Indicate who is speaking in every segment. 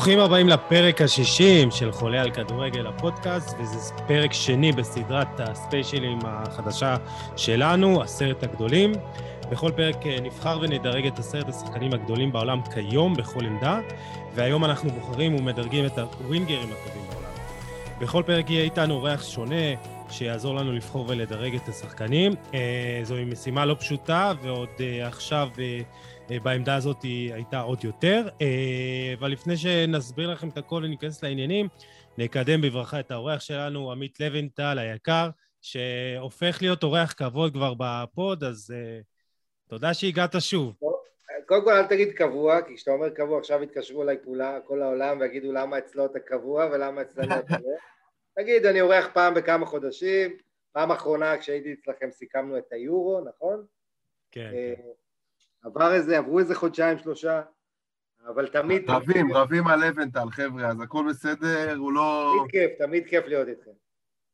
Speaker 1: ברוכים הבאים לפרק ה-60 של חולה על כדורגל הפודקאסט, וזה פרק שני בסדרת הספיישלים החדשה שלנו, עשרת הגדולים. בכל פרק אה, נבחר ונדרג את עשרת השחקנים הגדולים בעולם כיום בכל עמדה, והיום אנחנו בוחרים ומדרגים את הווינגרים הטובים בעולם. בכל פרק יהיה איתנו אורח שונה שיעזור לנו לבחור ולדרג את השחקנים. אה, זוהי משימה לא פשוטה, ועוד אה, עכשיו בעמדה הזאת היא הייתה עוד יותר. אבל לפני שנסביר לכם את הכל וניכנס לעניינים, נקדם בברכה את האורח שלנו, עמית לוינטל היקר, שהופך להיות אורח כבוד כבר בפוד, אז תודה שהגעת שוב.
Speaker 2: קודם כל אל תגיד קבוע, כי כשאתה אומר קבוע עכשיו יתקשרו אליי כולה, כל העולם ויגידו למה אצלו אתה קבוע ולמה אצלנו אתה לא. תגיד, אני אורח פעם בכמה חודשים, פעם אחרונה כשהייתי אצלכם סיכמנו את היורו, נכון?
Speaker 1: כן. אה,
Speaker 2: כן. עבר איזה, עברו איזה חודשיים, שלושה, אבל תמיד...
Speaker 3: רבים, רבים על אבנטל, חבר'ה, אז הכל בסדר, הוא לא...
Speaker 2: תמיד כיף, תמיד כיף להיות איתכם.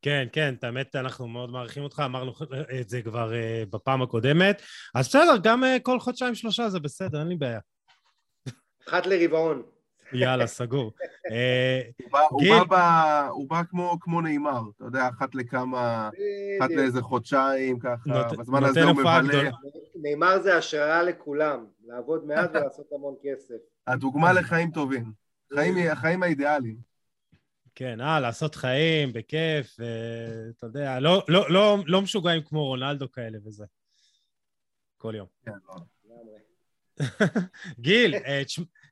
Speaker 1: כן, כן, את האמת, אנחנו מאוד מעריכים אותך, אמרנו את זה כבר uh, בפעם הקודמת. אז בסדר, גם uh, כל חודשיים-שלושה זה בסדר, אין לי בעיה.
Speaker 2: אחת לרבעון.
Speaker 1: יאללה, סגור.
Speaker 3: אה, הוא בא כמו נאמר, אתה יודע, אחת לכמה, אחת לאיזה חודשיים, ככה, בזמן הזה הוא מבלה.
Speaker 2: נאמר זה השראה לכולם, לעבוד מעט ולעשות המון כסף.
Speaker 3: הדוגמה לחיים טובים, החיים האידיאליים.
Speaker 1: כן, אה, לעשות חיים, בכיף, אתה יודע, לא, לא, לא, לא משוגעים כמו רונלדו כאלה וזה. כל יום.
Speaker 3: כן, לא.
Speaker 1: גיל, אה,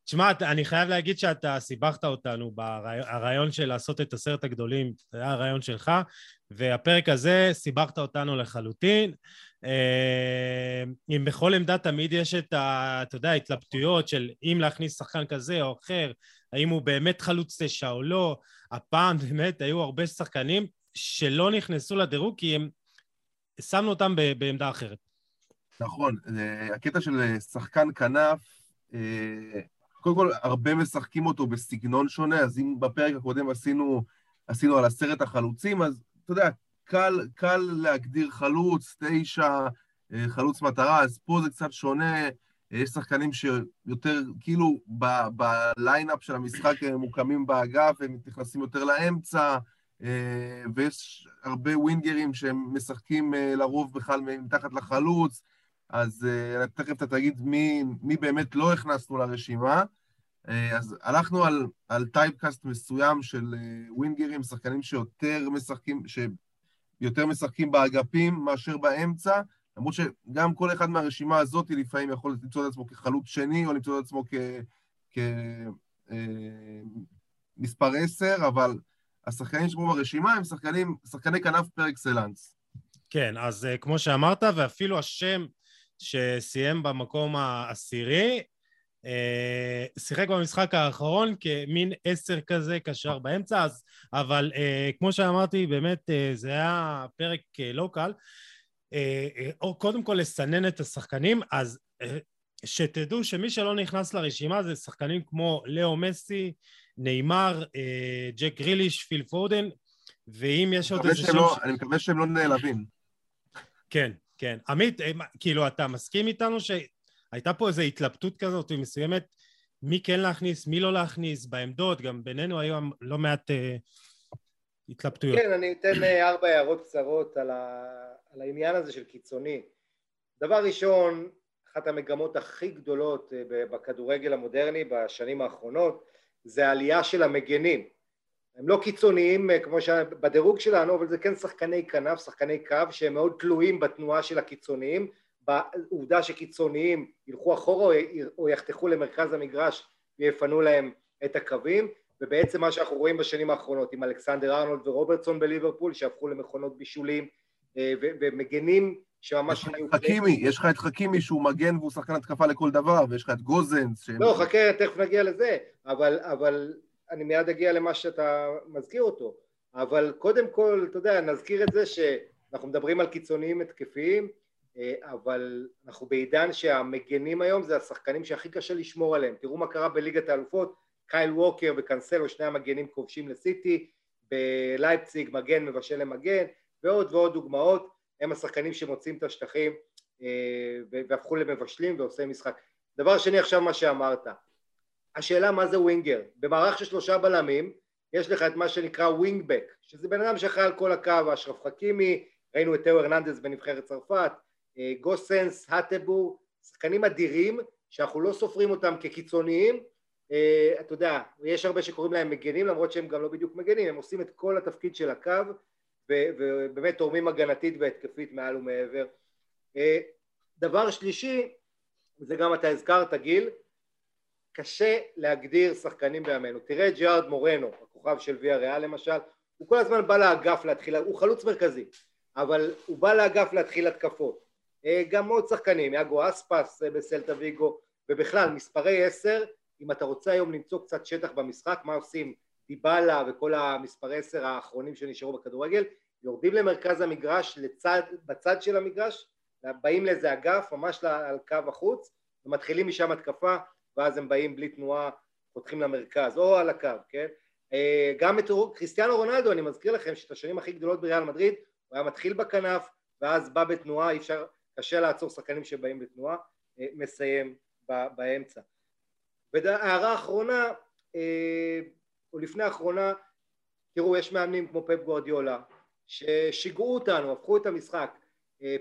Speaker 1: תשמע, אני חייב להגיד שאתה סיבכת אותנו ברעיון של לעשות את עשרת הגדולים, זה היה הרעיון שלך, והפרק הזה סיבכת אותנו לחלוטין. אה, אם בכל עמדה תמיד יש את ה... אתה יודע, ההתלבטויות של אם להכניס שחקן כזה או אחר, האם הוא באמת חלוץ תשע או לא, הפעם באמת היו הרבה שחקנים שלא נכנסו לדירוג כי הם... שמנו אותם בעמדה אחרת.
Speaker 3: נכון, הקטע של שחקן כנף, אה, קודם כל הרבה משחקים אותו בסגנון שונה, אז אם בפרק הקודם עשינו, עשינו על עשרת החלוצים, אז אתה יודע, קל, קל להגדיר חלוץ, תשע, אה, חלוץ מטרה, אז פה זה קצת שונה, יש שחקנים שיותר, כאילו, בליינאפ של המשחק הם מוקמים באגף, הם נכנסים יותר לאמצע, אה, ויש הרבה ווינגרים שהם משחקים אה, לרוב בכלל מתחת לחלוץ, אז אה, תכף אתה תגיד מי, מי באמת לא הכנסנו לרשימה. אז הלכנו על, על typecast מסוים של ווינגרים, שחקנים שיותר משחקים, שיותר משחקים באגפים מאשר באמצע, למרות שגם כל אחד מהרשימה הזאת לפעמים יכול למצוא את עצמו כחלוץ שני, או למצוא את עצמו כמספר אה, עשר, אבל השחקנים שבו ברשימה הם שחקנים, שחקני כנף פר אקסלנס.
Speaker 1: כן, אז uh, כמו שאמרת, ואפילו השם שסיים במקום העשירי, uh, שיחק במשחק האחרון כמין עשר כזה, קשר באמצע, אז, אבל uh, כמו שאמרתי, באמת uh, זה היה פרק לא קל. אה, אה, או קודם כל לסנן את השחקנים, אז אה, שתדעו שמי שלא נכנס לרשימה זה שחקנים כמו לאו מסי, נאמר, ג'ק גריליש, פיל פודן, ואם יש עוד איזה שם...
Speaker 3: לא, ש... אני מקווה שהם לא נעלבים.
Speaker 1: כן, כן. עמית, כאילו, אתה מסכים איתנו שהייתה פה איזו התלבטות כזאת מסוימת, מי כן להכניס, מי לא להכניס, בעמדות, גם בינינו היו לא מעט אה, התלבטויות.
Speaker 2: כן, אני אתן ארבע הערות קצרות על, ה... על העניין הזה של קיצוני. דבר ראשון, אחת המגמות הכי גדולות אה, בכדורגל המודרני בשנים האחרונות זה העלייה של המגנים. הם לא קיצוניים אה, כמו בדירוג שלנו, אבל זה כן שחקני כנף, שחקני קו, שהם מאוד תלויים בתנועה של הקיצוניים, בעובדה שקיצוניים ילכו אחורה או יחתכו למרכז המגרש ויפנו להם את הקווים, ובעצם מה שאנחנו רואים בשנים האחרונות עם אלכסנדר ארנולד ורוברטסון בליברפול שהפכו למכונות בישולים אה, ומגנים שממש...
Speaker 3: חכימי, יש לך את חכימי שהוא מגן והוא שחקן התקפה לכל דבר, ויש לך את גוזנס.
Speaker 2: לא, חכה, תכף נגיע לזה, אבל, אבל אני מיד אגיע למה שאתה מזכיר אותו. אבל קודם כל, אתה יודע, נזכיר את זה שאנחנו מדברים על קיצוניים התקפיים, אה, אבל אנחנו בעידן שהמגנים היום זה השחקנים שהכי קשה לשמור עליהם. תראו מה קרה בליגת האלופות, קייל ווקר וקנסלו, שני המגנים כובשים לסיטי, בלייפציג מגן מבשל למגן, ועוד ועוד דוגמאות, הם השחקנים שמוצאים את השטחים אה, והפכו למבשלים ועושה משחק. דבר שני עכשיו מה שאמרת, השאלה מה זה ווינגר. במערך של שלושה בלמים, יש לך את מה שנקרא ווינגבק, שזה בן אדם שאחראי על כל הקו, אשרף חכימי, ראינו את תאו הרננדס בנבחרת צרפת, אה, גוסנס, האטבור, שחקנים אדירים שאנחנו לא סופרים אותם כקיצוניים, אה, אתה יודע, יש הרבה שקוראים להם מגנים למרות שהם גם לא בדיוק מגנים, הם עושים את כל התפקיד של הקו ובאמת תורמים הגנתית והתקפית מעל ומעבר. אה, דבר שלישי, זה גם אתה הזכרת גיל, קשה להגדיר שחקנים בימינו. תראה את ג'ארד מורנו, הכוכב של ויה ריאל למשל, הוא כל הזמן בא לאגף להתחיל, הוא חלוץ מרכזי, אבל הוא בא לאגף להתחיל התקפות. אה, גם עוד שחקנים, יאגו אספס אה, בסלטה ויגו, ובכלל מספרי עשר, אם אתה רוצה היום למצוא קצת שטח במשחק, מה עושים דיבלה וכל המספרי עשר האחרונים שנשארו בכדורגל, יורדים למרכז המגרש, לצד, בצד של המגרש, באים לאיזה אגף, ממש על קו החוץ, ומתחילים משם התקפה, ואז הם באים בלי תנועה, פותחים למרכז, או על הקו, כן? אה, גם את כריסטיאנו רונלדו, אני מזכיר לכם שאת השנים הכי גדולות בריאל מדריד, הוא היה מתחיל בכנף, ואז בא בתנועה, אי אפשר, קשה לעצור שחקנים שבאים בתנועה, אה, מסיים באמצע. והערה אחרונה, אה, או לפני האחרונה, תראו, יש מאמנים כמו פפ גוורדיולה, ששיגעו אותנו, הפכו את המשחק.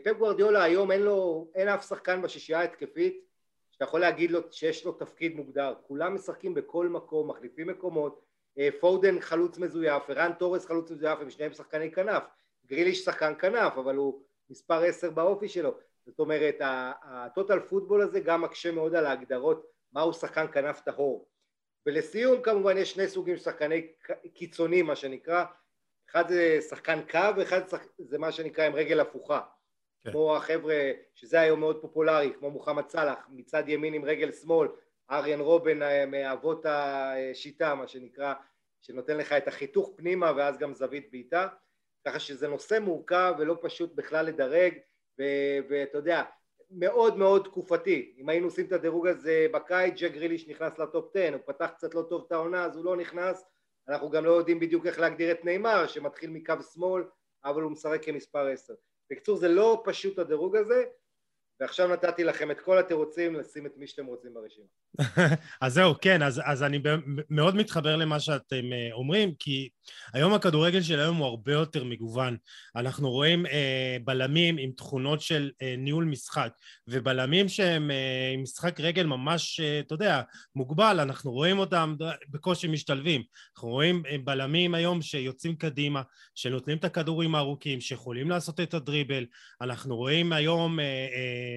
Speaker 2: פפ גוורדיולה היום אין לו, אין אף שחקן בשישייה התקפית שאתה יכול להגיד לו שיש לו תפקיד מוגדר, כולם משחקים בכל מקום, מחליפים מקומות, אה, פודן חלוץ מזויף, ערן תורס חלוץ מזויף, הם שניהם שחקני כנף, גריליש שחקן כנף, אבל הוא מספר עשר באופי שלו, זאת אומרת הטוטל פוטבול הזה גם מקשה מאוד על ההגדרות מהו שחקן כנף טהור. ולסיום כמובן יש שני סוגים של שחקני קיצונים מה שנקרא, אחד זה שחקן קו ואחד זה מה שנקרא עם רגל הפוכה כן. כמו החבר'ה, שזה היום מאוד פופולרי, כמו מוחמד סאלח, מצד ימין עם רגל שמאל, אריאן רובן אה, מאבות השיטה, מה שנקרא, שנותן לך את החיתוך פנימה ואז גם זווית בעיטה, ככה שזה נושא מורכב ולא פשוט בכלל לדרג, ואתה יודע, מאוד מאוד תקופתי, אם היינו עושים את הדירוג הזה בקיץ, ג'ק גריליש נכנס לטופ 10, הוא פתח קצת לא טוב את העונה אז הוא לא נכנס, אנחנו גם לא יודעים בדיוק איך להגדיר את נאמר שמתחיל מקו שמאל אבל הוא משחק כמספר 10 בקיצור זה לא פשוט הדירוג הזה ועכשיו נתתי לכם את כל התירוצים לשים את מי שאתם רוצים ברשימה.
Speaker 1: אז זהו, כן, אז, אז אני מאוד מתחבר למה שאתם אה, אומרים, כי היום הכדורגל של היום הוא הרבה יותר מגוון. אנחנו רואים אה, בלמים עם תכונות של אה, ניהול משחק, ובלמים שהם אה, עם משחק רגל ממש, אה, אתה יודע, מוגבל, אנחנו רואים אותם בקושי משתלבים. אנחנו רואים אה, בלמים היום שיוצאים קדימה, שנותנים את הכדורים הארוכים, שיכולים לעשות את הדריבל. אנחנו רואים היום... אה, אה,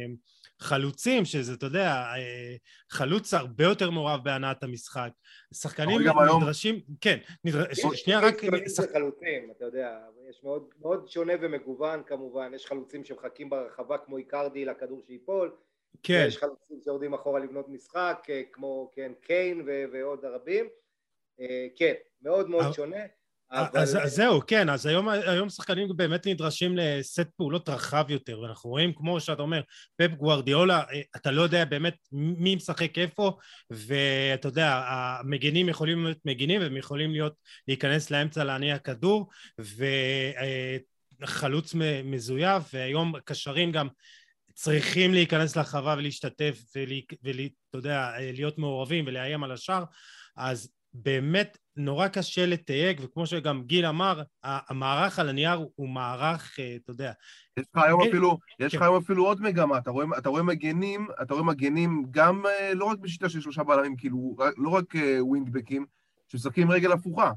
Speaker 1: חלוצים, שזה, אתה יודע, אה, חלוץ הרבה יותר מעורב בהנעת המשחק. שחקנים נדרשים, היום... כן, נדר...
Speaker 2: שנייה רק... שח... חלוצים, אתה יודע, יש מאוד, מאוד שונה ומגוון כמובן, יש חלוצים שמחכים ברחבה כמו איקרדי לכדור שיפול, כן. יש חלוצים שיורדים אחורה לבנות משחק, אה, כמו, כן, קיין ועוד רבים, אה, כן, מאוד מאוד שונה.
Speaker 1: אבל... אז, אז זהו, כן, אז היום, היום שחקנים באמת נדרשים לסט פעולות רחב יותר, ואנחנו רואים, כמו שאתה אומר, פפ גוורדיאולה, אה, אתה לא יודע באמת מי משחק איפה, ואתה יודע, המגנים יכולים להיות מגנים, והם יכולים להיות, להיכנס לאמצע להניע כדור, וחלוץ מזויף, והיום קשרים גם צריכים להיכנס לחווה ולהשתתף, ואתה יודע, להיות מעורבים ולאיים על השאר, אז באמת נורא קשה לתייג, וכמו שגם גיל אמר, המערך על הנייר הוא מערך, אה, אתה יודע...
Speaker 3: יש לך היום אה, אפילו, יש לך כן. היום אפילו עוד מגמה, אתה רואה, אתה רואה מגנים, אתה רואה מגנים גם, אה, לא רק בשיטה של שלושה בלמים, כאילו, לא רק ווינגבקים, שמשחקים רגל הפוכה.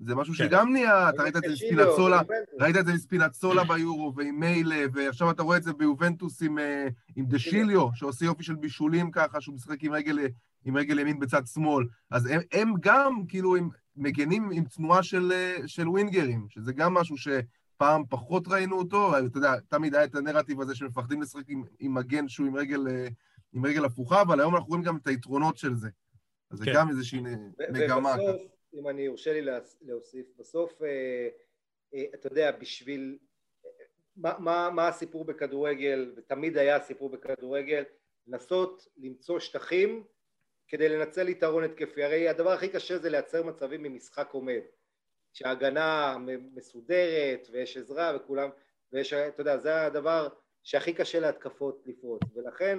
Speaker 3: זה משהו כן. שגם נהיה, אתה ראית את זה מספינצולה, ראית את זה מספינצולה ביורו ועם מיילה, ועכשיו אתה רואה את זה ביובנטוס עם, עם דשיליו, שעושה יופי של בישולים ככה, שהוא משחק עם רגל עם רגל ימין בצד שמאל. אז הם, הם גם, כאילו, הם מגנים עם תנועה של, של ווינגרים, שזה גם משהו שפעם פחות ראינו אותו, אתה יודע, תמיד היה את הנרטיב הזה שמפחדים לשחק עם, עם מגן שהוא עם רגל, עם רגל הפוכה, אבל היום אנחנו רואים גם את היתרונות של זה. אז כן. זה גם איזושהי מגמה.
Speaker 2: ובסוף, אם אני ארשה לי להוסיף, בסוף, אה, אה, אתה יודע, בשביל... מה, מה, מה הסיפור בכדורגל, ותמיד היה הסיפור בכדורגל, לנסות למצוא שטחים כדי לנצל יתרון התקפי. הרי הדבר הכי קשה זה לייצר מצבים ממשחק עומד. שההגנה מסודרת ויש עזרה וכולם, ויש, אתה יודע, זה הדבר שהכי קשה להתקפות לפרוץ. ולכן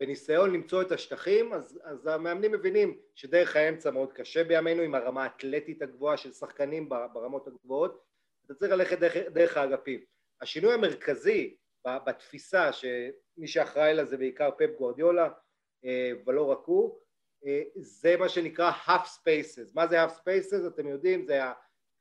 Speaker 2: בניסיון למצוא את השטחים, אז, אז המאמנים מבינים שדרך האמצע מאוד קשה בימינו עם הרמה האתלטית הגבוהה של שחקנים ברמות הגבוהות, אתה צריך ללכת דרך, דרך האגפים. השינוי המרכזי בתפיסה, שמי שאחראי לזה בעיקר פפ גורדיולה, אה, ולא רק הוא, אה, זה מה שנקרא half spaces. מה זה half spaces? אתם יודעים, זה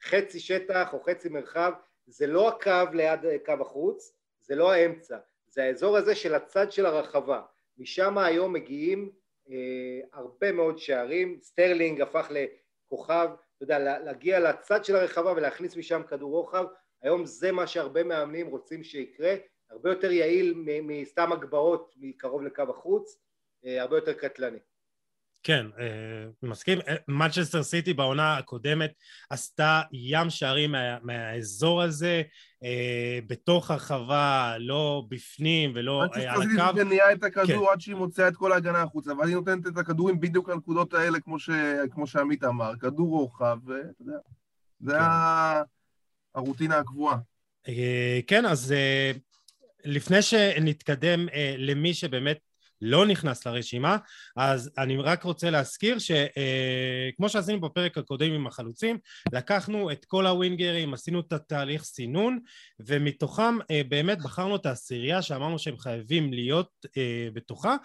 Speaker 2: חצי שטח או חצי מרחב, זה לא הקו ליד קו החוץ, זה לא האמצע, זה האזור הזה של הצד של הרחבה. משם היום מגיעים אה, הרבה מאוד שערים, סטרלינג הפך לכוכב, אתה יודע, להגיע לצד של הרחבה ולהכניס משם כדור רוחב, היום זה מה שהרבה מאמנים רוצים שיקרה, הרבה יותר יעיל מסתם הגבהות מקרוב לקו החוץ, אה, הרבה יותר קטלני.
Speaker 1: כן, אה, מסכים. מנצ'סטר סיטי בעונה הקודמת עשתה ים שערים מה, מהאזור הזה, אה, בתוך הרחבה, לא בפנים ולא על
Speaker 3: הקו. מנצ'סטר סיטי מניעה את הכדור כן. עד שהיא מוציאה את כל ההגנה החוצה, ואז היא נותנת את הכדורים בדיוק לנקודות האלה, כמו, ש... כמו שעמית אמר, כדור רוחב, ואתה יודע, זה כן. הרוטינה הקבועה.
Speaker 1: כן, אז לפני שנתקדם למי שבאמת לא נכנס לרשימה, אז אני רק רוצה להזכיר שכמו אה, שעשינו בפרק הקודם עם החלוצים, לקחנו את כל הווינגרים, עשינו את התהליך סינון, ומתוכם אה, באמת בחרנו את העשירייה שאמרנו שהם חייבים להיות אה, בתוכה,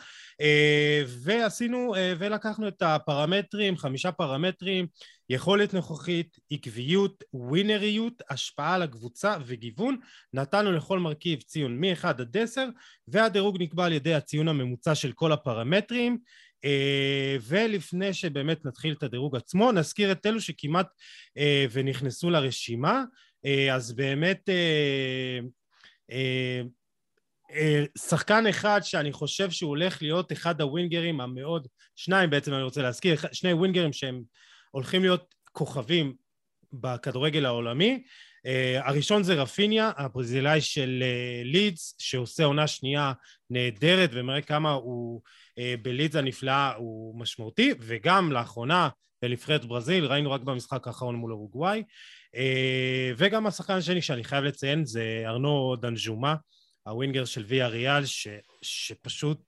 Speaker 1: ועשינו, ולקחנו את הפרמטרים, חמישה פרמטרים, יכולת נוכחית, עקביות, ווינריות, השפעה על הקבוצה וגיוון. נתנו לכל מרכיב ציון מ-1 עד 10, והדירוג נקבע על ידי הציון הממוצע של כל הפרמטרים. Uh, ולפני שבאמת נתחיל את הדירוג עצמו, נזכיר את אלו שכמעט uh, ונכנסו לרשימה. Uh, אז באמת uh, uh, uh, שחקן אחד שאני חושב שהוא הולך להיות אחד הווינגרים המאוד, שניים בעצם אני רוצה להזכיר, שני ווינגרים שהם הולכים להיות כוכבים בכדורגל העולמי. Uh, הראשון זה רפיניה, הברזילאי של uh, לידס, שעושה עונה שנייה נהדרת ומראה כמה הוא uh, בלידס הנפלאה הוא משמעותי, וגם לאחרונה בנבחרת ברזיל, ראינו רק במשחק האחרון מול אורוגוואי, uh, וגם השחקן השני שאני חייב לציין זה ארנו דנג'ומה, הווינגר של ויה ריאל, ש, שפשוט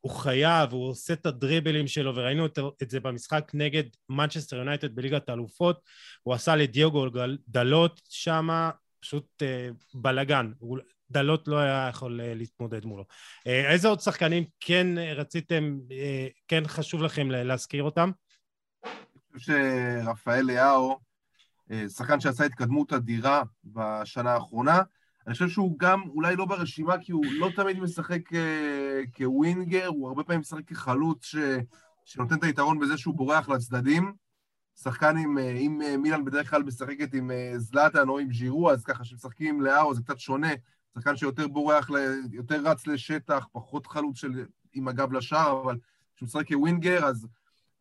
Speaker 1: הוא חייב, הוא עושה את הדריבלים שלו, וראינו את, את זה במשחק נגד מנצ'סטר יונייטד בליגת האלופות, הוא עשה לדיוגו דלות שמה, פשוט אה, בלאגן, דלות לא היה יכול אה, להתמודד מולו. אה, איזה עוד שחקנים כן רציתם, אה, כן חשוב לכם להזכיר אותם?
Speaker 3: אני חושב שרפאל ליאו, אה, שחקן שעשה התקדמות אדירה בשנה האחרונה, אני חושב שהוא גם אולי לא ברשימה, כי הוא לא תמיד משחק אה, כווינגר, הוא הרבה פעמים משחק כחלוץ ש... שנותן את היתרון בזה שהוא בורח לצדדים. שחקן עם, אה, עם אה, מילאן בדרך כלל משחקת עם זלאטן או עם ז'ירו, אז ככה כשמשחקים עם לאהו זה קצת שונה. שחקן שיותר בורח, יותר רץ לשטח, פחות חלוץ של, עם הגב לשער, אבל כשהוא משחק כווינגר, אז,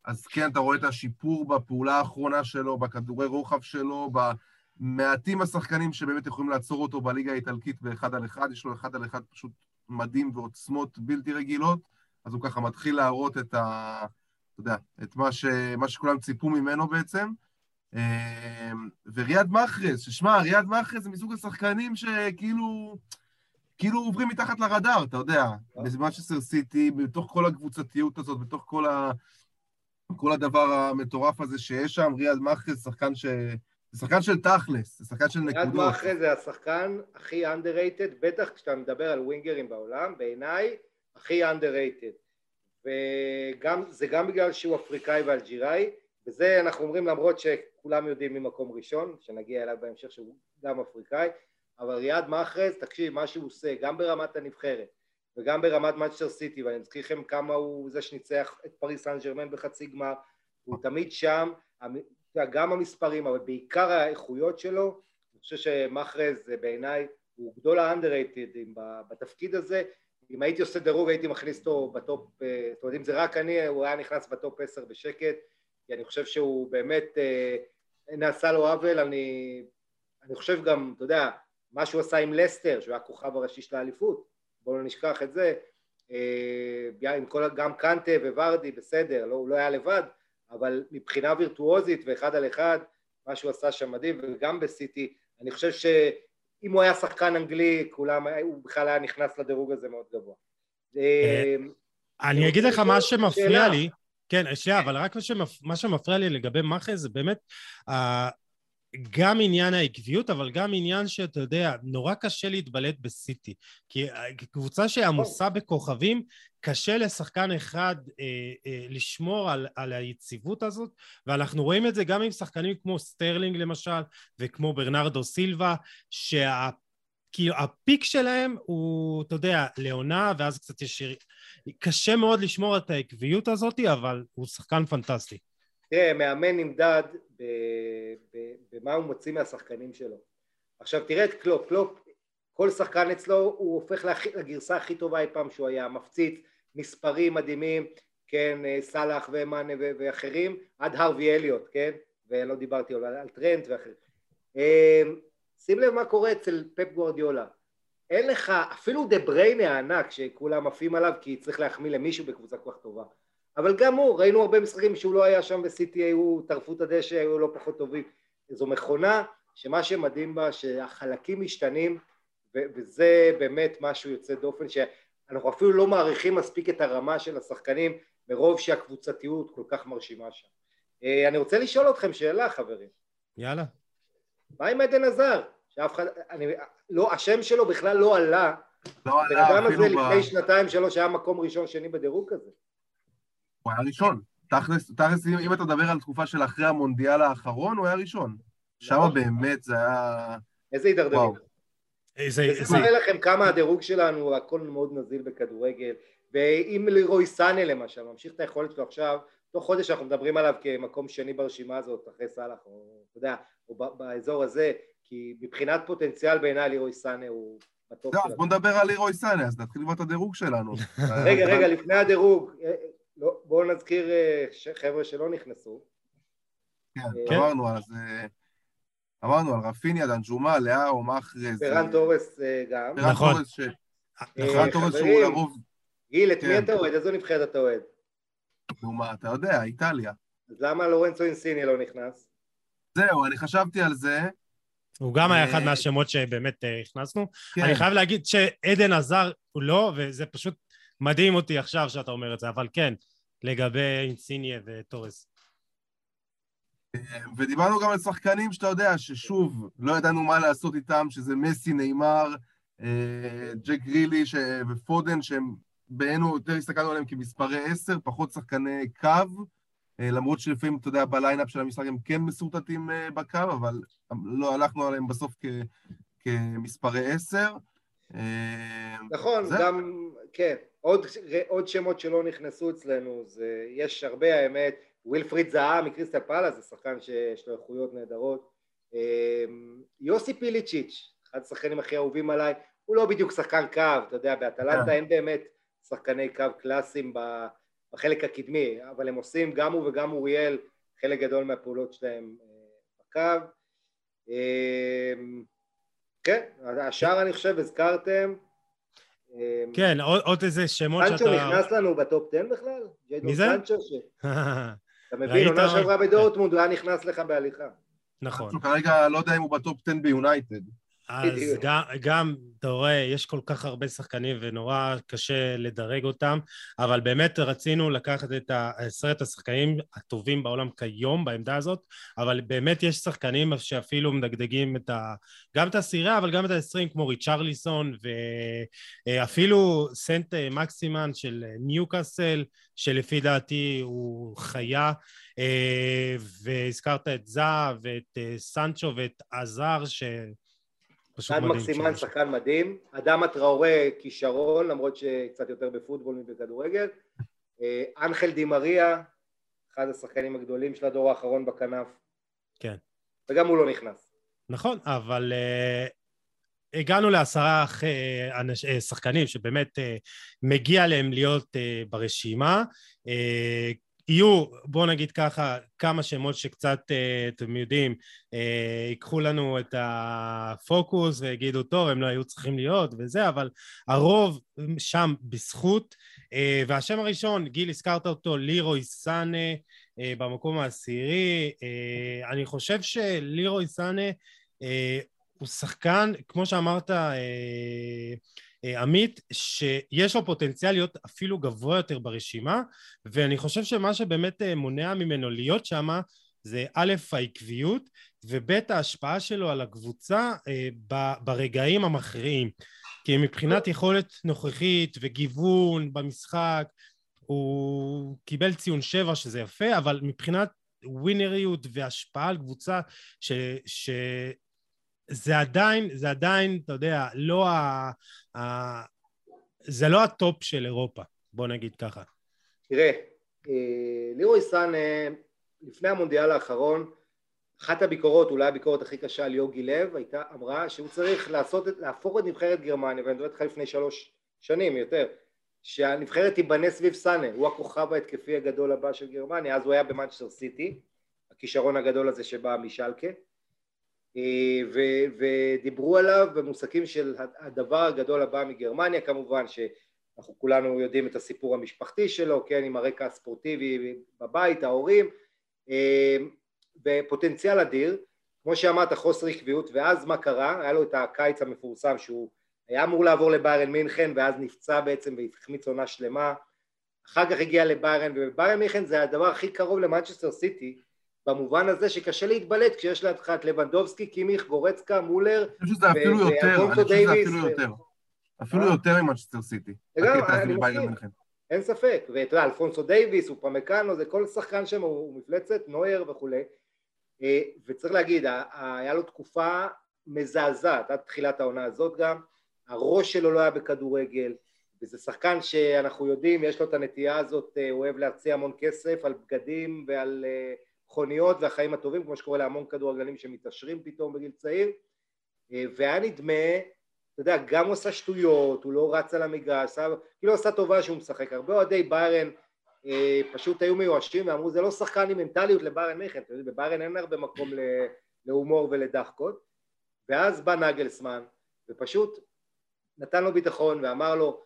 Speaker 3: אז כן, אתה רואה את השיפור בפעולה האחרונה שלו, בכדורי רוחב שלו, מעטים השחקנים שבאמת יכולים לעצור אותו בליגה האיטלקית באחד על אחד, יש לו אחד על אחד פשוט מדהים ועוצמות בלתי רגילות, אז הוא ככה מתחיל להראות את ה... אתה יודע, את מה, ש... מה שכולם ציפו ממנו בעצם. אמ, וריאד מאחרז, ששמע, ריאד מאחרז זה מסוג השחקנים שכאילו... כאילו עוברים מתחת לרדאר, אתה יודע, במאצ'סטר סיטי, בתוך כל הקבוצתיות הזאת, בתוך כל, ה... כל הדבר המטורף הזה שיש שם, ריאד מאחרז, שחקן ש... זה שחקן של תכלס, זה שחקן של נקודות.
Speaker 2: יד מאחרי זה השחקן הכי underrated, בטח כשאתה מדבר על ווינגרים בעולם, בעיניי הכי underrated. וזה גם בגלל שהוא אפריקאי ואלג'יראי, וזה אנחנו אומרים למרות שכולם יודעים ממקום ראשון, שנגיע אליו בהמשך שהוא גם אפריקאי, אבל ריאד מאחרז, תקשיב, מה שהוא עושה, גם ברמת הנבחרת וגם ברמת מנצ'סטר סיטי, ואני מזכיר לכם כמה הוא זה שניצח את פריז סן ז'רמן בחצי גמר, הוא תמיד שם, גם המספרים, אבל בעיקר האיכויות שלו, אני חושב שמחרז בעיניי הוא גדול ה underrated בתפקיד הזה, אם הייתי עושה דירוג הייתי מכניס אותו בטופ, אה, זאת אומרת אם זה רק אני, הוא היה נכנס בטופ עשר בשקט, כי אני חושב שהוא באמת אה, נעשה לו עוול, אני, אני חושב גם, אתה יודע, מה שהוא עשה עם לסטר, שהוא היה הכוכב הראשי של האליפות, בואו לא נשכח את זה, אה, עם כל, גם קנטה וורדי, בסדר, לא, הוא לא היה לבד, אבל מבחינה וירטואוזית ואחד על אחד, מה שהוא עשה שם מדהים, וגם בסיטי, אני חושב שאם הוא היה שחקן אנגלי, כולם, הוא בכלל היה נכנס לדירוג הזה מאוד גבוה.
Speaker 1: אה, אני אגיד לך מה שמפריע לי, כן, שנייה, אבל רק מה שמפריע לי לגבי מאחז זה באמת גם עניין העקביות, אבל גם עניין שאתה יודע, נורא קשה להתבלט בסיטי. כי קבוצה שעמוסה בכוכבים, קשה לשחקן אחד אה, אה, לשמור על, על היציבות הזאת, ואנחנו רואים את זה גם עם שחקנים כמו סטרלינג למשל, וכמו ברנרדו סילבה, שה... כאילו ה peak שלהם הוא, אתה יודע, לעונה, ואז קצת יש... קשה מאוד לשמור את העקביות הזאת, אבל הוא שחקן פנטסטי.
Speaker 2: תראה, מאמן נמדד במה הוא מוציא מהשחקנים שלו. עכשיו תראה את קלופ, קלופ, כל שחקן אצלו הוא הופך לגרסה הכי טובה אי פעם שהוא היה, מפציץ, מספרים מדהימים, כן, סאלח ומאנה ואחרים, עד הרווי אליוט, כן, ולא דיברתי על, על טרנט ואחרים. אמ, שים לב מה קורה אצל פפ גוורדיולה, אין לך, אפילו דה בריינה הענק שכולם עפים עליו כי צריך להחמיא למישהו בקבוצה כל כך טובה, אבל גם הוא, ראינו הרבה משחקים שהוא לא היה שם בסיטי, היו, טרפו את הדשא, היו לא פחות טובים. זו מכונה שמה שמדהים בה, שהחלקים משתנים, ו- וזה באמת משהו יוצא דופן, שאנחנו אפילו לא מעריכים מספיק את הרמה של השחקנים, מרוב שהקבוצתיות כל כך מרשימה שם. אה, אני רוצה לשאול אתכם שאלה, חברים.
Speaker 1: יאללה.
Speaker 2: מה עם עדן עזר? שאף אחד, אני, לא, השם שלו בכלל לא עלה.
Speaker 3: לא עלה, אפילו ב... הבן אדם הזה
Speaker 2: לפני שנתיים, שלוש, היה מקום ראשון, שני בדירוג כזה.
Speaker 3: הוא היה ראשון. תכלס, תכלס, אם אתה מדבר על תקופה של אחרי המונדיאל האחרון, הוא היה ראשון. שם נכון. באמת זה היה...
Speaker 2: איזה הידרדרות. זה מראה לכם כמה הדירוג שלנו, הכל מאוד נזיל בכדורגל, ואם לירוי סאנה למשל, ממשיך את היכולת שלו עכשיו, תוך חודש אנחנו מדברים עליו כמקום שני ברשימה הזאת, אחרי סאלח, או אתה יודע, או באזור הזה, כי מבחינת פוטנציאל בעיניי לירוי סאנה הוא
Speaker 3: בטופ שלנו. אז בוא נדבר על לירוי סאנה, אז נתחיל כבר את הדירוג שלנו.
Speaker 2: רגע, רגע, לפני הדירוג, לא, בואו נזכיר אה, חבר'ה שלא נכנסו.
Speaker 3: כן, אה, אמרנו על זה. אמרנו על רפיניה, דנג'ומה, ליאאו, מחרז.
Speaker 2: פראן אה, תורס גם.
Speaker 1: נכון.
Speaker 3: פראן תורס שהוא לרוב...
Speaker 2: גיל, את מי כן. אתה אוהד? איזו נבחרת אתה אוהד?
Speaker 3: נו מה, אתה יודע, איטליה.
Speaker 2: אז למה לורנצו אינסיני לא נכנס?
Speaker 3: זהו, אני חשבתי על זה.
Speaker 1: הוא גם היה אחד מהשמות שבאמת הכנסנו. כן. אני חייב להגיד שעדן עזר הוא לא, וזה פשוט מדהים אותי עכשיו שאתה אומר את זה, אבל כן, לגבי אינסיניה וטורס.
Speaker 3: ודיברנו גם על שחקנים שאתה יודע, ששוב, לא ידענו מה לעשות איתם, שזה מסי, נאמר, אה, ג'ק גרילי ופודן, שהם בעינינו יותר הסתכלנו עליהם כמספרי עשר, פחות שחקני קו, אה, למרות שלפעמים, אתה יודע, בליינאפ של המשחק הם כן מסורטטים אה, בקו, אבל לא הלכנו עליהם בסוף כמספרי עשר.
Speaker 2: נכון, גם, כן. עוד, עוד שמות שלא נכנסו אצלנו, זה, יש הרבה האמת, ווילפריד זהה מקריסטל פאלה, זה שחקן שיש לו איכויות נהדרות, אמ, יוסי פיליצ'יץ', אחד השחקנים הכי אהובים עליי, הוא לא בדיוק שחקן קו, אתה יודע, באטלנטה כן. אין באמת שחקני קו קלאסיים בחלק הקדמי, אבל הם עושים, גם הוא וגם אוריאל, חלק גדול מהפעולות שלהם אה, בקו. אמ, כן, השאר אני חושב הזכרתם,
Speaker 1: כן, עוד, עוד איזה שמות
Speaker 2: שאתה... סנצ'ו נכנס לנו בטופ 10 בכלל? מי זה? סנצ'ו ש... אתה מבין, עונה שעברה בדורטמונד, הוא היה נכנס לך בהליכה.
Speaker 1: נכון.
Speaker 3: כרגע לא יודע אם הוא בטופ 10 ביונייטד.
Speaker 1: אז גם, גם, אתה רואה, יש כל כך הרבה שחקנים ונורא קשה לדרג אותם, אבל באמת רצינו לקחת את עשרת השחקנים הטובים בעולם כיום בעמדה הזאת, אבל באמת יש שחקנים שאפילו מדגדגים את ה... גם את העשירייה, אבל גם את העשרים, כמו ריצ'רליסון, ואפילו סן מקסימן של ניוקאסל, שלפי דעתי הוא חיה, והזכרת את זאה ואת סנצ'ו ואת עזר, ש...
Speaker 2: אחד מקסימן, שחקן מדהים, אדם הטראורה כישרון, למרות שקצת יותר בפוטבול מבכדורגל, אה, אנחל די מריה, אחד השחקנים הגדולים של הדור האחרון בכנף.
Speaker 1: כן.
Speaker 2: וגם הוא לא נכנס.
Speaker 1: נכון, אבל uh, הגענו לעשרה uh, אנש, uh, שחקנים שבאמת uh, מגיע להם להיות uh, ברשימה. Uh, יהיו, בואו נגיד ככה, כמה שמות שקצת, אה, אתם יודעים, אה, ייקחו לנו את הפוקוס ויגידו, טוב, הם לא היו צריכים להיות וזה, אבל הרוב שם בזכות. אה, והשם הראשון, גיל, הזכרת אותו, לירוי סאנה, במקום העשירי. אני חושב שלירוי סאנה הוא שחקן, כמו שאמרת, עמית, שיש לו פוטנציאל להיות אפילו גבוה יותר ברשימה, ואני חושב שמה שבאמת מונע ממנו להיות שם זה א', העקביות, וב', ההשפעה שלו על הקבוצה ברגעים המכריעים. כי מבחינת יכולת נוכחית וגיוון במשחק, הוא קיבל ציון שבע שזה יפה, אבל מבחינת ווינריות והשפעה על קבוצה ש... זה עדיין, זה עדיין, אתה יודע, לא ה... ה... זה לא הטופ של אירופה, בוא נגיד ככה.
Speaker 2: תראה, אה, לירוי סאנה, לפני המונדיאל האחרון, אחת הביקורות, אולי הביקורת הכי קשה על יוגי לב, הייתה, אמרה שהוא צריך לעשות, להפוך את נבחרת גרמניה, ואני מדבר איתך לפני שלוש שנים יותר, שהנבחרת תיבנה סביב סאנה, הוא הכוכב ההתקפי הגדול הבא של גרמניה, אז הוא היה במנצ'סטר סיטי, הכישרון הגדול הזה שבא משלקה, ו- ודיברו עליו במושגים של הדבר הגדול הבא מגרמניה, כמובן שאנחנו כולנו יודעים את הסיפור המשפחתי שלו, כן, עם הרקע הספורטיבי בבית, ההורים, אה, ופוטנציאל אדיר, כמו שאמרת חוסר עקביות, ואז מה קרה? היה לו את הקיץ המפורסם שהוא היה אמור לעבור לביירן מינכן ואז נפצע בעצם והחמיץ עונה שלמה, אחר כך הגיע לביירן, וביירן מינכן זה הדבר הכי קרוב למנצ'סטר סיטי, במובן הזה שקשה להתבלט כשיש לידך את לבנדובסקי, קימיך, גורצקה, מולר,
Speaker 3: אני חושב שזה אפילו יותר, אני חושב שזה אפילו יותר. אפילו אה? יותר ממנצ'סטר סיטי.
Speaker 2: אין ספק, ואתה יודע, אלפונסו דייוויס, אופמקאנו, זה כל שחקן שם הוא מפלצת, נויר וכולי, אה, וצריך להגיד, היה לו תקופה מזעזעת עד תחילת העונה הזאת גם, הראש שלו לא היה בכדורגל, וזה שחקן שאנחנו יודעים, יש לו את הנטייה הזאת, אה, הוא אוהב להציע המון כסף על בגדים ועל אה, מכוניות והחיים הטובים, כמו שקורה להמון כדורגלנים שמתעשרים פתאום בגיל צעיר, והיה נדמה, אתה יודע, גם הוא עשה שטויות, הוא לא רץ על המגרש, כאילו עשה טובה שהוא משחק, הרבה אוהדי ביירן אה, פשוט היו מיואשים ואמרו זה לא שחקן עם מנטליות לביירן מיכן, אתם יודעים בביירן אין הרבה מקום להומור ולדחקות. ואז בא נגלסמן ופשוט נתן לו ביטחון ואמר לו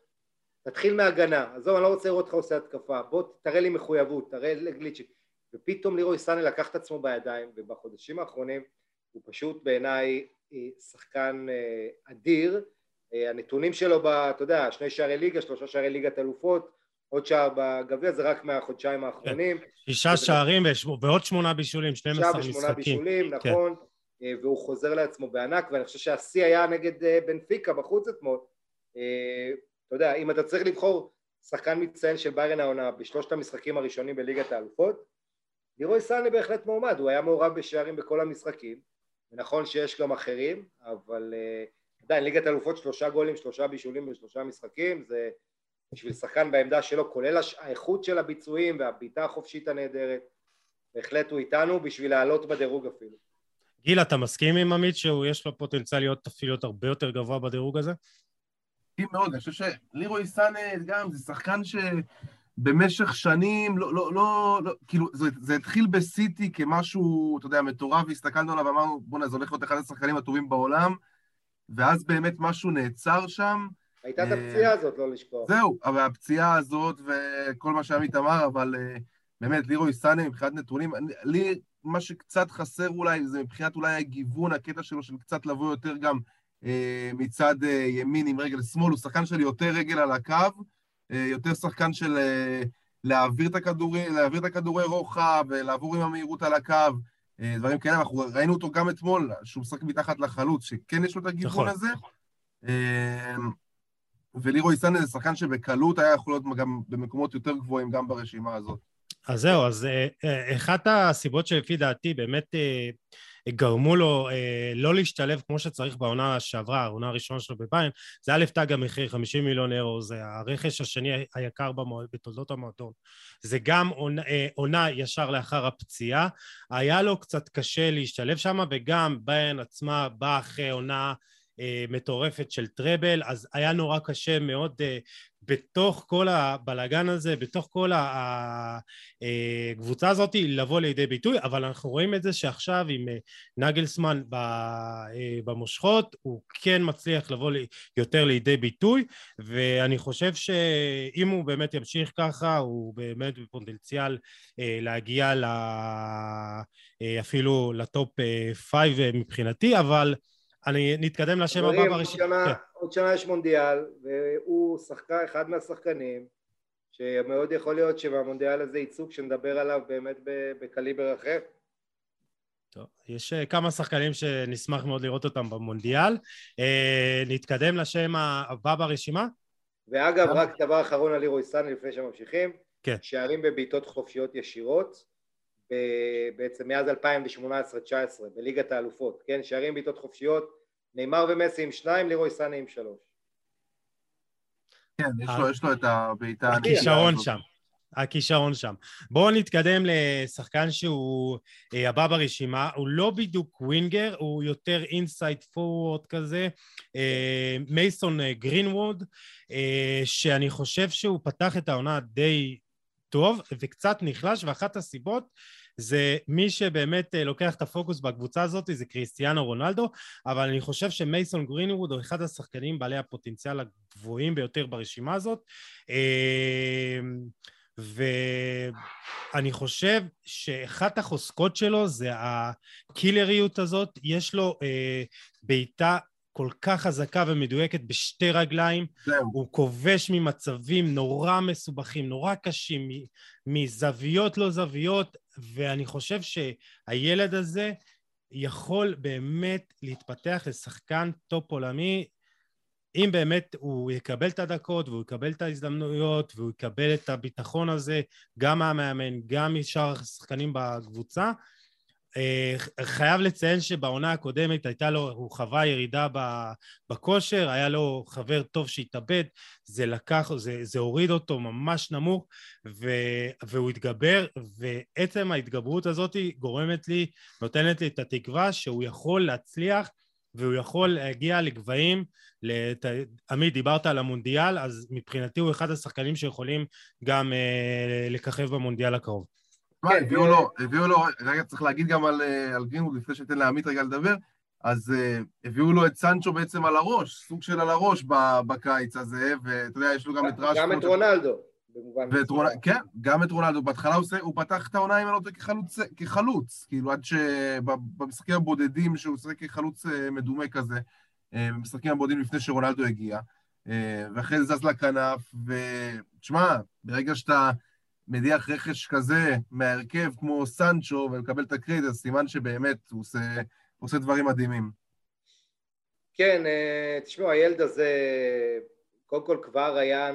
Speaker 2: תתחיל מהגנה, עזוב אני לא רוצה לראות אותך עושה התקפה, בוא תראה לי מחויבות, תראה לגליצ'יק ופתאום לירוי סאנה לקח את עצמו בידיים ובחודשים האחרונים הוא פשוט בעיניי אה, שחקן אה, אדיר, הנתונים שלו, ב, אתה יודע, שני שערי ליגה, שלושה שערי ליגת אלופות עוד שער בגביע, זה רק מהחודשיים האחרונים.
Speaker 1: שישה שערים ועוד שמונה בישולים, 12 משחקים.
Speaker 2: שישה ושמונה בישולים, כן. נכון, אה, והוא חוזר לעצמו בענק, ואני חושב שהשיא היה נגד אה, בנפיקה בחוץ אתמול. אה, אתה יודע, אם אתה צריך לבחור שחקן מצטיין של ביירן העונה בשלושת המשחקים הראשונים בליגת האלופות, לירוי סאני בהחלט מועמד, הוא היה מעורב בשערים בכל המשחקים, ונכון שיש גם אחרים, אבל עדיין ליגת האלופות שלושה גולים, שלושה בישולים בשלושה משחקים, זה בשביל שחקן בעמדה שלו, כולל האיכות של הביצועים והבעיטה החופשית הנהדרת, בהחלט הוא איתנו בשביל לעלות בדירוג אפילו.
Speaker 1: גיל, אתה מסכים עם עמית שיש לו פוטנציאל להיות אפילו להיות הרבה יותר גבוה בדירוג הזה?
Speaker 3: מסכים מאוד, אני חושב שלירוי סאנה גם זה שחקן שבמשך שנים, לא, לא, לא, לא כאילו, זה, זה התחיל בסיטי כמשהו, אתה יודע, מטורף, והסתכלנו עליו ואמרנו, בוא'נה, זה הולך להיות אחד השחקנים הטובים בעולם, ואז באמת משהו נעצר שם,
Speaker 2: הייתה את אה, הפציעה הזאת, לא לשכוח.
Speaker 3: זהו, אבל הפציעה הזאת וכל מה שעמית אמר, אבל אה, באמת, לירוי סאנה מבחינת נתונים, לי מה שקצת חסר אולי, זה מבחינת אולי הגיוון, הקטע שלו של קצת לבוא יותר גם אה, מצד ימין עם רגל שמאל, הוא שחקן של יותר רגל על הקו, יותר שחקן של להעביר את הכדורי, להעביר את הכדורי רוחב, ולעבור עם המהירות על הקו, דברים כאלה, אנחנו ראינו אותו גם אתמול, שהוא משחק מתחת לחלוץ, שכן יש לו את הגיוון נכון, הזה. נכון. ולירוי סאנה זה שחקן שבקלות היה יכול להיות גם במקומות יותר גבוהים גם ברשימה הזאת.
Speaker 1: אז זהו, אז אה, אה, אחת הסיבות שלפי דעתי באמת אה, גרמו לו לא להשתלב כמו שצריך בעונה שעברה, העונה הראשונה שלו בביין, זה א' תג המחיר, 50 מיליון אירו, זה הרכש השני היקר במועד, בתולדות המועדון. זה גם עונה, עונה ישר לאחר הפציעה, היה לו קצת קשה להשתלב שם, וגם ביין עצמה באה אחרי עונה אה, מטורפת של טראבל, אז היה נורא קשה מאוד אה, בתוך כל הבלגן הזה, בתוך כל הקבוצה אה, הזאת לבוא לידי ביטוי, אבל אנחנו רואים את זה שעכשיו עם נגלסמן במושכות, הוא כן מצליח לבוא יותר לידי ביטוי, ואני חושב שאם הוא באמת ימשיך ככה, הוא באמת בפוטנציאל להגיע אפילו ל top five מבחינתי, אבל אני נתקדם לשם הבא
Speaker 2: ברשימה. עוד שנה יש מונדיאל, והוא שחקן, אחד מהשחקנים, שמאוד יכול להיות שבמונדיאל הזה ייצוג שנדבר עליו באמת בקליבר אחר.
Speaker 1: טוב, יש אה, כמה שחקנים שנשמח מאוד לראות אותם במונדיאל. Uh, נתקדם לשם הבא ברשימה.
Speaker 2: ואגב, רק דבר אחרון על לירוי סאני לפני שממשיכים.
Speaker 1: כן.
Speaker 2: שערים בבעיטות חופשיות ישירות, בעצם מאז 2018-2019, בליגת האלופות, כן? שערים בבעיטות חופשיות, נאמר ומסי עם שניים, לירוי סאני עם שלוש.
Speaker 3: כן, יש לו, יש לו את הבעיטה...
Speaker 1: הכישרון שם. הכישרון שם. בואו נתקדם לשחקן שהוא אה, הבא ברשימה, הוא לא בדיוק winger, הוא יותר inside forward כזה, אה, מייסון אה, גרינווד, אה, שאני חושב שהוא פתח את העונה די טוב וקצת נחלש, ואחת הסיבות זה מי שבאמת אה, לוקח את הפוקוס בקבוצה הזאת זה קריסטיאנו רונלדו, אבל אני חושב שמייסון גרינווד הוא אחד השחקנים בעלי הפוטנציאל הגבוהים ביותר ברשימה הזאת. אה, ואני חושב שאחת החוזקות שלו זה הקילריות הזאת, יש לו אה, בעיטה כל כך חזקה ומדויקת בשתי רגליים,
Speaker 3: זהו.
Speaker 1: הוא כובש ממצבים נורא מסובכים, נורא קשים, מזוויות לא זוויות, ואני חושב שהילד הזה יכול באמת להתפתח לשחקן טופ עולמי אם באמת הוא יקבל את הדקות והוא יקבל את ההזדמנויות והוא יקבל את הביטחון הזה גם מהמאמן, גם משאר השחקנים בקבוצה, חייב לציין שבעונה הקודמת הייתה לו, הוא חווה ירידה בכושר, היה לו חבר טוב שהתאבד, זה לקח, זה, זה הוריד אותו ממש נמוך ו, והוא התגבר ועצם ההתגברות הזאת גורמת לי, נותנת לי את התקווה שהוא יכול להצליח והוא יכול להגיע לגבהים, לת... עמית דיברת על המונדיאל, אז מבחינתי הוא אחד השחקנים שיכולים גם אה, לככב במונדיאל הקרוב.
Speaker 3: כן, הביאו לו, הביאו לו, רגע צריך להגיד גם על, אה, על גרינווד לפני שניתן לעמית רגע לדבר, אז uh, הביאו לו את סנצ'ו בעצם על הראש, סוג של על הראש בקיץ הזה, ואתה יודע, יש לו גם את
Speaker 2: ראש... גם את רונלדו.
Speaker 3: ואת רונ... כן, גם את רונלדו. בהתחלה הוא, הוא פתח את העונה, אם אני לא טועה, כחלוץ, כחלוץ, כאילו עד שבמשחקים הבודדים שהוא שיחק כחלוץ אה, מדומה כזה, במשחקים הבודדים לפני שרונלדו הגיע, ואחרי זה זז לכנף, ותשמע, ברגע שאתה... מדיח רכש כזה מהרכב כמו סנצ'ו ומקבל את הקרדיט, אז סימן שבאמת הוא עושה, הוא עושה דברים מדהימים.
Speaker 2: כן, אה, תשמעו, הילד הזה קודם כל כבר היה,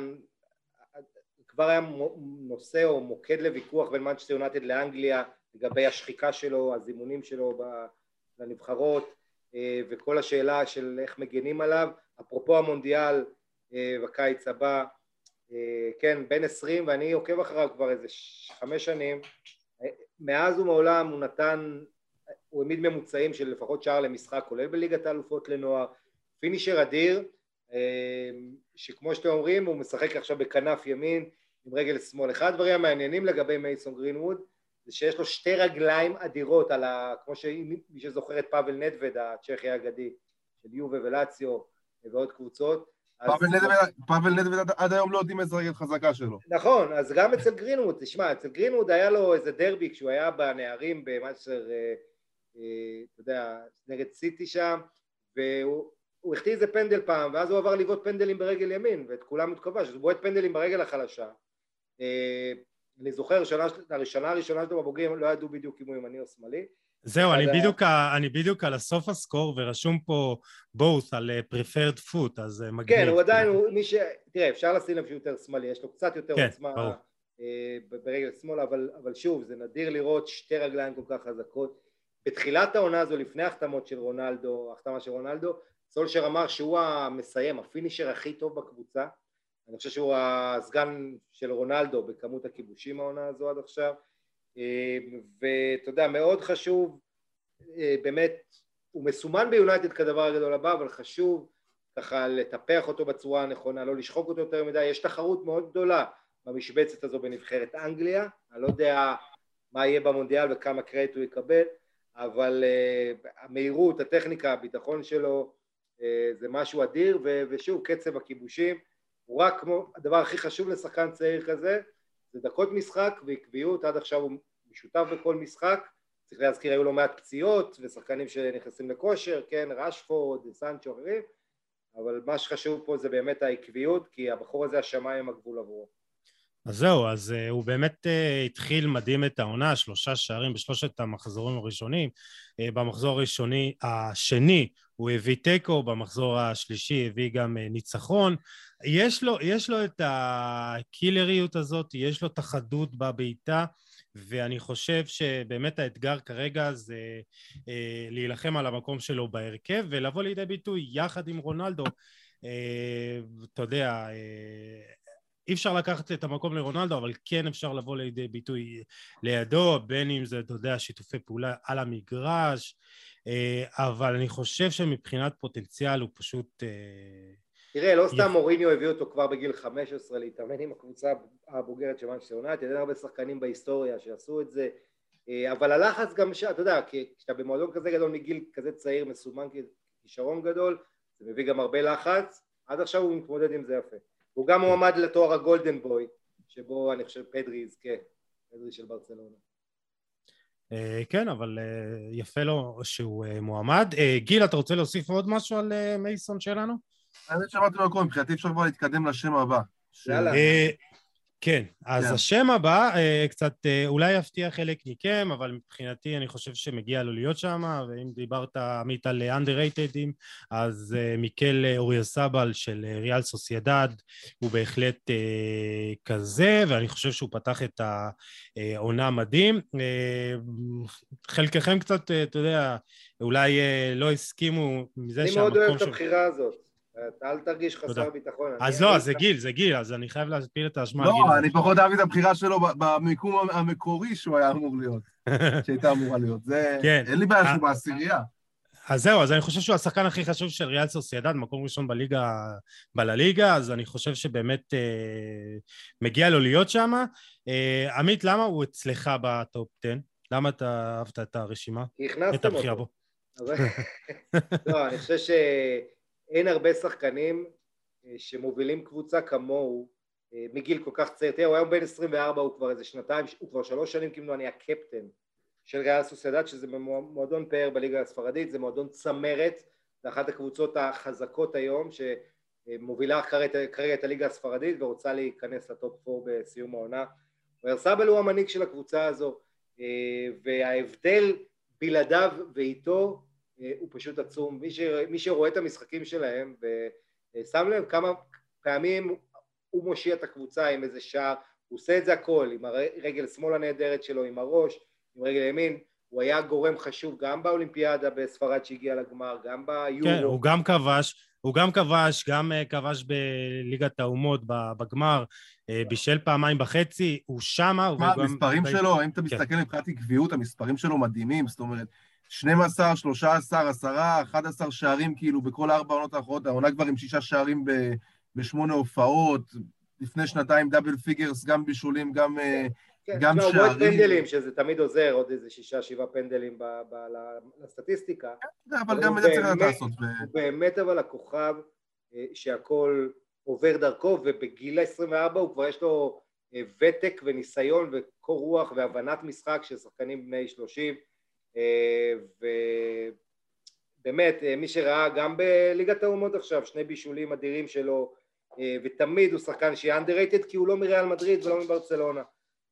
Speaker 2: כבר היה נושא או מוקד לוויכוח בין מנצ'סטר יונטד לאנגליה לגבי השחיקה שלו, הזימונים שלו לנבחרות אה, וכל השאלה של איך מגנים עליו. אפרופו המונדיאל אה, בקיץ הבא, כן, בן עשרים ואני עוקב אחריו כבר איזה חמש שנים. מאז ומעולם הוא נתן, הוא העמיד ממוצעים של לפחות שער למשחק כולל בליגת האלופות לנוער. פינישר אדיר אה, שכמו שאתם אומרים הוא משחק עכשיו בכנף ימין עם רגל שמאל. אחד הדברים המעניינים לגבי מייסון גרינווד זה שיש לו שתי רגליים אדירות על ה... כמו שמי שזוכר את פאבל נדבד הצ'כי האגדי של יובה ולציו ועוד קבוצות
Speaker 3: פאבל נדבד עד היום לא יודעים איזה רגל חזקה שלו.
Speaker 2: נכון, אז גם אצל גרינווד, תשמע, אצל גרינווד היה לו איזה דרבי כשהוא היה בנערים במנצ'סטר, אה, אה, אתה יודע, נגד סיטי שם, והוא החטיא איזה פנדל פעם, ואז הוא עבר לבעוט פנדלים ברגל ימין, ואת כולם הוא כבש, אז הוא בועט פנדלים ברגל החלשה. אה, אני זוכר, הראשונה הראשונה שלו בבוגרים לא ידעו בדיוק אם הוא ימני או שמאלי,
Speaker 1: זהו, אני בדיוק, אני בדיוק על הסוף הסקור, ורשום פה both על אה, preferred foot, אז אה, מגניב.
Speaker 2: כן, הוא עדיין, הוא מי ש... תראה, אפשר לשים לב שהוא יותר שמאלי, יש לו קצת יותר כן, עוצמה אה, ברגל שמאל, אבל, אבל שוב, זה נדיר לראות שתי רגליים כל כך חזקות. בתחילת העונה הזו, לפני ההחתמות של רונלדו, ההחתמה של רונלדו, סולשר אמר שהוא המסיים, הפינישר הכי טוב בקבוצה. אני חושב שהוא הסגן של רונלדו בכמות הכיבושים העונה הזו עד עכשיו. ואתה יודע, מאוד חשוב, אה, באמת, הוא מסומן ביונייטד כדבר הגדול הבא, אבל חשוב ככה לטפח אותו בצורה הנכונה, לא לשחוק אותו יותר מדי, יש תחרות מאוד גדולה במשבצת הזו בנבחרת אנגליה, אני לא יודע מה יהיה במונדיאל וכמה קרדיט הוא יקבל, אבל uh, המהירות, הטכניקה, הביטחון שלו uh, זה משהו אדיר, ו- ושוב, קצב הכיבושים הוא רק כמו, הדבר הכי חשוב לשחקן צעיר כזה, זה דקות משחק ועקביות, עד עכשיו הוא משותף בכל משחק, צריך להזכיר היו לא מעט פציעות ושחקנים שנכנסים לכושר, כן, רשפורד, סנצ'ו אחרים, אבל מה שחשוב פה זה באמת העקביות, כי הבחור הזה השמיים הגבול עבורו.
Speaker 1: אז זהו, אז uh, הוא באמת uh, התחיל מדהים את העונה, שלושה שערים בשלושת המחזורים הראשונים. Uh, במחזור הראשוני, השני, הוא הביא תיקו, במחזור השלישי הביא גם uh, ניצחון. יש לו, יש לו את הקילריות הזאת, יש לו את החדות בבעיטה, ואני חושב שבאמת האתגר כרגע זה uh, להילחם על המקום שלו בהרכב ולבוא לידי ביטוי יחד עם רונלדו. Uh, אתה יודע, uh, אי אפשר לקחת את המקום לרונלדו, אבל כן אפשר לבוא לידי ביטוי לידו, בין אם זה, אתה יודע, שיתופי פעולה על המגרש, אה, אבל אני חושב שמבחינת פוטנציאל הוא פשוט... אה,
Speaker 2: תראה, לא סתם מוריניו הביא אותו כבר בגיל 15 להתאמן עם הקבוצה הבוגרת של מנצ'סטר יונייטד, אין הרבה שחקנים בהיסטוריה שעשו את זה, אה, אבל הלחץ גם, ש... אתה יודע, כשאתה במועדון כזה גדול מגיל כזה צעיר, מסומן ככישרון גדול, זה מביא גם הרבה לחץ, עד עכשיו הוא מתמודד עם זה יפה. הוא גם מועמד לתואר הגולדן בוי, שבו אני חושב פדרי יזכה, פדרי של ברצלונה.
Speaker 1: אה, כן, אבל אה, יפה לו שהוא מועמד. גיל, אתה רוצה להוסיף עוד משהו על מייסון שלנו?
Speaker 3: אני שמעתי לו הכל, מבחינתי אפשר כבר להתקדם לשם הבא.
Speaker 2: יאללה.
Speaker 1: כן, אז. השם הבא uh, קצת uh, אולי יפתיע חלק מכם, אבל מבחינתי אני חושב שמגיע לו להיות שם, ואם דיברת עמית על underratedים, אז מיקל אוריה סבל של ריאל סוסיידד הוא בהחלט כזה, ואני חושב שהוא פתח את העונה מדהים. חלקכם קצת, אתה יודע, אולי לא הסכימו מזה
Speaker 2: שהמקום... אני מאוד אוהב את הבחירה הזאת. אל תרגיש חסר ביטחון.
Speaker 1: אז לא, זה גיל, זה גיל, אז אני חייב להפיל את האשמה.
Speaker 3: לא, אני פחות אהבתי את הבחירה שלו במיקום המקורי שהוא היה אמור להיות, שהייתה אמורה להיות. זה... כן. אין לי בעיה שהוא בעשירייה.
Speaker 1: אז זהו, אז אני חושב שהוא השחקן הכי חשוב של ריאל סוסיידד, מקום ראשון בליגה, בלליגה, אז אני חושב שבאמת אה, מגיע לו להיות שם. אה, עמית, למה הוא אצלך בטופ 10? למה אתה אהבת את הרשימה?
Speaker 2: כי הכנסתם אותו. לא, אני חושב ש... אין הרבה שחקנים אה, שמובילים קבוצה כמוהו אה, מגיל כל כך צעיר, תראה הוא היום בן 24 הוא כבר איזה שנתיים, הוא כבר שלוש שנים כאילו אני הקפטן של ריאל סוסיידד שזה מועדון פאר בליגה הספרדית, זה מועדון צמרת, זה אחת הקבוצות החזקות היום שמובילה כרגע את הליגה הספרדית ורוצה להיכנס לטופ 4 בסיום העונה. ורסאבל הוא המנהיג של הקבוצה הזו אה, וההבדל בלעדיו ואיתו הוא פשוט עצום. מי, ש... מי שרואה את המשחקים שלהם ושם לב כמה פעמים הוא מושיע את הקבוצה עם איזה שער, הוא עושה את זה הכל, עם הרגל שמאל הנהדרת שלו, עם הראש, עם רגל ימין, הוא היה גורם חשוב גם באולימפיאדה בספרד שהגיע לגמר, גם ביורו.
Speaker 1: כן, הוא גם כבש, הוא גם כבש, גם אה, כבש בליגת האומות בגמר, אה, בישל פעמיים בחצי, הוא שמה.
Speaker 3: מה, המספרים שלו, אם אתה כן. מסתכל מבחינת עקביות, המספרים שלו מדהימים, זאת אומרת, 12, 13, 10, 11 שערים כאילו בכל ארבע העונות האחרונות, העונה כבר עם שישה שערים ב, בשמונה הופעות, לפני שנתיים double figures, גם בישולים, גם, אה, כן, גם שערים.
Speaker 2: כן, הוא פנדלים, שזה תמיד עוזר, עוד איזה שישה, שבעה פנדלים ב, ב, לסטטיסטיקה.
Speaker 3: כן, אבל גם את זה צריך לעשות.
Speaker 2: הוא באמת אבל הכוכב אה, שהכל עובר דרכו, ובגיל ה-24 הוא כבר יש לו אה, ותק וניסיון וקור רוח והבנת משחק של שחקנים בני 30. אה, ובאמת אה, מי שראה גם בליגת האומות עכשיו שני בישולים אדירים שלו אה, ותמיד הוא שחקן שיהיה underrated כי הוא לא מריאל מדריד ולא מברצלונה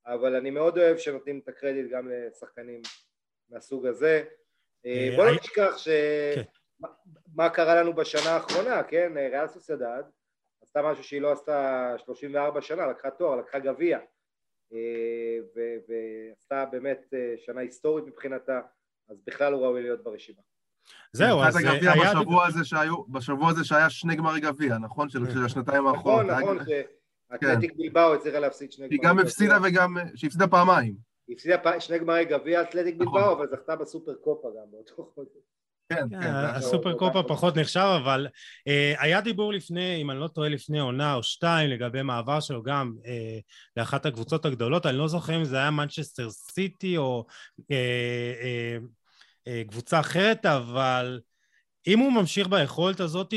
Speaker 2: אבל אני מאוד אוהב שנותנים את הקרדיט גם לשחקנים מהסוג הזה בוא לא נשכח שמה כן. קרה לנו בשנה האחרונה, כן? ריאל סוסיידד עשתה משהו שהיא לא עשתה 34 שנה, לקחה תואר, לקחה גביע ועשתה באמת שנה היסטורית מבחינתה אז בכלל הוא ראוי להיות ברשימה.
Speaker 1: זהו, אז
Speaker 3: הגביע היה... בשבוע הזה שהיו, בשבוע הזה שהיה שני גמרי גביע, נכון? של. השנתיים האחרונות.
Speaker 2: נכון, נכון, שאתלטיק כן. בלבאו הצליחה להפסיד שני
Speaker 3: גמרי גביע. היא גם הפסידה וגם, שהיא הפסידה פעמיים.
Speaker 2: היא הפסידה שני גמרי גביע אתלטיק נכון. בלבאו, אבל זכתה בסופר קופה גם באותו חודש.
Speaker 3: כן, כן.
Speaker 1: הסופר קופה פחות נחשב, אבל אה, היה דיבור לפני, אם אני לא טועה, לפני עונה או שתיים, לגבי מעבר שלו גם אה, לאחת הקבוצות הגדולות, אני לא זוכר אם זה היה מנצ'סטר סיטי או אה, קבוצה אחרת, אבל אם הוא ממשיך ביכולת הזאת,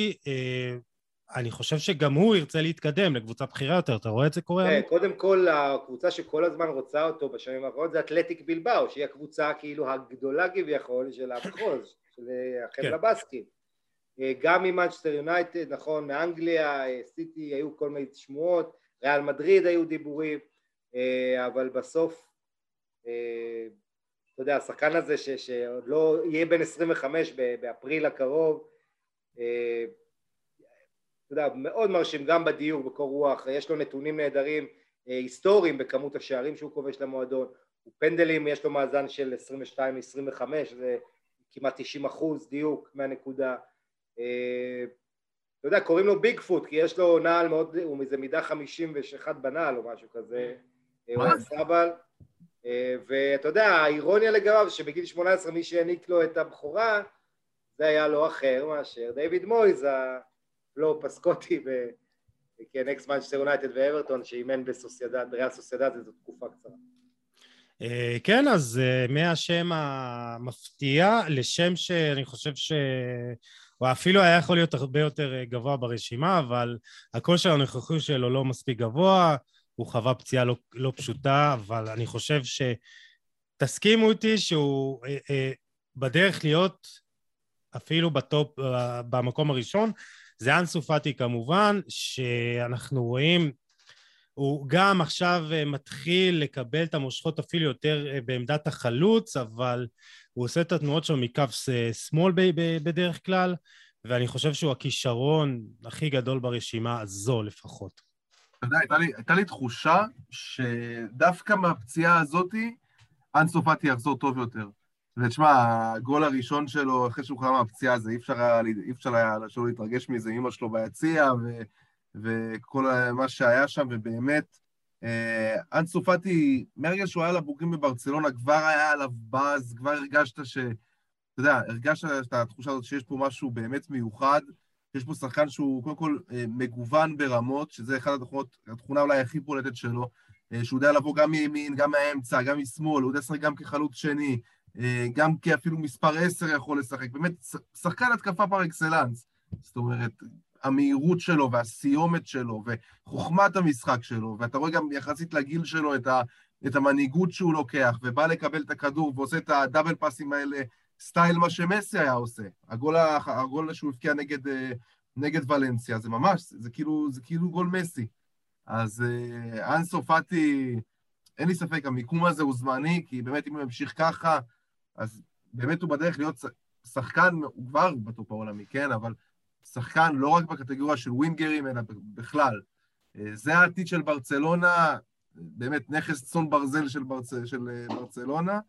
Speaker 1: אני חושב שגם הוא ירצה להתקדם לקבוצה בכירה יותר, אתה רואה את זה קורה?
Speaker 2: כן, קודם כל הקבוצה שכל הזמן רוצה אותו בשנים האחרונות זה אתלטיק בלבאו, שהיא הקבוצה כאילו הגדולה כביכול של המחוז, של החבל כן. הבסקי. גם ממנצ'סטר יונייטד, נכון, מאנגליה, סיטי, היו כל מיני שמועות, ריאל מדריד היו דיבורים, אבל בסוף, אתה יודע, השחקן הזה ש, שעוד לא יהיה בן 25 באפריל הקרוב, אתה יודע, מאוד מרשים גם בדיוק, בקור רוח, יש לו נתונים נהדרים היסטוריים בכמות השערים שהוא כובש למועדון, פנדלים יש לו מאזן של 22-25, זה כמעט 90 אחוז דיוק מהנקודה. אה, אתה יודע, קוראים לו ביג פוט, כי יש לו נעל מאוד, הוא מזה מידה 51 בנעל או משהו כזה. אה, הוא היה סבל. ואתה יודע, האירוניה לגביו, שבגיל 18 מי שהעניק לו את הבכורה, זה היה לא אחר מאשר דיוויד מויס, הפלופ הסקוטי, כן, אקס מנצ'סטר יונייטד ואברטון, שאימן בסוסיידד, ריאל סוסיידד, זו תקופה קצרה.
Speaker 1: אה, כן, אז אה, מהשם המפתיע לשם שאני חושב ש... הוא אפילו היה יכול להיות הרבה יותר אה, גבוה ברשימה, אבל הכושר הנוכחי שלו לא מספיק גבוה, הוא חווה פציעה לא, לא פשוטה, אבל אני חושב ש... תסכימו איתי שהוא אה, אה, בדרך להיות אפילו בטופ, אה, במקום הראשון. זה אנסו פאטי כמובן, שאנחנו רואים הוא גם עכשיו אה, מתחיל לקבל את המושכות אפילו יותר אה, בעמדת החלוץ, אבל הוא עושה את התנועות שלו מקו שמאל בדרך כלל, ואני חושב שהוא הכישרון הכי גדול ברשימה הזו לפחות.
Speaker 3: אתה יודע, הייתה לי, הייתה לי תחושה שדווקא מהפציעה הזאתי, אנסו פאטי יחזור טוב יותר. ותשמע, הגול הראשון שלו, אחרי שהוא חרם מהפציעה הזה, אי אפשר היה, אי אפשר היה שלא להתרגש מזה, אמא שלו ביציע, ו... וכל מה שהיה שם, ובאמת, אה, אנסו פאטי, מהרגע שהוא היה לבוגרים בברצלונה, כבר היה עליו באז, כבר הרגשת ש... אתה יודע, הרגשת את התחושה הזאת שיש פה משהו באמת מיוחד, יש פה שחקן שהוא קודם כל אה, מגוון ברמות, שזה אחת התכונות, התכונה אולי הכי פולטת שלו, אה, שהוא יודע לבוא גם מימין, גם מהאמצע, גם משמאל, הוא יודע לשחק גם כחלוץ שני, גם כאפילו מספר עשר יכול לשחק, באמת, שחקן התקפה פר אקסלנס. זאת אומרת, המהירות שלו והסיומת שלו וחוכמת המשחק שלו, ואתה רואה גם יחסית לגיל שלו את, ה, את המנהיגות שהוא לוקח, ובא לקבל את הכדור ועושה את הדאבל פאסים האלה, סטייל מה שמסי היה עושה. הגול, הגול שהוא הבקיע נגד, אה, נגד ולנסיה, זה ממש, זה כאילו, זה כאילו גול מסי. אז אה, אנסו פאטי, אין לי ספק, המיקום הזה הוא זמני, כי באמת אם הוא ימשיך ככה, אז באמת הוא בדרך להיות שחקן, הוא כבר בטופ העולמי, כן? אבל שחקן לא רק בקטגוריה של ווינגרים, אלא בכלל. אה, זה העתיד של ברצלונה, באמת נכס צאן ברזל של, ברצ... של ברצלונה,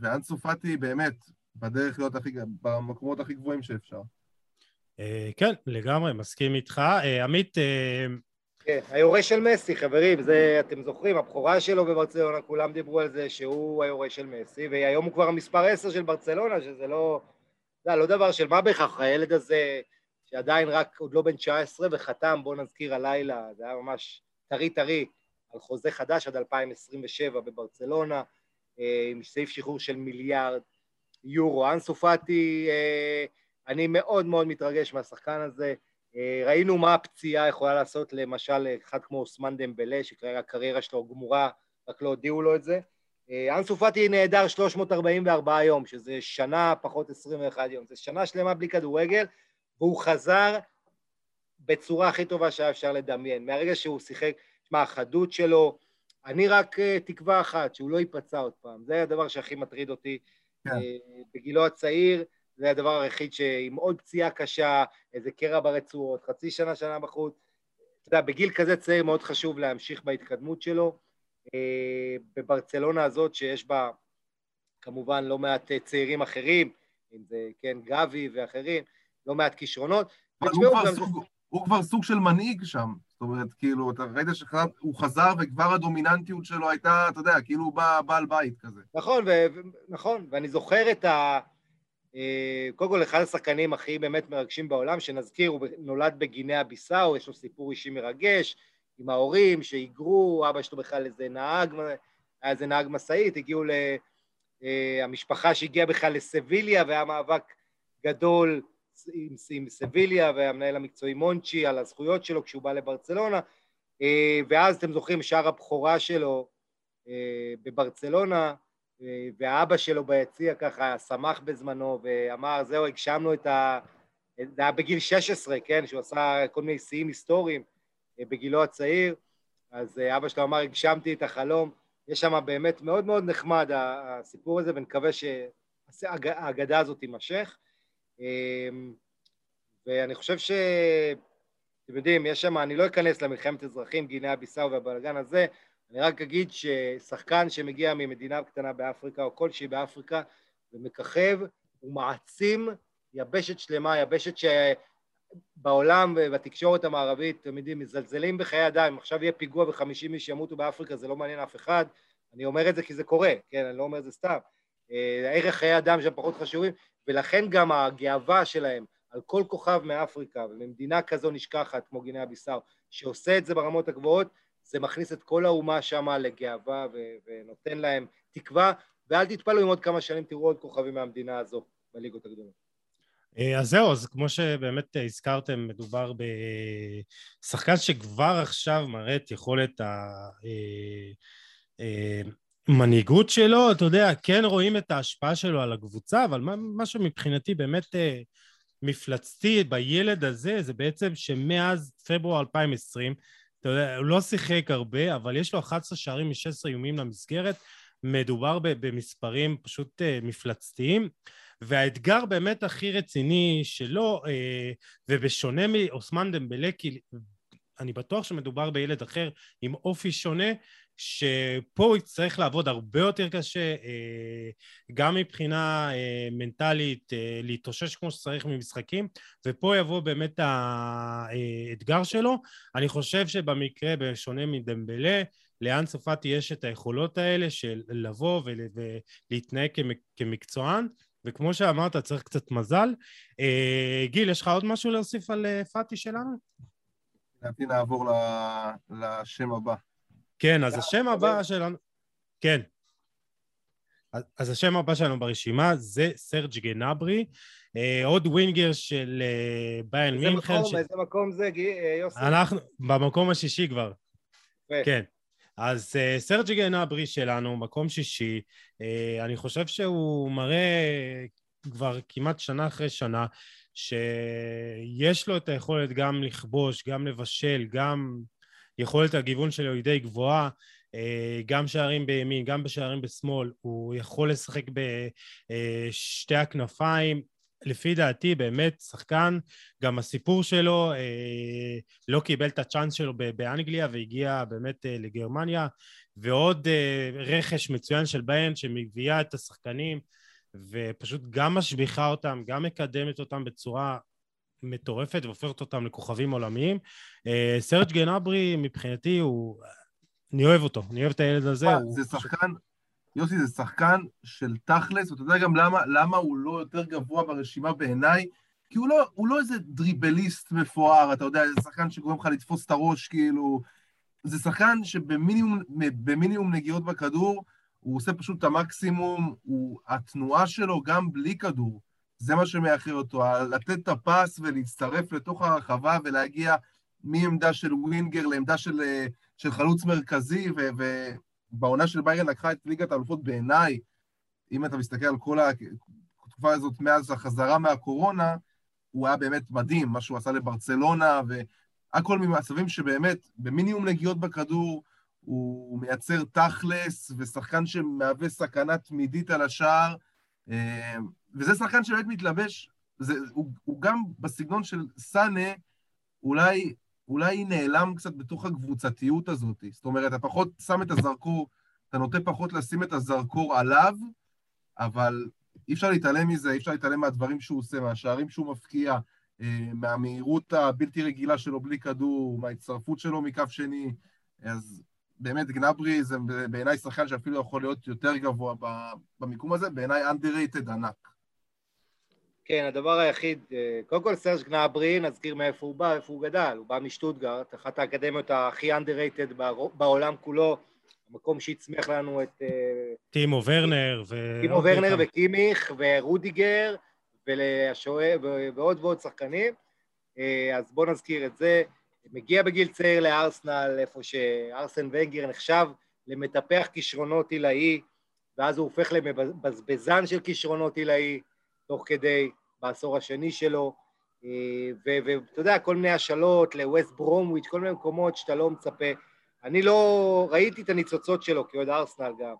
Speaker 3: ואנסו פאטי באמת בדרך להיות הכי, במקומות הכי גבוהים שאפשר.
Speaker 1: כן, לגמרי, מסכים איתך. עמית...
Speaker 2: כן, היורש של מסי, חברים, זה, אתם זוכרים, הבכורה שלו בברצלונה, כולם דיברו על זה שהוא היורש של מסי, והיום הוא כבר המספר 10 של ברצלונה, שזה לא... זה לא דבר של מה בכך, הילד הזה שעדיין רק, עוד לא בן 19 וחתם, בואו נזכיר הלילה, זה היה ממש טרי טרי, על חוזה חדש עד 2027 בברצלונה, אה, עם סעיף שחרור של מיליארד יורו. אנסו פאטי, אה, אני מאוד מאוד מתרגש מהשחקן הזה. אה, ראינו מה הפציעה יכולה לעשות למשל אחד כמו אוסמן דמבלה, שכרגע הקריירה שלו גמורה, רק לא הודיעו לו את זה. אה, אנסו פאטי נהדר 344 יום, שזה שנה פחות 21 יום, זה שנה שלמה בלי כדורגל, והוא חזר בצורה הכי טובה שהיה אפשר לדמיין. מהרגע שהוא שיחק, תשמע, החדות שלו, אני רק אה, תקווה אחת, שהוא לא ייפצע עוד פעם. זה הדבר שהכי מטריד אותי. כן. אה, בגילו הצעיר, זה הדבר היחיד שעם עוד פציעה קשה, איזה קרע ברצועות, חצי שנה, שנה בחוץ. אתה יודע, בגיל כזה צעיר מאוד חשוב להמשיך בהתקדמות שלו. אה, בברצלונה הזאת, שיש בה כמובן לא מעט צעירים אחרים, אם זה, כן, גבי ואחרים, לא מעט כישרונות.
Speaker 3: הוא כבר. סוג, הוא כבר סוג של מנהיג שם. זאת אומרת, כאילו, אתה ראית שהוא חזר וכבר הדומיננטיות שלו הייתה, אתה יודע, כאילו הוא בא, בעל בית כזה.
Speaker 2: נכון, ו- נכון, ואני זוכר את ה... אה, קודם כל, אחד השחקנים הכי באמת מרגשים בעולם, שנזכיר, הוא נולד בגינאה ביסאו, יש לו סיפור אישי מרגש, עם ההורים שהיגרו, אבא שלו בכלל איזה נהג, היה איזה נהג משאית, הגיעו למשפחה אה, שהגיעה בכלל לסביליה והיה מאבק גדול עם, עם סביליה והמנהל המקצועי מונצ'י על הזכויות שלו כשהוא בא לברצלונה אה, ואז אתם זוכרים שער הבכורה שלו אה, בברצלונה והאבא שלו ביציע ככה שמח בזמנו ואמר, זהו, הגשמנו את ה... זה היה בגיל 16, כן, שהוא עשה כל מיני שיאים היסטוריים בגילו הצעיר, אז אבא שלו אמר, הגשמתי את החלום. יש שם באמת מאוד מאוד נחמד הסיפור הזה, ונקווה שהאגדה הזאת תימשך. ואני חושב ש... אתם יודעים, יש שם, אני לא אכנס למלחמת אזרחים, גינאה הביסאו והבלגן הזה, אני רק אגיד ששחקן שמגיע ממדינה קטנה באפריקה או כלשהי באפריקה ומככב, הוא מעצים יבשת שלמה, יבשת שבעולם ובתקשורת המערבית, אתם יודעים, מזלזלים בחיי אדם, אם עכשיו יהיה פיגוע וחמישים איש ימותו באפריקה, זה לא מעניין אף אחד, אני אומר את זה כי זה קורה, כן, אני לא אומר את זה סתם. אה, ערך חיי אדם שהם פחות חשובים, ולכן גם הגאווה שלהם על כל כוכב מאפריקה וממדינה כזו נשכחת כמו גינאה ביסאו, שעושה את זה ברמות הגבוהות, זה מכניס את כל האומה שם לגאווה ו- ונותן להם תקווה, ואל תתפלאו אם עוד כמה שנים תראו עוד כוכבים מהמדינה הזו בליגות הגדולות.
Speaker 1: אה, אז זהו, אז כמו שבאמת הזכרתם, מדובר בשחקן שכבר עכשיו מראה את יכולת המנהיגות אה, אה, שלו, אתה יודע, כן רואים את ההשפעה שלו על הקבוצה, אבל מה שמבחינתי באמת מפלצתי בילד הזה, זה בעצם שמאז פברואר 2020, אתה יודע, הוא לא שיחק הרבה, אבל יש לו 11 שערים מ-16 איומים למסגרת, מדובר במספרים פשוט מפלצתיים. והאתגר באמת הכי רציני שלו, אה, ובשונה מאוסמן דמבלה, כי אני בטוח שמדובר בילד אחר עם אופי שונה, שפה הוא יצטרך לעבוד הרבה יותר קשה, אה, גם מבחינה אה, מנטלית, להתאושש כמו שצריך ממשחקים, ופה יבוא באמת האתגר שלו. אני חושב שבמקרה, בשונה מדמבלה, לאן סופתי יש את היכולות האלה של לבוא ולהתנהג כמקצוען, וכמו שאמרת, צריך קצת מזל. אה, גיל, יש לך עוד משהו להוסיף על אה, פאטי שלנו?
Speaker 3: לדעתי נעבור לשם הבא.
Speaker 1: כן, אז השם הבא שלנו... כן. אז השם הבא שלנו ברשימה זה סרג' גנברי, אה, עוד ווינגר של ביין מינכן.
Speaker 2: איזה מקום זה, יוסי?
Speaker 1: אנחנו במקום השישי כבר. כן. אז uh, סרג'י גנברי שלנו, מקום שישי, uh, אני חושב שהוא מראה כבר כמעט שנה אחרי שנה שיש לו את היכולת גם לכבוש, גם לבשל, גם יכולת הגיוון שלו היא די גבוהה, uh, גם שערים בימין, גם בשערים בשמאל, הוא יכול לשחק בשתי הכנפיים, לפי דעתי באמת שחקן, גם הסיפור שלו אה, לא קיבל את הצ'אנס שלו באנגליה והגיע באמת אה, לגרמניה ועוד אה, רכש מצוין של ביין שמביאה את השחקנים ופשוט גם משביחה אותם, גם מקדמת אותם בצורה מטורפת והופכת אותם לכוכבים עולמיים. אה, סרג' גנברי מבחינתי הוא... אני אוהב אותו, אני אוהב את הילד הזה.
Speaker 3: זה שחקן, יוסי זה שחקן של תכלס, ואתה יודע גם למה, למה הוא לא יותר גבוה ברשימה בעיניי? כי הוא לא, הוא לא איזה דריבליסט מפואר, אתה יודע, זה שחקן שגורם לך לתפוס את הראש, כאילו... זה שחקן שבמינימום נגיעות בכדור, הוא עושה פשוט את המקסימום, הוא, התנועה שלו גם בלי כדור, זה מה שמאחר אותו, לתת את הפס ולהצטרף לתוך הרחבה ולהגיע מעמדה של ווינגר לעמדה של, של חלוץ מרכזי, ו, ו, בעונה של ביירן לקחה את ליגת האלופות בעיניי, אם אתה מסתכל על כל התקופה הזאת מאז החזרה מהקורונה, הוא היה באמת מדהים, מה שהוא עשה לברצלונה, והכל ממצבים שבאמת, במינימום נגיעות בכדור, הוא מייצר תכלס, ושחקן שמהווה סכנה תמידית על השער, אה, וזה שחקן שבאמת מתלבש, זה, הוא, הוא גם בסגנון של סאנה, אולי אולי נעלם קצת בתוך הקבוצתיות הזאת. זאת אומרת, אתה פחות שם את הזרקור, אתה נוטה פחות לשים את הזרקור עליו, אבל אי אפשר להתעלם מזה, אי אפשר להתעלם מהדברים שהוא עושה, מהשערים שהוא מפקיע, אה, מהמהירות הבלתי רגילה שלו בלי כדור, מההצטרפות שלו מקו שני. אז באמת, גנברי זה בעיניי שחקן שאפילו יכול להיות יותר גבוה במיקום הזה, בעיניי underrated ענק.
Speaker 2: כן, הדבר היחיד, אה, קודם כל סרג' גנברי, נזכיר מאיפה הוא בא, איפה הוא גדל, הוא בא משטוטגרט, אחת האקדמיות הכי underrated בעולם כולו, המקום שהצמיח לנו את... אה,
Speaker 1: טימו ורנר ו...
Speaker 2: טימו ורנר וקימיך ורודיגר ועוד ועוד שחקנים, אה, אז בואו נזכיר את זה. מגיע בגיל צעיר לארסנל, איפה שארסן ונגר נחשב למטפח כישרונות עילאי, ואז הוא הופך לבזבזן של כישרונות עילאי, תוך כדי, בעשור השני שלו, ואתה יודע, כל מיני השאלות לווסט ברומוויץ', כל מיני מקומות שאתה לא מצפה. אני לא... ראיתי את הניצוצות שלו כאוהד ארסנל גם,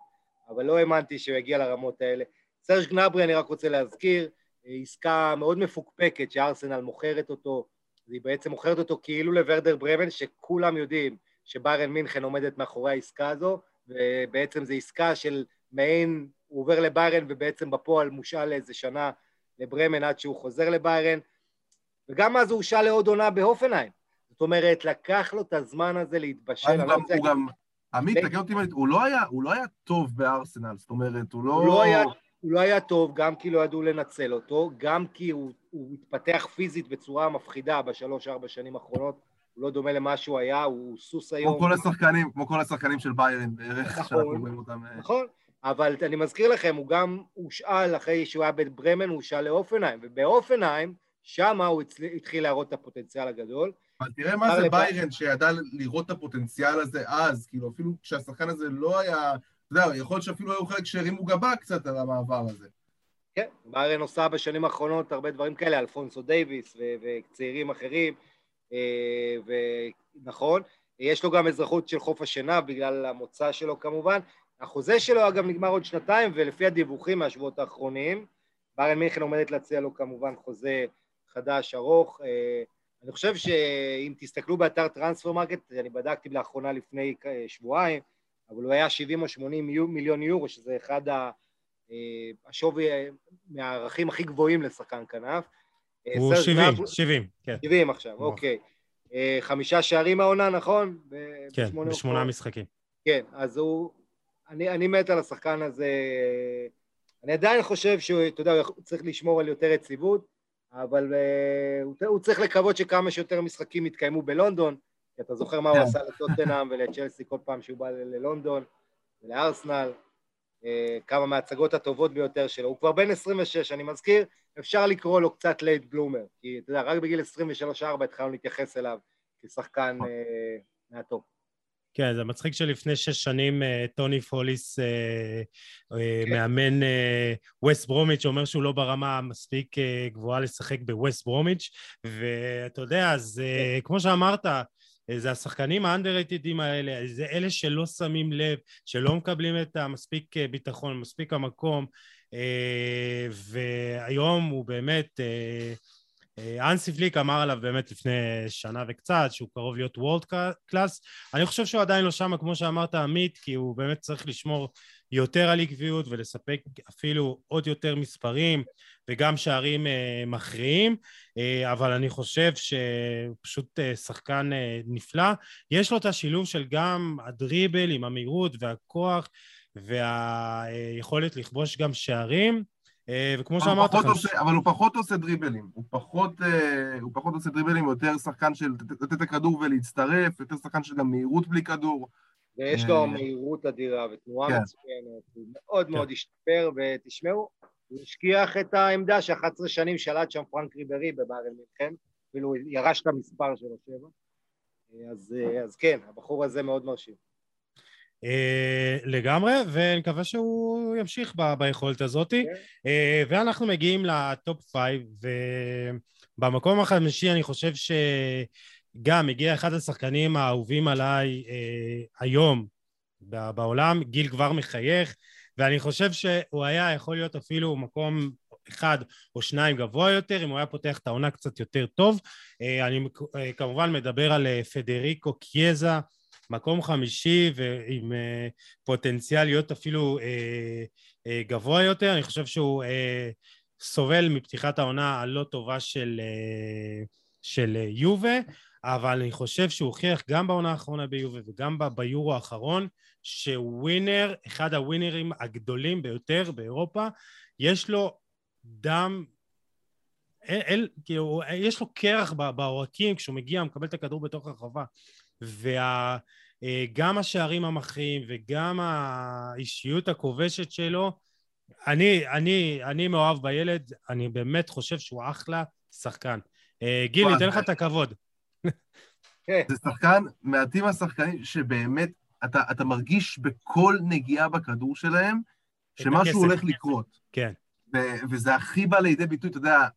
Speaker 2: אבל לא האמנתי שהוא יגיע לרמות האלה. סרש גנברי, אני רק רוצה להזכיר, עסקה מאוד מפוקפקת שארסנל מוכרת אותו, היא בעצם מוכרת אותו כאילו לוורדר ברמן, שכולם יודעים שביירן מינכן עומדת מאחורי העסקה הזו, ובעצם זו עסקה של מעין, הוא עובר לביירן ובעצם בפועל מושאל לאיזה שנה לברמן עד שהוא חוזר לביירן, וגם אז הוא הושאל לעוד עונה בהופנהיים. זאת אומרת, לקח לו את הזמן הזה להתבשל.
Speaker 3: הוא לא גם, עמית, תקן אותי, הוא לא היה טוב בארסנל, זאת אומרת, הוא לא...
Speaker 2: הוא לא היה... הוא לא היה טוב, גם כי לא ידעו לנצל אותו, גם כי הוא, הוא התפתח פיזית בצורה מפחידה בשלוש-ארבע שנים האחרונות, הוא לא דומה למה שהוא היה, הוא סוס היום.
Speaker 3: כמו כל השחקנים, כמו כל השחקנים של ביירן בערך, נכון, שאנחנו רואים אותם.
Speaker 2: אה. נכון, אבל אני מזכיר לכם, הוא גם הושאל, אחרי שהוא היה בברמן, הוא הושאל לאופנהיים, ובאופנהיים, שם הוא התחיל להראות את הפוטנציאל הגדול.
Speaker 3: אבל תראה מה זה ביירן שידע לראות את הפוטנציאל הזה אז, כאילו אפילו כשהשחקן הזה לא היה אתה יודע, יכול להיות שאפילו היו חלק שהרימו גבה קצת על המעבר הזה.
Speaker 2: כן, ביירן עושה בשנים האחרונות הרבה דברים כאלה, אלפונסו דייוויס וצעירים אחרים, אה, ונכון, יש לו גם אזרחות של חוף השנהב בגלל המוצא שלו כמובן. החוזה שלו אגב נגמר עוד שנתיים, ולפי הדיווחים מהשבועות האחרונים, ביירן מינכן עומדת להציע לו כמובן חוזה חדש, ארוך. אה, אני חושב שאם תסתכלו באתר טרנספר מרקט, אני בדקתי לאחרונה לפני שבועיים, אבל הוא היה 70 או 80 מיליון יורו, שזה אחד ה... אה, השווי אה, מהערכים הכי גבוהים לשחקן כנף.
Speaker 1: אה, הוא 70, 70, כן.
Speaker 2: 70 עכשיו, אוקיי. חמישה שערים העונה, נכון?
Speaker 1: כן, בשמונה משחקים.
Speaker 2: כן, אז הוא... אני, אני מת על השחקן הזה. אני עדיין חושב שהוא, אתה יודע, הוא צריך לשמור על יותר יציבות, אבל uh, הוא צריך לקוות שכמה שיותר משחקים יתקיימו בלונדון, כי אתה זוכר מה הוא כן. עשה לטוטנאם ולצ'לסי כל פעם שהוא בא ללונדון ולארסנל, אה, כמה מההצגות הטובות ביותר שלו. הוא כבר בן 26, אני מזכיר, אפשר לקרוא לו קצת late bloomer, כי אתה יודע, רק בגיל 23-4 התחלנו להתייחס אליו כשחקן. אה, מהטופ.
Speaker 1: כן, זה מצחיק שלפני שש שנים אה, טוני פוליס, כן. מאמן ווסט ברומיץ', אומר שהוא לא ברמה מספיק גבוהה לשחק בווסט ברומיץ', ואתה יודע, אז כן. כמו שאמרת, זה השחקנים האנדררייטדים האלה, זה אלה שלא שמים לב, שלא מקבלים את המספיק אה, ביטחון, מספיק המקום, אה, והיום הוא באמת, אה, אנסי פליק אמר עליו באמת לפני שנה וקצת, שהוא קרוב להיות וורד קלאס. אני חושב שהוא עדיין לא שם, כמו שאמרת, עמית, כי הוא באמת צריך לשמור יותר על עקביות ולספק אפילו עוד יותר מספרים וגם שערים אה, מכריעים, אה, אבל אני חושב שפשוט אה, שחקן אה, נפלא. יש לו את השילוב של גם הדריבל עם המהירות והכוח והיכולת לכבוש גם שערים. אה, וכמו שאמרת... חמש...
Speaker 3: עושה, אבל הוא פחות עושה דריבלים. הוא פחות, אה, הוא פחות עושה דריבלים, יותר שחקן של לתת את הכדור ולהצטרף, יותר שחקן של גם מהירות בלי כדור.
Speaker 2: ויש לו אה, מהירות אדירה ותנועה כן. מצוינת, הוא מאוד מאוד כן. השתפר, ותשמעו, הוא השכיח את העמדה ש-11 שנים שלט שם פרנק ריברי בבארל מינכן, אפילו ירש את המספר שלו שבע, אז, אז כן, הבחור הזה מאוד מרשים.
Speaker 1: אה, לגמרי, ואני מקווה שהוא ימשיך ב- ביכולת הזאת. אוקיי. אה, ואנחנו מגיעים ל top five, ובמקום החמישי אני חושב שגם הגיע אחד השחקנים האהובים עליי אה, היום בעולם, גיל כבר מחייך, ואני חושב שהוא היה יכול להיות אפילו מקום אחד או שניים גבוה יותר, אם הוא היה פותח את העונה קצת יותר טוב. אני כמובן מדבר על פדריקו קיאזה, מקום חמישי ועם uh, פוטנציאל להיות אפילו uh, uh, גבוה יותר, אני חושב שהוא סובל מפתיחת העונה הלא טובה של, של יובה, אבל אני חושב שהוא הוכיח גם בעונה האחרונה ביובה וגם ביורו האחרון, שהוא ווינר, אחד הווינרים הגדולים ביותר באירופה, יש לו דם אל, אל, כאילו, יש לו קרח בעורקים כשהוא מגיע, מקבל את הכדור בתוך הרחבה. וגם וה, השערים המכריעים וגם האישיות הכובשת שלו, אני, אני, אני מאוהב בילד, אני באמת חושב שהוא אחלה שחקן. אה, גיל, ניתן לך את הכבוד.
Speaker 3: כן. זה שחקן, מעטים השחקנים שבאמת, אתה, אתה מרגיש בכל נגיעה בכדור שלהם, שמשהו הולך לקרות.
Speaker 1: כן.
Speaker 3: וזה הכי בא לידי ביטוי, אתה יודע,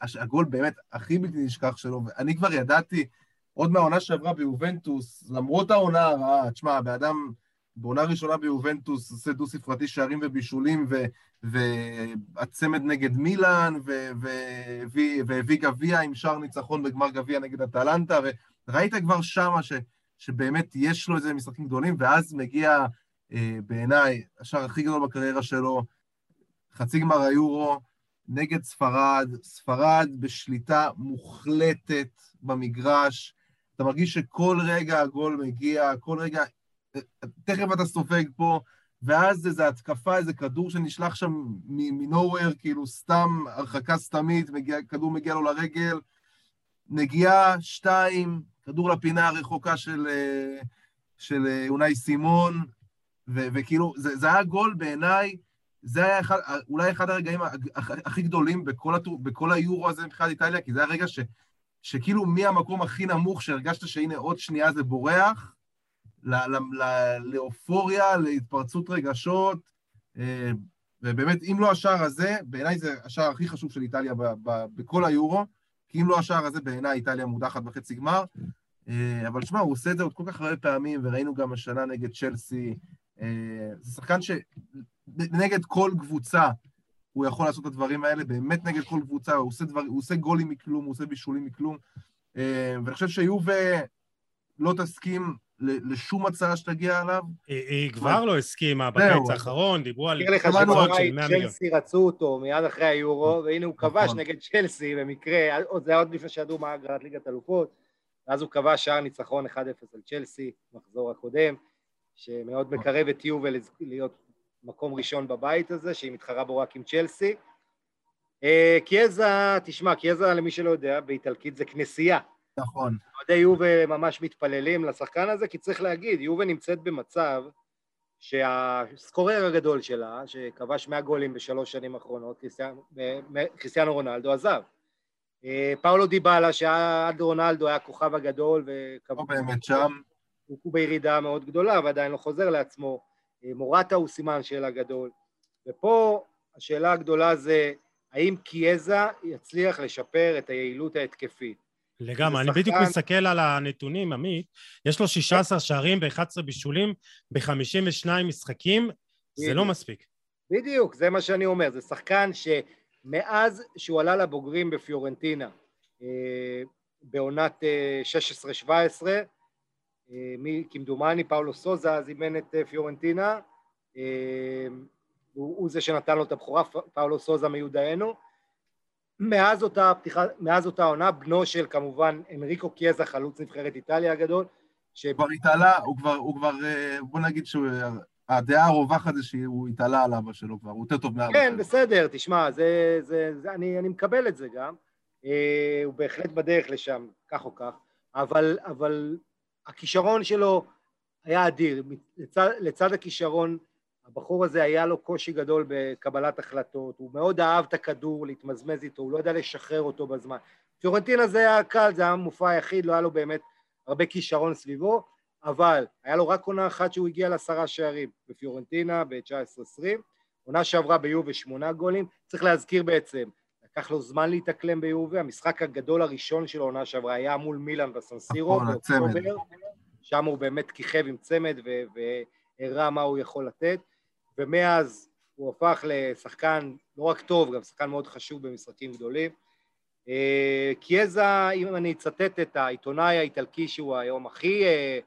Speaker 3: הגול באמת הכי בלתי נשכח שלו, ואני כבר ידעתי, עוד מהעונה שעברה ביובנטוס, למרות העונה הרעה, תשמע, הבן אדם בעונה ראשונה ביובנטוס עושה דו-ספרתי שערים ובישולים, והצמד נגד מילאן, והביא גביע עם שער ניצחון בגמר גביע נגד אטלנטה, וראית כבר שמה ש, שבאמת יש לו איזה משחקים גדולים, ואז מגיע אה, בעיניי השער הכי גדול בקריירה שלו, חצי גמר היורו נגד ספרד, ספרד בשליטה מוחלטת במגרש, אתה מרגיש שכל רגע הגול מגיע, כל רגע, תכף אתה סופג פה, ואז איזו התקפה, איזה כדור שנשלח שם מנוהוור, כאילו סתם הרחקה סתמית, מגיע, כדור מגיע לו לרגל, נגיעה, שתיים, כדור לפינה הרחוקה של, אה, של אונאי סימון, ו, וכאילו, זה, זה היה גול בעיניי, זה היה אחד, אולי אחד הרגעים הכי גדולים בכל, בכל היורו הזה מבחינת איטליה, כי זה היה רגע ש, שכאילו מהמקום הכי נמוך, שהרגשת שהנה עוד שנייה זה בורח, לאופוריה, להתפרצות רגשות, אה, ובאמת, אם לא השער הזה, בעיניי זה השער הכי חשוב של איטליה בכל היורו, כי אם לא השער הזה, בעיניי איטליה מודחת בחצי גמר. אה, אבל שמע, הוא עושה את זה עוד כל כך הרבה פעמים, וראינו גם השנה נגד צ'לסי. אה, זה שחקן שנגד כל קבוצה הוא יכול לעשות את הדברים האלה, באמת נגד כל קבוצה, הוא עושה, דבר, הוא עושה גולים מכלום, הוא עושה בישולים מכלום. ואני חושב שיובה לא תסכים לשום הצעה שתגיע עליו.
Speaker 1: היא כבר לא הסכימה בקיץ האחרון, דיברו על
Speaker 2: 100 מיליון. צ'לסי רצו אותו מיד אחרי היורו, והנה הוא כבש נכון. נגד צ'לסי במקרה, זה היה עוד לפני שידעו מה הגרלת ליגת אלופות, ואז הוא כבש שער ניצחון 1-0 על צ'לסי, מחזור הקודם, שמאוד מקרב את יובל להיות מקום ראשון בבית הזה, שהיא מתחרה בו רק עם צ'לסי. אה, קיאזה, תשמע, קיאזה, למי שלא יודע, באיטלקית זה כנסייה.
Speaker 3: נכון.
Speaker 2: אוהדי יובה ממש מתפללים לשחקן הזה, כי צריך להגיד, יובה נמצאת במצב שהסקורר הגדול שלה, שכבש 100 גולים בשלוש שנים האחרונות, כריסטיאנו רונלדו, עזב. אה, פאולו דיבאלה, שעד רונלדו היה הכוכב הגדול,
Speaker 3: לא באמת שם.
Speaker 2: הוא בירידה מאוד גדולה ועדיין לא חוזר לעצמו. אה, מורטה הוא סימן שאלה גדול. ופה השאלה הגדולה זה, האם קיאזה יצליח לשפר את היעילות ההתקפית?
Speaker 1: לגמרי, אני בדיוק מסתכל על הנתונים, עמית, יש לו 16 שערים ו-11 בישולים ב-52 משחקים, זה לא מספיק.
Speaker 2: בדיוק, זה מה שאני אומר, זה שחקן שמאז שהוא עלה לבוגרים בפיורנטינה, אה, בעונת 16-17, אה, אה, כמדומני פאולו סוזה אז אימן את פיורנטינה, הוא, הוא זה שנתן לו את הבכורה, פאולו סוזה מיודענו, מאז אותה פתיחה, מאז אותה עונה, בנו של כמובן אנריקו קיאזה, חלוץ נבחרת איטליה הגדול,
Speaker 3: ש... כבר התעלה, הוא כבר, הוא כבר, אה, בוא נגיד שהדעה הרווחת זה שהוא התעלה על אבא שלו כבר, הוא יותר טוב מאבא
Speaker 2: כן, שלו. כן, בסדר, תשמע, זה, זה, זה, אני, אני מקבל את זה גם, אה, הוא בהחלט בדרך לשם, כך או כך, אבל, אבל הכישרון שלו היה אדיר, לצד, לצד הכישרון הבחור הזה היה לו קושי גדול בקבלת החלטות, הוא מאוד אהב את הכדור, להתמזמז איתו, הוא לא ידע לשחרר אותו בזמן. פיורנטינה זה היה קל, זה היה מופע היחיד, לא היה לו באמת הרבה כישרון סביבו, אבל היה לו רק עונה אחת שהוא הגיע לעשרה שערים בפיורנטינה ב-19-20, עונה שעברה ביובה שמונה גולים, צריך להזכיר בעצם, לקח לו זמן להתאקלם ביובה, המשחק הגדול הראשון של העונה שעברה היה מול מילאן בסנסירו,
Speaker 3: נכון,
Speaker 2: באוקטובר, שם הוא באמת כיכב עם צמד והראה מה הוא יכול לתת. ומאז הוא הפך לשחקן לא רק טוב, גם שחקן מאוד חשוב במשחקים גדולים. אה, קיאזה, אם אני אצטט את העיתונאי האיטלקי שהוא היום הכי, אה,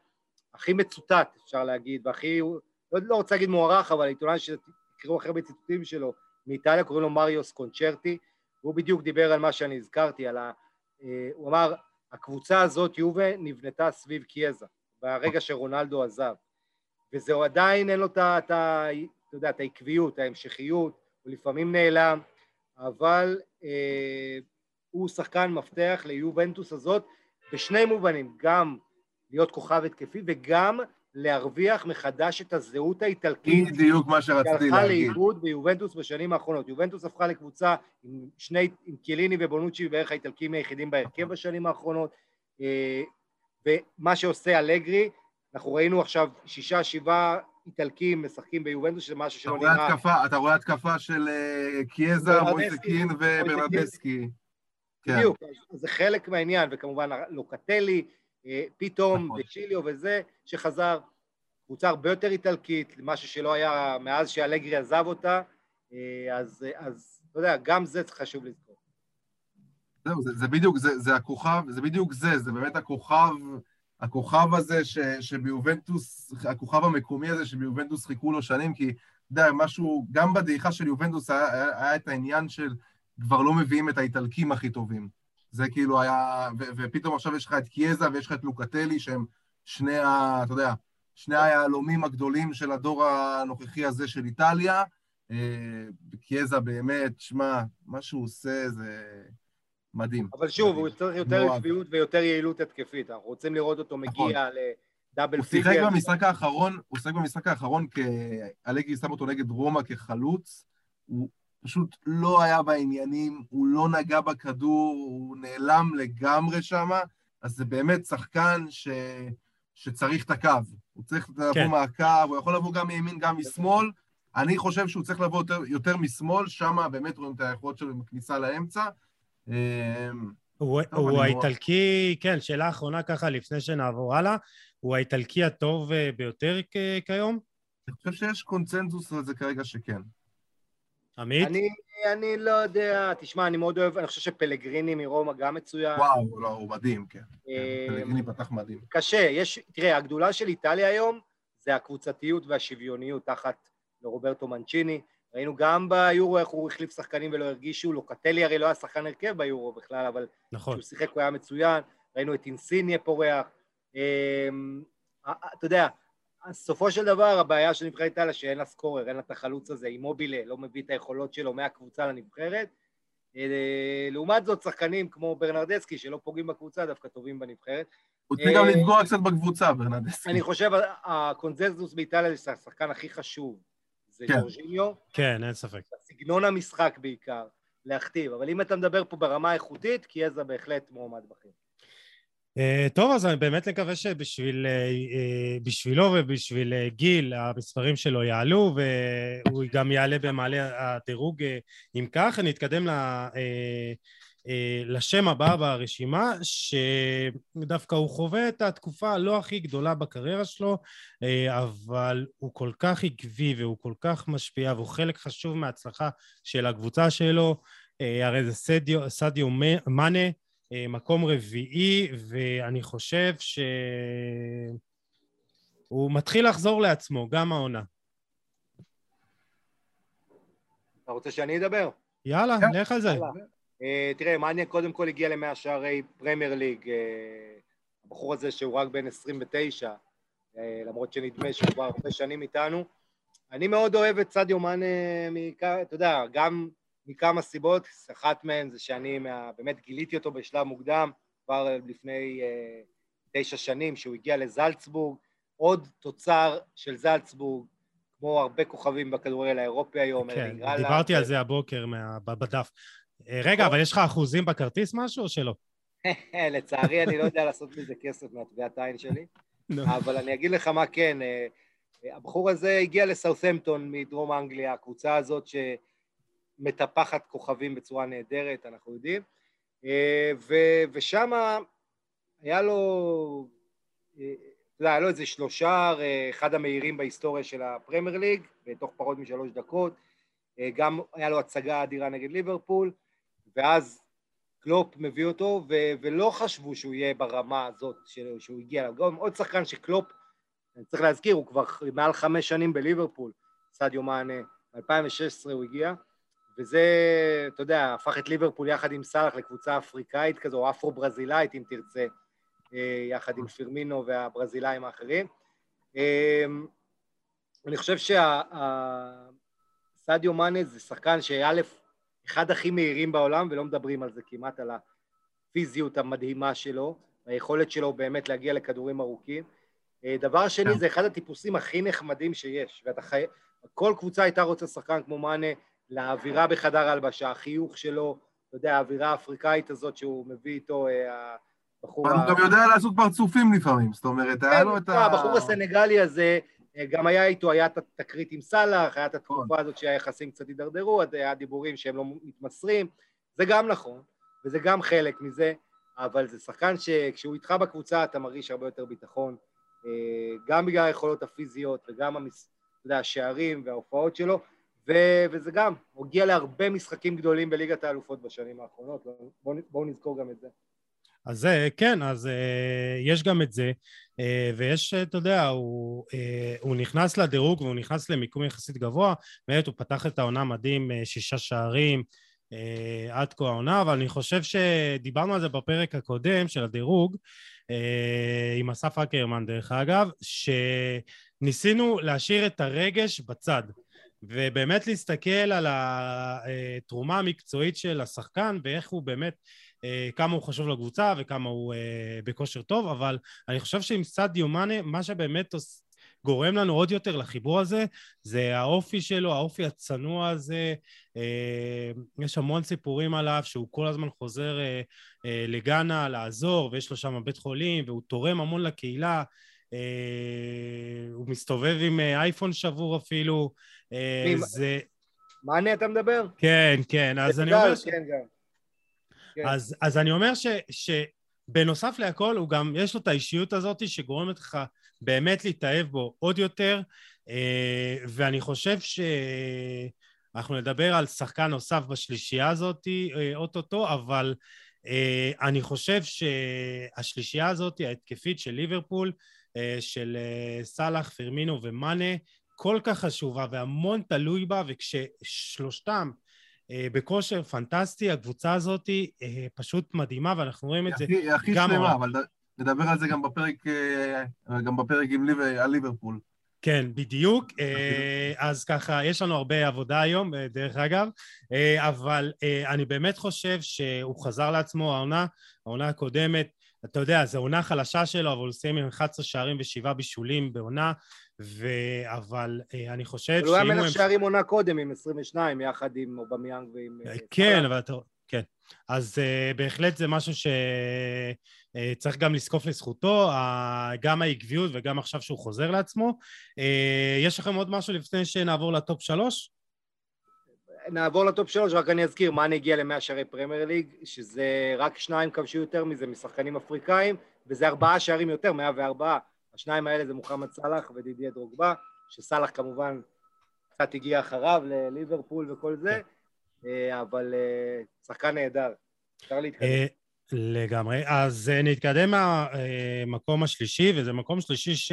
Speaker 2: הכי מצוטט, אפשר להגיד, והכי, לא, לא רוצה להגיד מוערך, אבל העיתונאי שתקראו הכי הרבה ציטוטים שלו מאיטליה, קוראים לו מריוס קונצ'רטי, והוא בדיוק דיבר על מה שאני הזכרתי, על ה... אה, הוא אמר, הקבוצה הזאת, יובה, נבנתה סביב קיאזה, ברגע שרונלדו עזב. וזהו עדיין אין לו את ה... אתה יודע, את העקביות, ההמשכיות, הוא לפעמים נעלם, אבל אה, הוא שחקן מפתח ליובנטוס הזאת בשני מובנים, גם להיות כוכב התקפי וגם להרוויח מחדש את הזהות האיטלקית.
Speaker 3: בדיוק מה שרציתי להגיד.
Speaker 2: שהלכה לאיבוד ביובנטוס בשנים האחרונות. יובנטוס הפכה לקבוצה עם שני, עם קיליני ובונוצ'י בערך האיטלקים היחידים בהרכב בשנים האחרונות, אה, ומה שעושה אלגרי אנחנו ראינו עכשיו שישה, שבעה איטלקים משחקים ביובנטוס, שזה משהו שלא
Speaker 3: נראה...
Speaker 2: התקפה,
Speaker 3: אתה רואה התקפה של uh, קיאזה, מויסקין וברנדסקי.
Speaker 2: כן. בדיוק, זה חלק מהעניין, וכמובן לוקטלי, אה, פתאום, נכון. וצ'יליו וזה, שחזר. קבוצה הרבה יותר איטלקית, משהו שלא היה מאז שאלגרי עזב אותה, אה, אז, אז אתה יודע, גם זה חשוב לזכור.
Speaker 3: זהו, זה, זה בדיוק, זה, זה הכוכב, זה בדיוק זה, זה באמת הכוכב, הכוכב הזה ש, שביובנטוס, הכוכב המקומי הזה שביובנטוס חיכו לו שנים, כי אתה יודע, משהו, גם בדעיכה של יובנטוס היה, היה, היה את העניין של כבר לא מביאים את האיטלקים הכי טובים. זה כאילו היה, ו, ופתאום עכשיו יש לך את קיאזה ויש לך את לוקטלי, שהם שני ה... אתה יודע, שני היהלומים הגדולים של הדור הנוכחי הזה של איטליה. אה, קיאזה באמת, שמע, מה שהוא עושה זה מדהים.
Speaker 2: אבל שוב, הוא צריך יותר עקביות ויותר יעילות התקפית. אנחנו רוצים לראות אותו נכון. מגיע לדאבל פיגר.
Speaker 3: הוא שיחק במשחק האחרון, הוא שיחק במשחק האחרון, אלגי שם אותו נגד רומא כחלוץ. הוא פשוט לא היה בעניינים, הוא לא נגע בכדור, הוא נעלם לגמרי שם, אז זה באמת שחקן ש... שצריך את הקו. הוא צריך לבוא כן. מהקו, הוא יכול לבוא גם מימין, גם משמאל. אני חושב שהוא צריך לבוא יותר, יותר משמאל, שם באמת רואים את היכולות שלו עם הכניסה לאמצע. אמ,
Speaker 1: הוא, הוא האיטלקי, כן, שאלה אחרונה ככה לפני שנעבור הלאה, הוא האיטלקי הטוב אה, ביותר כיום?
Speaker 3: אני חושב שיש קונצנזוס על זה כרגע שכן.
Speaker 1: עמית?
Speaker 2: אני, אני לא יודע, תשמע, אני מאוד אוהב, אני חושב שפלגריני מרומא גם מצוין.
Speaker 3: וואו, לא, הוא מדהים, כן. כן אה, פלגריני פתח מדהים.
Speaker 2: קשה, יש, תראה, הגדולה של איטליה היום זה הקבוצתיות והשוויוניות תחת רוברטו מנצ'יני. ראינו גם ביורו איך הוא החליף שחקנים ולא הרגישו, לוקטלי הרי לא היה שחקן הרכב ביורו בכלל, אבל נכון. כשהוא שיחק הוא היה מצוין, ראינו את אינסיניה פורח. אמ, אתה יודע, סופו של דבר הבעיה של נבחרת איטליה שאין לה סקורר, אין לה את החלוץ הזה, אימובילה לא מביא את היכולות שלו מהקבוצה לנבחרת. אה, לעומת זאת שחקנים כמו ברנרדסקי שלא פוגעים בקבוצה דווקא טובים בנבחרת.
Speaker 3: הוא צריך גם לפגוע קצת בקבוצה, ברנרדסקי.
Speaker 2: אני חושב הקונזנזוס באיטליה זה השחקן הכי חשוב, זה כן. ג'ורג'יניו.
Speaker 1: כן, אין ספק.
Speaker 2: סגנון המשחק בעיקר, להכתיב, אבל אם אתה מדבר פה ברמה איכותית, קיאזה בהחלט מועמד בכיר.
Speaker 1: Uh, טוב, אז אני באמת מקווה שבשבילו uh, ובשביל uh, גיל המספרים שלו יעלו והוא גם יעלה במעלה הדירוג. אם כך, נתקדם ל, לשם הבא ברשימה, שדווקא הוא חווה את התקופה הלא הכי גדולה בקריירה שלו, אבל הוא כל כך עקבי והוא כל כך משפיע והוא חלק חשוב מההצלחה של הקבוצה שלו, הרי זה סדיו, סדיו מאנה, אה, מקום רביעי, ואני חושב שהוא מתחיל לחזור לעצמו, גם העונה.
Speaker 2: אתה רוצה שאני אדבר?
Speaker 1: יאללה, כן. לך על זה.
Speaker 2: Uh, תראה, מעניין קודם כל הגיע למאה שערי פרמייר ליג, uh, הבחור הזה שהוא רק בן 29, uh, למרות שנדמה שהוא כבר הרבה שנים איתנו. אני מאוד אוהב את סדיו מאנה, אתה יודע, גם מכמה סיבות, אחת מהן זה שאני מה, באמת גיליתי אותו בשלב מוקדם, כבר לפני אה, תשע שנים, שהוא הגיע לזלצבורג, עוד תוצר של זלצבורג, כמו הרבה כוכבים בכדורגל האירופי היום.
Speaker 1: כן, דיברתי על זה הבוקר מה, בדף. אה, רגע, אבל יש לך אחוזים בכרטיס משהו או שלא?
Speaker 2: לצערי אני לא יודע לעשות מזה כסף מהטביעת העין שלי, אבל אני אגיד לך מה כן, אה, הבחור הזה הגיע לסאות'מפטון מדרום אנגליה, הקבוצה הזאת ש... מטפחת כוכבים בצורה נהדרת, אנחנו יודעים, אה, ושם היה לו, אה, אתה יודע, היה לו איזה שלושה, אה, אחד המהירים בהיסטוריה של הפרמייר ליג, בתוך פחות משלוש דקות, גם היה לו הצגה אדירה נגד ליברפול, ואז קלופ מביא אותו, ו- ולא חשבו שהוא יהיה ברמה הזאת שהוא הגיע אליו. גם עוד שחקן שקלופ, אני צריך להזכיר, הוא כבר מעל חמש שנים בליברפול, סעדיו מאנה, ב-2016 הוא הגיע, וזה, אתה יודע, הפך את ליברפול יחד עם סאלח לקבוצה אפריקאית כזו, או אפרו-ברזילאית אם תרצה, אה, יחד עם פירמינו והברזילאים האחרים. אה, אני חושב שהסעדיו מאנה זה שחקן שא', אחד הכי מהירים בעולם, ולא מדברים על זה כמעט, על הפיזיות המדהימה שלו, היכולת שלו באמת להגיע לכדורים ארוכים. אה, דבר שני, כן. זה אחד הטיפוסים הכי נחמדים שיש, ואתה חי... כל קבוצה הייתה רוצה שחקן כמו מאנה, לאווירה בחדר ההלבשה, החיוך שלו, אתה יודע, האווירה האפריקאית הזאת שהוא מביא איתו, אה, הבחור...
Speaker 3: הוא גם יודע לעשות פרצופים לפעמים, זאת אומרת, היה כן, לו את ה...
Speaker 2: הבחור הסנגלי הזה, גם היה איתו, היה את התקרית עם סאלח, היה את התקופה הזאת שהיחסים קצת הידרדרו, היה דיבורים שהם לא מתמסרים, זה גם נכון, וזה גם חלק מזה, אבל זה שחקן שכשהוא איתך בקבוצה אתה מרגיש הרבה יותר ביטחון, גם בגלל היכולות הפיזיות וגם המס... יודע, השערים וההופעות שלו, ו- וזה גם, הגיע להרבה משחקים גדולים בליגת האלופות בשנים האחרונות, בואו בוא נזכור גם את זה.
Speaker 1: אז זה, כן, אז uh, יש גם את זה, uh, ויש, אתה יודע, הוא, הוא נכנס לדירוג והוא נכנס למיקום יחסית גבוה, באמת הוא פתח את העונה מדהים, שישה שערים עד כה העונה, אבל אני חושב שדיברנו על זה בפרק הקודם של הדירוג, עם אסף אקרמן דרך אגב, שניסינו להשאיר את הרגש בצד. ובאמת להסתכל על התרומה המקצועית של השחקן ואיך הוא באמת, אה, כמה הוא חשוב לקבוצה וכמה הוא אה, בכושר טוב, אבל אני חושב שעם סעדיו מאנה, מה שבאמת גורם לנו עוד יותר לחיבור הזה, זה האופי שלו, האופי הצנוע הזה. אה, יש המון סיפורים עליו שהוא כל הזמן חוזר לגאנה לעזור, ויש לו שם בית חולים, והוא תורם המון לקהילה. הוא מסתובב עם אייפון שבור אפילו. אה, זה...
Speaker 2: מענה אתה מדבר?
Speaker 1: כן, כן, אז אני אומר... ש... כן, גם. כן. אז, אז אני אומר ש, שבנוסף להכל, הוא גם, יש לו את האישיות הזאת שגורמת לך באמת להתאהב בו עוד יותר, ואני חושב שאנחנו נדבר על שחקן נוסף בשלישייה הזאת אוטוטו, אבל אני חושב שהשלישייה הזאת, ההתקפית של ליברפול, אה, של אה, סאלח, פרמינו ומאנה כל כך חשובה והמון תלוי בה, וכששלושתם אה, בכושר פנטסטי, הקבוצה הזאת פשוט מדהימה, ואנחנו רואים את זה
Speaker 3: הכי, הכי גם... הכי שלמה, אבל נדבר על זה גם בפרק, גם בפרק עם ליב, על ליברפול.
Speaker 1: כן, בדיוק. אז ככה, יש לנו הרבה עבודה היום, דרך אגב, אבל אני באמת חושב שהוא חזר לעצמו, העונה, העונה הקודמת, אתה יודע, זו עונה חלשה שלו, אבל הוא סיים עם 11 שערים ושבעה בישולים בעונה, ו... אבל אה, אני חושב
Speaker 2: שאם הוא... הוא היה מלך שערים עונה קודם עם 22, יחד עם אובמיאנג ועם...
Speaker 1: אה, כן, אבל אתה... כן. אז אה, בהחלט זה משהו שצריך אה, גם לזקוף לזכותו, אה, גם העקביות וגם עכשיו שהוא חוזר לעצמו. אה, יש לכם עוד משהו לפני שנעבור לטופ שלוש?
Speaker 2: נעבור לטופ שלוש, רק אני אזכיר, מאן הגיע למאה שערי פרמייר ליג, שזה רק שניים כבשו יותר מזה משחקנים אפריקאים, וזה ארבעה שערים יותר, מאה וארבעה. השניים האלה זה מוחמד סאלח ודידיה דרוגבה, שסאלח כמובן קצת הגיע אחריו לליברפול וכל זה, אה, אבל אה, שחקן נהדר. אפשר להתקדם. אה,
Speaker 1: לגמרי. אז נתקדם מהמקום השלישי, וזה מקום שלישי ש...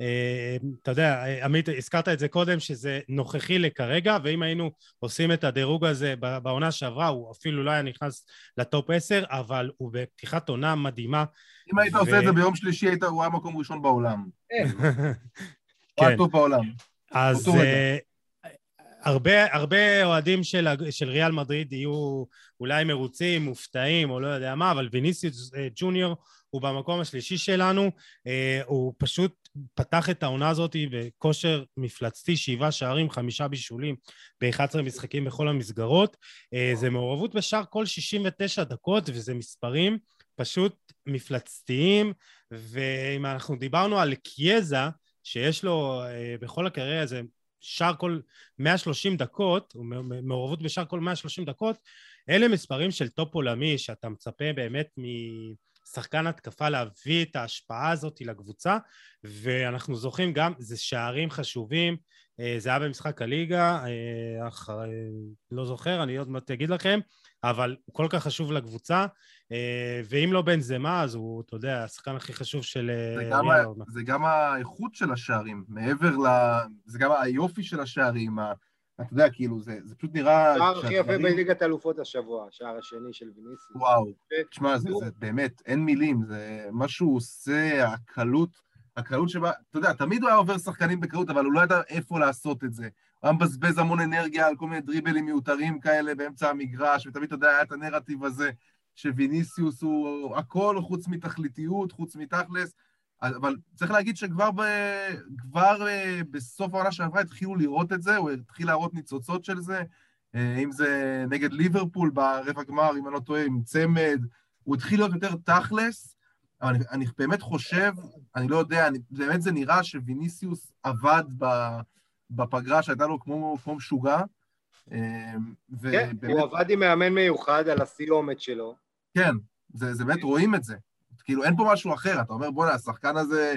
Speaker 1: אה, אתה יודע, עמית, הזכרת את זה קודם, שזה נוכחי לכרגע, ואם היינו עושים את הדירוג הזה בעונה שעברה, הוא אפילו לא היה נכנס לטופ 10, אבל הוא בפתיחת עונה מדהימה.
Speaker 3: אם היית ו... עושה את זה ביום שלישי, היית, הוא היה מקום ראשון בעולם. כן. הוא היה טוב בעולם.
Speaker 1: אז הרבה, הרבה אוהדים של, של ריאל מדריד יהיו אולי מרוצים, מופתעים, או לא יודע מה, אבל ויניסיוס אה, ג'וניור הוא במקום השלישי שלנו, אה, הוא פשוט פתח את העונה הזאת בכושר מפלצתי, שבעה שערים, חמישה בישולים ב-11 משחקים בכל המסגרות. אה, זה מעורבות בשער כל 69 דקות, וזה מספרים פשוט מפלצתיים, ואם אנחנו דיברנו על קיאזה, שיש לו בכל הקריירה איזה שער כל 130 דקות, מעורבות בשער כל 130 דקות, אלה מספרים של טופ עולמי, שאתה מצפה באמת משחקן התקפה להביא את ההשפעה הזאת לקבוצה, ואנחנו זוכרים גם, זה שערים חשובים, אה, זה היה במשחק הליגה, אה, אה, לא זוכר, אני עוד מעט אגיד לכם, אבל הוא כל כך חשוב לקבוצה, ואם לא בן זמה, אז הוא, אתה יודע, השחקן הכי חשוב של...
Speaker 3: זה גם, זה גם האיכות של השערים, מעבר ל... זה גם היופי של השערים, אתה יודע, כאילו, זה, זה פשוט נראה...
Speaker 2: השער הכי יפה בליגת האלופות השבוע, השער השני של ויניסי.
Speaker 3: וואו, תשמע, זה, זה באמת, אין מילים, זה מה שהוא עושה, הקלות, הקלות שבה, אתה יודע, תמיד הוא היה עובר שחקנים בקלות, אבל הוא לא ידע איפה לעשות את זה. הוא היה מבזבז המון אנרגיה על כל מיני דריבלים מיותרים כאלה באמצע המגרש, ותמיד, אתה יודע, היה את הנרטיב הזה, שוויניסיוס הוא הכל חוץ מתכליתיות, חוץ מתכלס, אבל צריך להגיד שכבר ב, כבר אה, בסוף העונה שעברה התחילו לראות את זה, הוא התחיל להראות ניצוצות של זה, אה, אם זה נגד ליברפול ברבע גמר, אם אני לא טועה, עם צמד, הוא התחיל להיות יותר תכלס, אבל אני, אני באמת חושב, אני לא יודע, אני, באמת זה נראה שוויניסיוס עבד ב, בפגרה שהייתה לו כמו, כמו משוגע.
Speaker 2: אמ, כן. הוא עבד עם מאמן מיוחד על הסיומת שלו.
Speaker 3: כן, זה, זה באמת רואים את זה. כאילו, אין פה משהו אחר, אתה אומר, בוא'נה, השחקן הזה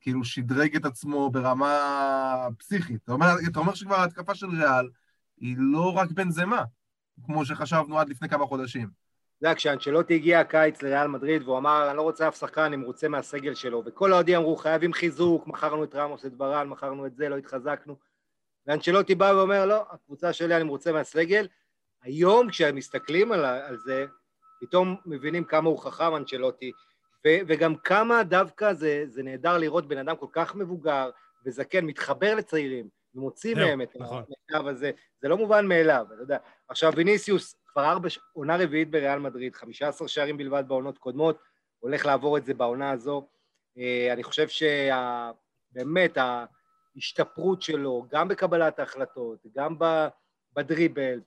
Speaker 3: כאילו שדרג את עצמו ברמה פסיכית. אתה אומר, אתה אומר שכבר ההתקפה של ריאל היא לא רק בן זמה, כמו שחשבנו עד לפני כמה חודשים.
Speaker 2: אתה יודע, כשאנצ'לוטי הגיע הקיץ לריאל מדריד והוא אמר, אני לא רוצה אף שחקן, אני מרוצה מהסגל שלו, וכל האוהדים אמרו, חייבים חיזוק, מכרנו את רמוס, את ברן, מכרנו את זה, לא התחזקנו. ואנצ'לוטי בא ואומר, לא, הקבוצה שלי, אני מרוצה מהסגל. היום, כשהם מסתכלים על, על זה, פתאום מבינים כמה הוא חכם, אנצ'לוטי, ו- וגם כמה דווקא זה, זה נהדר לראות בן אדם כל כך מבוגר וזקן, מתחבר לצעירים, ומוציא מהם את נכון. הקו הזה, זה לא מובן מאליו, אתה יודע. עכשיו, ויניסיוס, כבר ארבע, עונה רביעית בריאל מדריד, 15 שערים בלבד בעונות קודמות, הולך לעבור את זה בעונה הזו. אה, אני חושב שבאמת ההשתפרות שלו, גם בקבלת ההחלטות, גם בדריבל,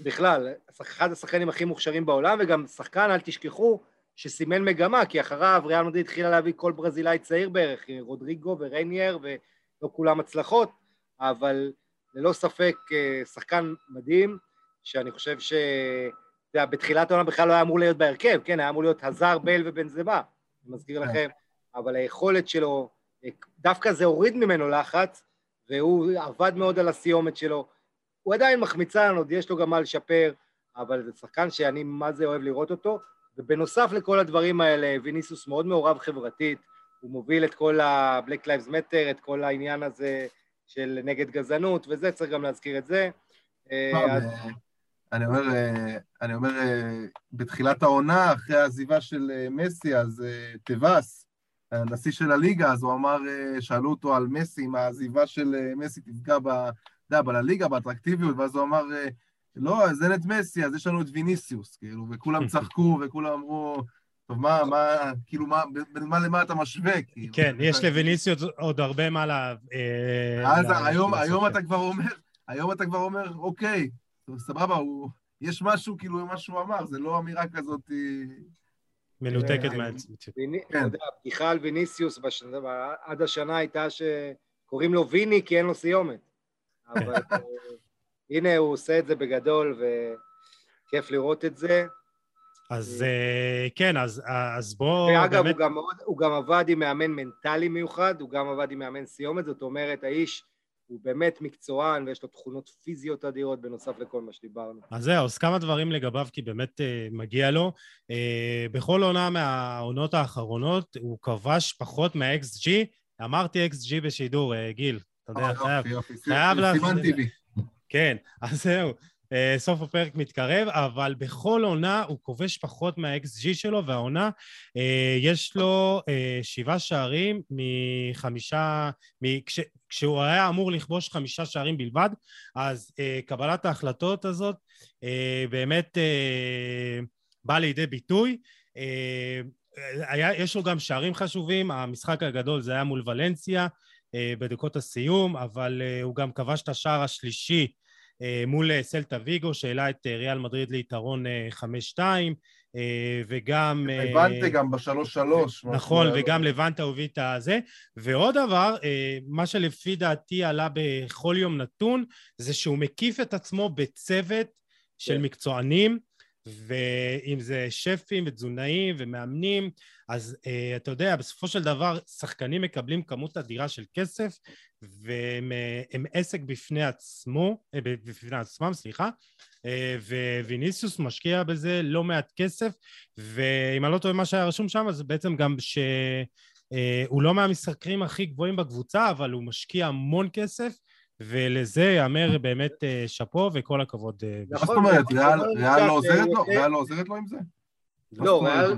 Speaker 2: בכלל, אחד השחקנים הכי מוכשרים בעולם, וגם שחקן, אל תשכחו, שסימן מגמה, כי אחריו ריאל מדריד התחילה להביא כל ברזילאי צעיר בערך, רודריגו וריינייר, ולא כולם הצלחות, אבל ללא ספק אה, שחקן מדהים, שאני חושב ש... אתה יודע, בתחילת העונה בכלל לא היה אמור להיות בהרכב, כן, היה אמור להיות הזר, בל ובן זמה, אני מזכיר כן. לכם, אבל היכולת שלו, אה, דווקא זה הוריד ממנו לחץ, והוא עבד מאוד על הסיומת שלו. הוא עדיין מחמיצן, עוד יש לו גם מה לשפר, אבל זה שחקן שאני מה זה אוהב לראות אותו, ובנוסף לכל הדברים האלה, ויניסוס מאוד מעורב חברתית, הוא מוביל את כל ה-Black Lives Matter, את כל העניין הזה של נגד גזענות, וזה, צריך גם להזכיר את זה.
Speaker 3: אה, אני אומר, אה, אני אומר, אה, בתחילת העונה, אחרי העזיבה של מסי, אז טווס, הנשיא של הליגה, אז הוא אמר, שאלו אותו על מסי, אם העזיבה של מסי תפגע ב... אתה יודע, בליגה, באטרקטיביות, ואז הוא אמר, לא, אז אין את מסי, אז יש לנו את ויניסיוס, כאילו, וכולם צחקו, וכולם אמרו, טוב, מה, מה, כאילו, מה, מה למה אתה משווה? כאילו,
Speaker 1: כן, יש לוויניסיוס עוד הרבה מה ל...
Speaker 3: אה, אז היום, היום אתה כבר אומר, היום אתה כבר אומר, אוקיי, סבבה, הוא, יש משהו, כאילו, מה שהוא אמר, זה לא אמירה כזאת... אה,
Speaker 1: מנותקת אה, מהמציאות.
Speaker 2: כן. הפתיחה על ויניסיוס עד השנה הייתה שקוראים לו ויני כי אין לו סיומת. אבל הנה הוא עושה את זה בגדול וכיף לראות את זה.
Speaker 1: אז אה, כן, אז, אז בוא...
Speaker 2: ואגב, באמת... הוא, גם, הוא גם עבד עם מאמן מנטלי מיוחד, הוא גם עבד עם מאמן סיומת, זאת אומרת, האיש הוא באמת מקצוען ויש לו תכונות פיזיות אדירות בנוסף לכל מה שדיברנו.
Speaker 1: אז זהו, אז כמה דברים לגביו, כי באמת uh, מגיע לו. Uh, בכל עונה מהעונות האחרונות הוא כבש פחות מה-XG, אמרתי XG בשידור, uh, גיל, אתה יודע, חייב, חייב
Speaker 3: לה...
Speaker 1: כן, אז זהו. Uh, סוף הפרק מתקרב, אבל בכל עונה הוא כובש פחות מה-XG שלו, והעונה, uh, יש לו uh, שבעה שערים מחמישה, כש, כשהוא היה אמור לכבוש חמישה שערים בלבד, אז קבלת ההחלטות הזאת באמת באה לידי ביטוי. היה, יש לו גם שערים חשובים, המשחק הגדול זה היה מול ולנסיה בדקות הסיום, אבל uh, הוא גם כבש את השער השלישי אה, מול אה, סלטה ויגו, שהעלה את אה, ריאל מדריד ליתרון 5-2, וגם...
Speaker 3: לבנטה גם בשלוש-שלוש.
Speaker 1: נכון, וגם לבנטה הוביל את הזה. ועוד דבר, מה שלפי דעתי עלה בכל יום נתון, זה שהוא מקיף את עצמו בצוות של כן. מקצוענים. ואם זה שפים ותזונאים ומאמנים, אז uh, אתה יודע, בסופו של דבר שחקנים מקבלים כמות אדירה של כסף והם uh, עסק בפני עצמו, uh, בפני עצמם, סליחה, uh, וויניסיוס משקיע בזה לא מעט כסף, ואם אני לא טועה מה שהיה רשום שם, זה בעצם גם ש... Uh, הוא לא מהמשחקרים הכי גבוהים בקבוצה, אבל הוא משקיע המון כסף, ולזה יאמר באמת אה, שאפו וכל הכבוד.
Speaker 3: אה, מה זאת אומרת, ריאל לא עוזרת לו? ריאל לא עוזרת לו עם זה?
Speaker 2: לא, ריאל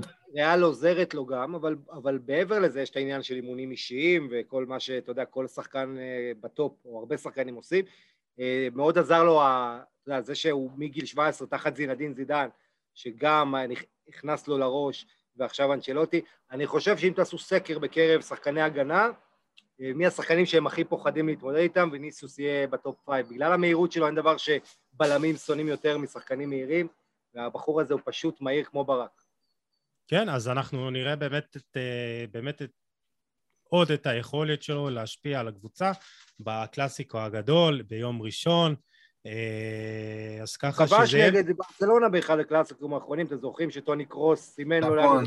Speaker 2: עוזרת לו גם, אבל, אבל מעבר לזה יש את העניין של אימונים אישיים וכל מה שאתה יודע, כל שחקן אה, בטופ, או הרבה שחקנים עושים. מאוד עזר לו זה שהוא מגיל 17 תחת זינדין זידן, שגם נכנס לו לראש, ועכשיו אנצ'לוטי. אני חושב שאם תעשו סקר בקרב שחקני הגנה, אה, מי השחקנים שהם הכי פוחדים להתמודד איתם, ויניסיוס יהיה ב top five. בגלל המהירות שלו אין דבר שבלמים שונאים יותר משחקנים מהירים, והבחור הזה הוא פשוט מהיר כמו ברק.
Speaker 1: כן, אז אנחנו נראה באמת את, באמת את, עוד את היכולת שלו להשפיע על הקבוצה בקלאסיקו הגדול ביום ראשון. אז ככה
Speaker 2: שזה... כבש נגד ברצלונה באחד הקלאסיקות האחרונים, אתם זוכרים שטוני קרוס סימן לו
Speaker 3: נכון.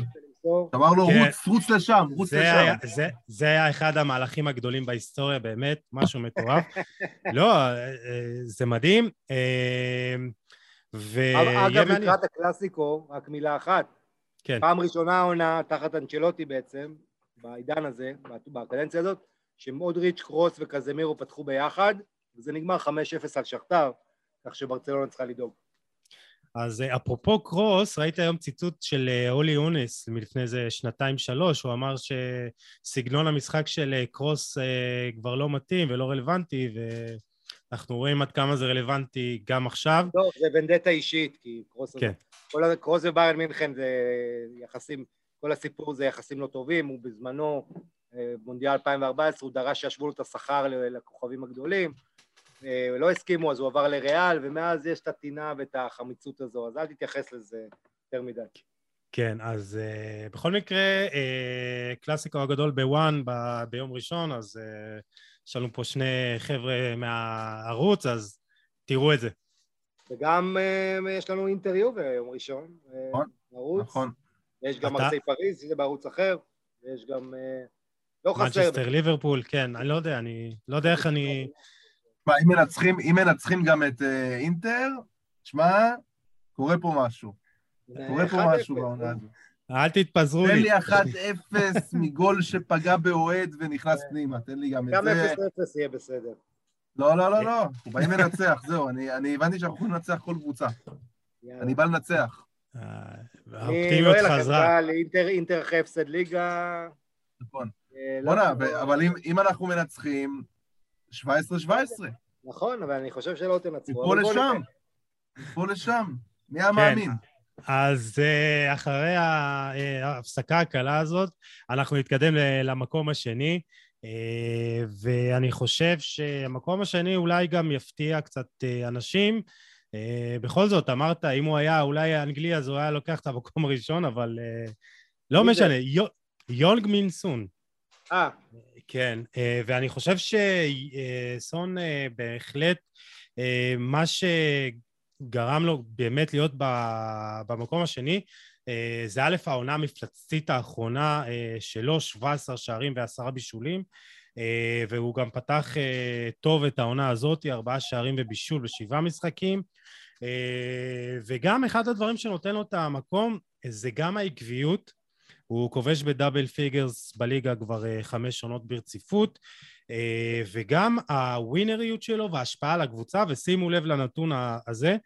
Speaker 3: אמר לו, כן. רוץ, רוץ לשם, רוץ לשם.
Speaker 1: זה, זה היה אחד המהלכים הגדולים בהיסטוריה, באמת, משהו מטורף. לא, זה מדהים.
Speaker 2: אגב, לקראת הקלאסיקו, רק מילה אחת. כן. פעם ראשונה העונה, תחת אנצ'לוטי בעצם, בעידן הזה, בקדנציה הזאת, שמודריץ', קרוס וקזמירו פתחו ביחד, וזה נגמר 5-0 על שכתר, כך שברצלונה צריכה לדאוג.
Speaker 1: אז אה, אפרופו קרוס, ראיתי היום ציטוט של אה, אולי אונס מלפני איזה שנתיים-שלוש, הוא אמר שסגנון המשחק של אה, קרוס כבר לא מתאים ולא רלוונטי, ואנחנו רואים עד כמה זה רלוונטי גם עכשיו.
Speaker 2: לא, זה ונדטה אישית, כי קרוס... כן. כל קרוס וביירן מינכן זה יחסים, כל הסיפור זה יחסים לא טובים, הוא בזמנו, מונדיאל 2014, הוא דרש שישבו לו את השכר לכוכבים הגדולים, אה, לא הסכימו, אז הוא עבר לריאל, ומאז יש את הטינה ואת החמיצות הזו, אז אל תתייחס לזה יותר מדי.
Speaker 1: כן, אז uh, בכל מקרה, uh, קלאסיקו הגדול בוואן ב- ביום ראשון, אז uh, יש לנו פה שני חבר'ה מהערוץ, אז תראו את זה.
Speaker 2: וגם uh, יש לנו אינטריו ביום ראשון, נכון, ערוץ. נכון. יש גם אתה... ארצי פריז, שזה בערוץ אחר, ויש גם... Uh, לא חסר.
Speaker 1: מנצ'סטר ליברפול, כן, אני לא יודע, אני לא יודע איך אני...
Speaker 3: אם מנצחים, אם מנצחים גם את אינטר, שמע, קורה פה משהו. קורה פה משהו בעונה הזו.
Speaker 1: אל תתפזרו לי.
Speaker 3: תן לי 1-0 מגול שפגע באוהד ונכנס פנימה, תן לי גם את זה.
Speaker 2: גם 0-0 יהיה בסדר.
Speaker 3: לא, לא, לא, לא, אנחנו באים לנצח, זהו, אני הבנתי שאנחנו יכולים לנצח כל קבוצה. אני בא לנצח.
Speaker 1: אה, האופטימיות חזרה.
Speaker 2: אינטר אחרי הפסד ליגה.
Speaker 3: נכון. אה, לא בוא'נה, אבל אם אנחנו מנצחים, 17-17.
Speaker 2: נכון, אבל אני חושב שלא תנצחו.
Speaker 3: מפה לשם, מפה לשם. מי המאמין?
Speaker 1: אז אה, אחרי אה, ההפסקה הקלה הזאת, אנחנו נתקדם למקום השני, אה, ואני חושב שהמקום השני אולי גם יפתיע קצת אנשים. בכל זאת, אמרת, אם הוא היה אולי אנגלי, אז הוא היה לוקח את המקום הראשון, אבל לא משנה. יונג מינסון.
Speaker 2: אה.
Speaker 1: כן, ואני חושב שסון בהחלט, מה שגרם לו באמת להיות במקום השני, זה א', העונה המפלצתית האחרונה שלו, 17 שערים ועשרה בישולים, והוא גם פתח טוב את העונה הזאת, ארבעה שערים ובישול בשבעה משחקים. וגם אחד הדברים שנותן לו את המקום זה גם העקביות. הוא כובש ב double figures בליגה כבר אה, חמש עונות ברציפות, אה, וגם הווינריות שלו וההשפעה על הקבוצה, ושימו לב לנתון הזה,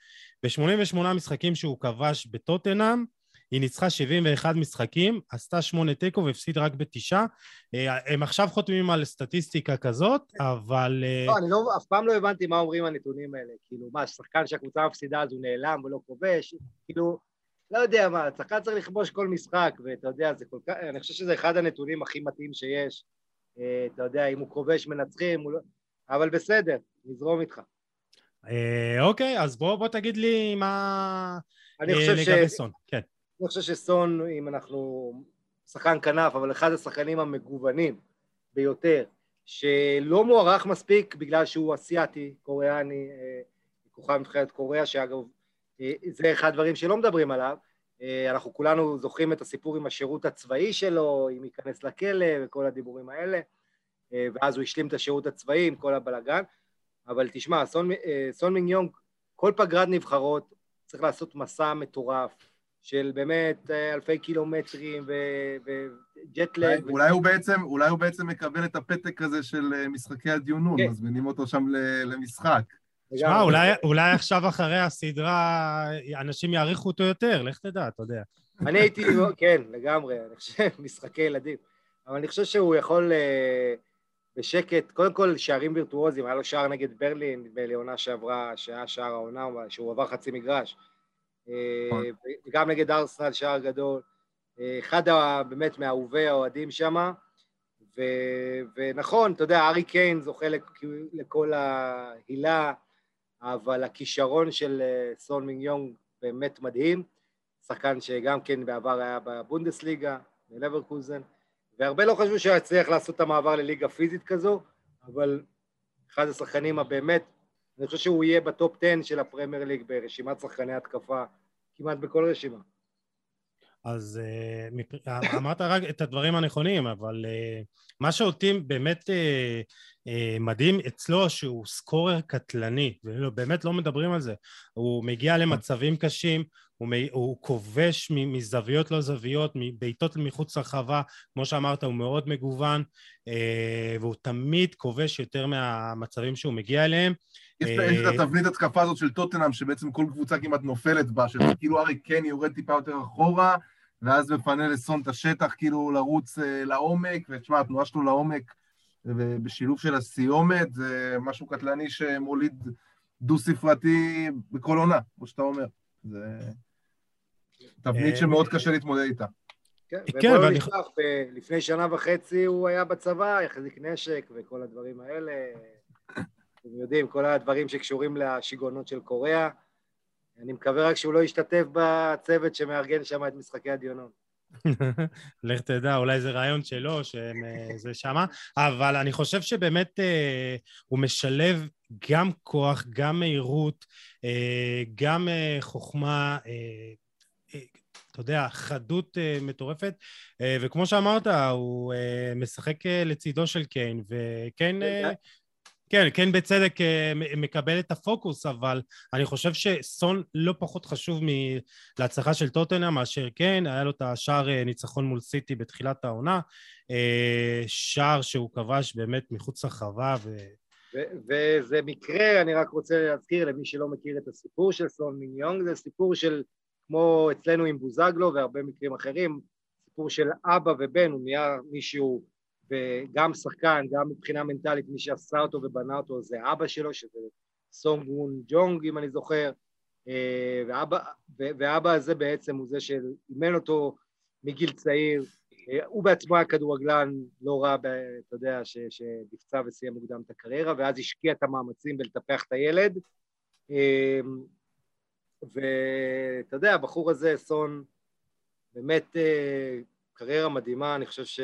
Speaker 1: ב-88 משחקים שהוא כבש בטוטנאם, היא ניצחה 71 משחקים, עשתה שמונה תיקו והפסיד רק בתשעה. אה, הם עכשיו חותמים על סטטיסטיקה כזאת, אבל...
Speaker 2: לא, אני לא, אף פעם לא הבנתי מה אומרים הנתונים האלה. כאילו, מה, שחקן שהקבוצה מפסידה אז הוא נעלם ולא כובש? כאילו, לא יודע מה, שחקן צריך לכבוש כל משחק, ואתה יודע, זה כל כך, אני חושב שזה אחד הנתונים הכי מתאים שיש. אה, אתה יודע, אם הוא כובש מנצחים, הוא לא... אבל בסדר, נזרום איתך.
Speaker 1: אה, אוקיי, אז בוא, בוא תגיד לי מה אני אה, חושב לגבי ש... סון. כן.
Speaker 2: אני חושב שסון, אם אנחנו שחקן כנף, אבל אחד השחקנים המגוונים ביותר, שלא מוערך מספיק בגלל שהוא אסיאתי, קוריאני, כוכב נבחרת קוריאה, שאגב זה אחד הדברים שלא מדברים עליו. אה, אנחנו כולנו זוכרים את הסיפור עם השירות הצבאי שלו, אם ייכנס לכלא וכל הדיבורים האלה, אה, ואז הוא השלים את השירות הצבאי עם כל הבלגן. אבל תשמע, סון, סון מיניונג, כל פגרת נבחרות צריך לעשות מסע מטורף של באמת אלפי קילומטרים וג'טלג.
Speaker 3: אולי, ו... הוא בעצם, אולי הוא בעצם מקבל את הפתק הזה של משחקי הדיונון, כן. מזמינים אותו שם למשחק.
Speaker 1: שמע, אולי, אולי עכשיו אחרי הסדרה אנשים יעריכו אותו יותר, לך תדע, אתה יודע.
Speaker 2: אני הייתי, כן, לגמרי, אני חושב, משחקי ילדים. אבל אני חושב שהוא יכול uh, בשקט, קודם כל שערים וירטואוזיים, היה לו שער נגד ברלין, נדמה לי עונה שעברה, שהיה שער העונה, שהוא עבר חצי מגרש. Uh, וגם נגד ארסנל שער גדול. Uh, אחד באמת מאהובי האוהדים שם, ונכון, אתה יודע, ארי קיין זוכה לכל ההילה, אבל הכישרון של אה, סון מיניונג באמת מדהים. שחקן שגם כן בעבר היה בבונדסליגה, בלברקוזן, והרבה לא חשבו שהוא יצליח לעשות את המעבר לליגה פיזית כזו, אבל אחד השחקנים הבאמת, אני חושב שהוא יהיה בטופ 10 של הפרמייר ליג ברשימת שחקני התקפה כמעט בכל רשימה.
Speaker 1: אז uh, אמרת רק את הדברים הנכונים, אבל uh, מה שאותי באמת מדהים אצלו שהוא סקורר קטלני, ובאמת לא מדברים על זה. הוא מגיע למצבים קשים, הוא, הוא כובש מזוויות לא זוויות, מבעיטות מחוץ לרחבה, כמו שאמרת, הוא מאוד מגוון, והוא תמיד כובש יותר מהמצבים שהוא מגיע אליהם.
Speaker 3: יש את התבנית התקפה הזאת של טוטנאם, שבעצם כל קבוצה כמעט נופלת בה, שזה כאילו ארי קן יורד טיפה יותר אחורה, ואז מפנה לסון את השטח, כאילו לרוץ אה, לעומק, ותשמע, התנועה שלו לעומק, בשילוב של הסיומת, זה משהו קטלני שמוליד דו-ספרתי בכל עונה, כמו שאתה אומר. זה תבנית אה, שמאוד קשה להתמודד איתה.
Speaker 2: כן, כן ובואו נשכח, לפני שנה וחצי הוא היה בצבא, יחזיק נשק וכל הדברים האלה. אתם יודעים, כל הדברים שקשורים לשיגעונות של קוריאה. אני מקווה רק שהוא לא ישתתף בצוות שמארגן שם את משחקי הדיונון.
Speaker 1: לך תדע, אולי זה רעיון שלו, שזה שמה, אבל אני חושב שבאמת אה, הוא משלב גם כוח, גם מהירות, אה, גם אה, חוכמה, אה, אה, אתה יודע, חדות אה, מטורפת, אה, וכמו שאמרת, הוא אה, משחק אה, לצידו של קיין, וקיין... אה, כן, כן בצדק אה, מקבל את הפוקוס, אבל אני חושב שסון לא פחות חשוב להצלחה של טוטנאם מאשר כן, היה לו את השער אה, ניצחון מול סיטי בתחילת העונה, אה, שער שהוא כבש באמת מחוץ לרחבה ו...
Speaker 2: וזה מקרה, אני רק רוצה להזכיר למי שלא מכיר את הסיפור של סון מיניונג, זה סיפור של, כמו אצלנו עם בוזגלו והרבה מקרים אחרים, סיפור של אבא ובן, הוא נהיה מישהו וגם שחקן, גם מבחינה מנטלית, מי שעשה אותו ובנה אותו זה אבא שלו, שזה סונג וון ג'ונג, אם אני זוכר, אה, ואבא, ואבא הזה בעצם הוא זה שאימן אותו מגיל צעיר, אה, הוא בעצמו היה כדורגלן לא רע, אתה יודע, שנפצע וסיים מוקדם את הקריירה, ואז השקיע את המאמצים בלטפח את הילד, אה, ואתה יודע, הבחור הזה, סון, באמת קריירה מדהימה, אני חושב ש...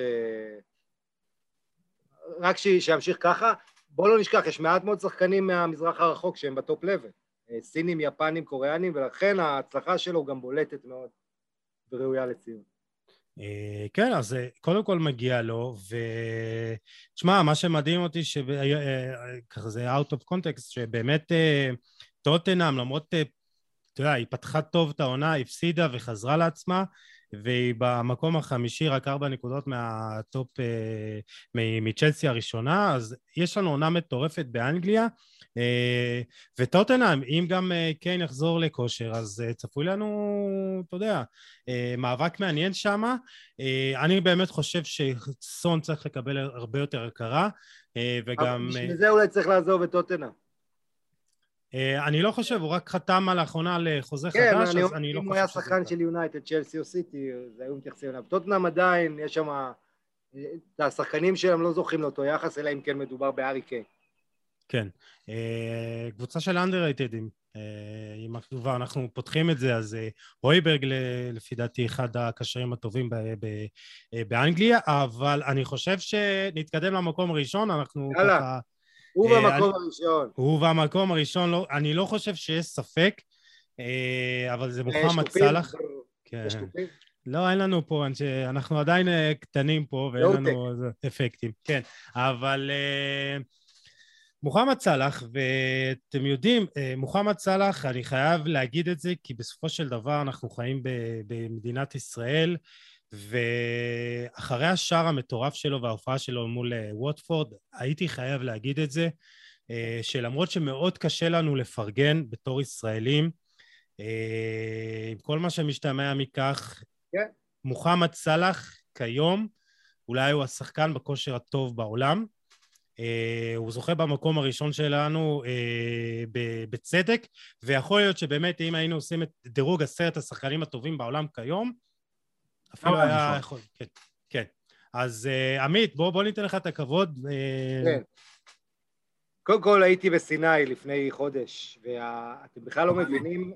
Speaker 2: רק שימשיך ככה. בואו לא נשכח, יש מעט מאוד שחקנים מהמזרח הרחוק שהם בטופ לבל. אה, סינים, יפנים, קוריאנים, ולכן ההצלחה שלו גם בולטת מאוד וראויה לציון.
Speaker 1: אה, כן, אז אה, קודם כל מגיע לו, ותשמע, מה שמדהים אותי, ככה זה out of context, שבאמת טוטנאם, למרות, אתה יודע, היא פתחה טוב את העונה, הפסידה וחזרה לעצמה, והיא במקום החמישי, רק ארבע נקודות מהטופ, אה, מצ'לסי הראשונה, אז יש לנו עונה מטורפת באנגליה, אה, וטוטנאם, אם גם אה, קיין יחזור לכושר, אז צפוי לנו, אתה יודע, מאבק מעניין שם. אני באמת חושב שסון צריך לקבל הרבה יותר הכרה, וגם...
Speaker 2: בשביל זה אולי צריך לעזוב את טוטנאם.
Speaker 1: אה, אני לא חושב, הוא רק חתם על האחרונה לחוזה כן, חדש, אני, אז אני לא חושב...
Speaker 2: אם הוא היה שחקן של יונייטד, צ'לסי או סיטי, אז היו מתייחסים אליו. טוטנאם עדיין, יש שם... את השחקנים שלהם לא זוכים לאותו יחס, אלא אם כן מדובר בארי קיי.
Speaker 1: כן. אה, קבוצה של אנדררייטדים. אה, אם כבר אנחנו פותחים את זה, אז הויברג לפי דעתי אחד הקשרים הטובים באנגליה, אבל אני חושב שנתקדם למקום הראשון, אנחנו
Speaker 2: יאללה. ככה... הוא אה, במקום הראשון.
Speaker 1: הוא במקום הראשון, לא, אני לא חושב שיש ספק, אה, אבל זה מוחמד סאלח. כן. לא, אין לנו פה, אנחנו עדיין אה, קטנים פה ואין לנו אפקטים. כן, אבל מוחמד סאלח, ואתם יודעים, מוחמד סאלח, אני חייב להגיד את זה, כי בסופו של דבר אנחנו חיים במדינת ישראל, ואחרי השער המטורף שלו וההופעה שלו מול אה, ווטפורד, הייתי חייב להגיד את זה, אה, שלמרות שמאוד קשה לנו לפרגן בתור ישראלים, אה, עם כל מה שמשתמע מכך, yeah. כן. מוחמד סאלח כיום, אולי הוא השחקן בכושר הטוב בעולם. הוא זוכה במקום הראשון שלנו בצדק, ויכול להיות שבאמת אם היינו עושים את דירוג עשרת השחקנים הטובים בעולם כיום, אפילו אה, היה. יכול, כן, כן. אז uh, עמית, בוא, בוא ניתן לך את הכבוד.
Speaker 2: Uh... כן. קודם כל הייתי בסיני לפני חודש, ואתם בכלל לא מבינים,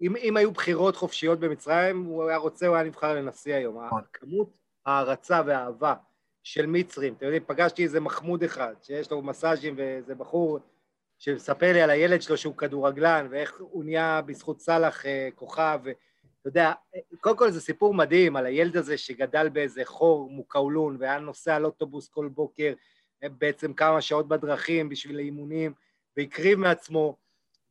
Speaker 2: אם, אם היו בחירות חופשיות במצרים, הוא היה רוצה, הוא היה נבחר לנשיא היום.
Speaker 3: נכון.
Speaker 2: כמות הערצה והאהבה של מצרים, אתם יודעים, פגשתי איזה מחמוד אחד, שיש לו מסאז'ים ואיזה בחור שמספר לי על הילד שלו שהוא כדורגלן, ואיך הוא נהיה בזכות סאלח אה, כוכב, ואתה יודע, קודם כל זה סיפור מדהים על הילד הזה שגדל באיזה חור מוקאולון, והיה נוסע על אוטובוס כל בוקר, בעצם כמה שעות בדרכים בשביל האימונים, והקריב מעצמו,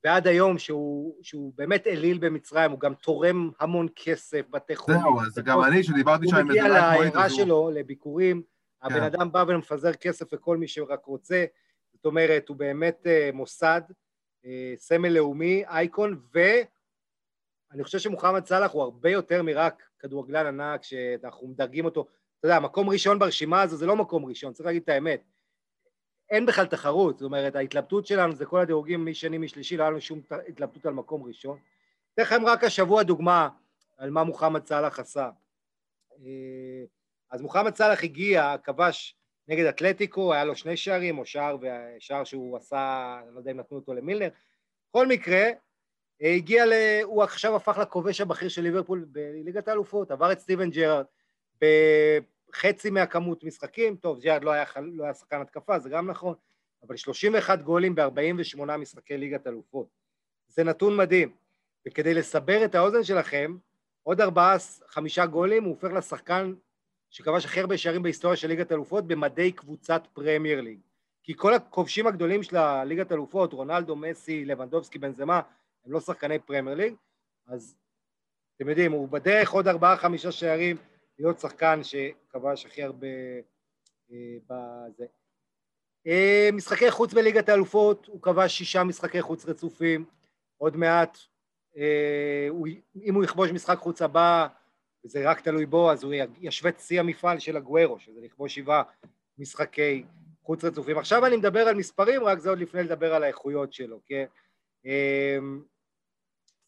Speaker 2: ועד היום שהוא, שהוא באמת אליל במצרים, הוא גם תורם המון כסף, בתי חולים.
Speaker 3: זהו, אז גם אני, שדיברתי שם
Speaker 2: הוא
Speaker 3: עם
Speaker 2: מגיע
Speaker 3: איזה לייב
Speaker 2: לעיירה
Speaker 3: אז הוא-
Speaker 2: שלו לביקורים, הבן
Speaker 3: כן.
Speaker 2: אדם בא ומפזר כסף לכל מי שרק רוצה, זאת אומרת, הוא באמת אה, מוסד, אה, סמל לאומי, אייקון, ואני חושב שמוחמד סאלח הוא הרבה יותר מרק כדורגלן ענק, שאנחנו מדרגים אותו, אתה יודע, מקום ראשון ברשימה הזו זה לא מקום ראשון, צריך להגיד את האמת. אין בכלל תחרות, זאת אומרת, ההתלבטות שלנו זה כל הדירוגים משני, משלישי, לא היה לנו שום התלבטות על מקום ראשון. אתן לכם רק השבוע דוגמה על מה מוחמד סאלח עשה. אה, אז מוחמד סאלח הגיע, כבש נגד אתלטיקו, היה לו שני שערים, או שער ושער שהוא עשה, אני לא יודע אם נתנו אותו למילנר. בכל מקרה, הגיע ל... הוא עכשיו הפך לכובש הבכיר של ליברפול בליגת האלופות, עבר את סטיבן ג'רארד בחצי מהכמות משחקים, טוב, ג'רארד לא חל- לא היה שחקן התקפה, זה גם נכון, אבל 31 גולים ב-48 משחקי ליגת אלופות. זה נתון מדהים. וכדי לסבר את האוזן שלכם, עוד ארבעה, חמישה גולים, הוא הופך לשחקן שכבש הכי הרבה שערים בהיסטוריה של ליגת אלופות במדי קבוצת פרמייר ליג. כי כל הכובשים הגדולים של הליגת אלופות, רונלדו, מסי, לבנדובסקי, בנזמה, הם לא שחקני פרמייר ליג, אז אתם יודעים, הוא בדרך עוד ארבעה, חמישה שערים להיות שחקן שכבש הכי הרבה אה, בזה. אה, משחקי חוץ בליגת האלופות, הוא כבש שישה משחקי חוץ רצופים, עוד מעט, אה, הוא, אם הוא יכבוש משחק חוץ הבא, וזה רק תלוי בו, אז הוא ישווה את שיא המפעל של הגוורו, שזה לכבוש שבעה משחקי חוץ רצופים. עכשיו אני מדבר על מספרים, רק זה עוד לפני לדבר על האיכויות שלו, כן? אמ,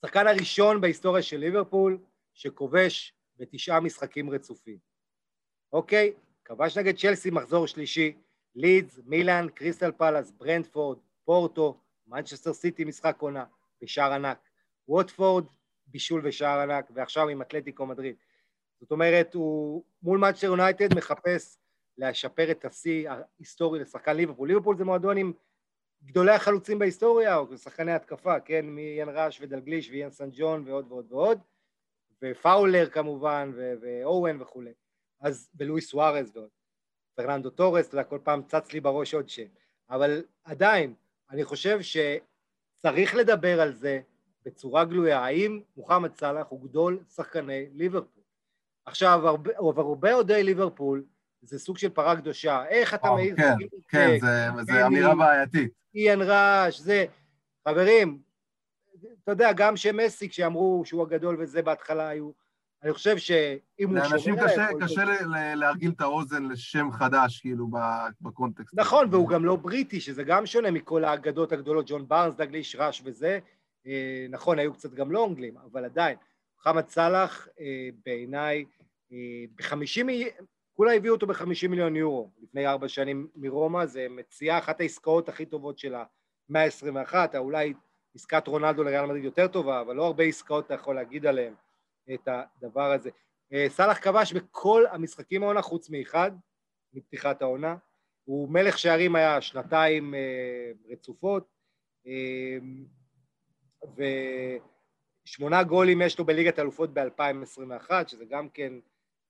Speaker 2: השחקן הראשון בהיסטוריה של ליברפול שכובש בתשעה משחקים רצופים. אוקיי? כבש נגד צ'לסי מחזור שלישי, לידס, מילאן, קריסטל פלאס, ברנדפורד, פורטו, מנצ'סטר סיטי משחק עונה בשער ענק, ווטפורד, בישול ושער ענק, ועכשיו עם אתלטיקו מדריד. זאת אומרת, הוא מול מנצ'סטר יונייטד מחפש לשפר את השיא ההיסטורי לשחקן ליברפול. ליברפול זה מועדון עם גדולי החלוצים בהיסטוריה, או שחקני התקפה, כן, מאיאן ראש ודלגליש ואיאן סנט ג'ון ועוד ועוד ועוד, ופאולר כמובן, ו- ואואן וכולי. אז, ולואיס סוארז ועוד. פרננדו טורס, אתה יודע, כל פעם צץ לי בראש עוד שם. אבל עדיין, אני חושב שצריך לדבר על זה בצורה גלויה, האם מוחמד סאלח הוא גדול שחקני ליברפול. עכשיו, הרבה, הרבה אוהדי ליברפול זה סוג של פרה קדושה. איך אתה מעז
Speaker 3: כן, כן,
Speaker 2: זה?
Speaker 3: אמירה בעייתית.
Speaker 2: איאן ראש, זה... חברים, אתה יודע, גם שמסי, כשאמרו שהוא הגדול וזה בהתחלה היו... אני חושב שאם הוא
Speaker 3: לאנשים
Speaker 2: שומר על
Speaker 3: קשה- קשה להרגיל את האוזן לשם חדש, כאילו, בקונטקסט.
Speaker 2: נכון, והוא גם לא בריטי, שזה גם שונה מכל האגדות הגדולות, ג'ון בארנס, דגליש, ראש וזה. אה, נכון, היו קצת גם לא אנגלים, אבל עדיין. מוחמד סאלח, אה, בעיניי, אה, בחמישים... כולה הביאו אותו ב-50 מיליון יורו לפני ארבע שנים מרומא, זה מציאה אחת העסקאות הכי טובות של המאה ה-21, אולי עסקת רונלדו לריאל מדריד יותר טובה, אבל לא הרבה עסקאות אתה יכול להגיד עליהן את הדבר הזה. אה, סאלח כבש בכל המשחקים העונה חוץ מאחד, מפתיחת העונה. הוא מלך שערים היה שנתיים אה, רצופות, אה, ושמונה גולים יש לו בליגת האלופות ב-2021, שזה גם כן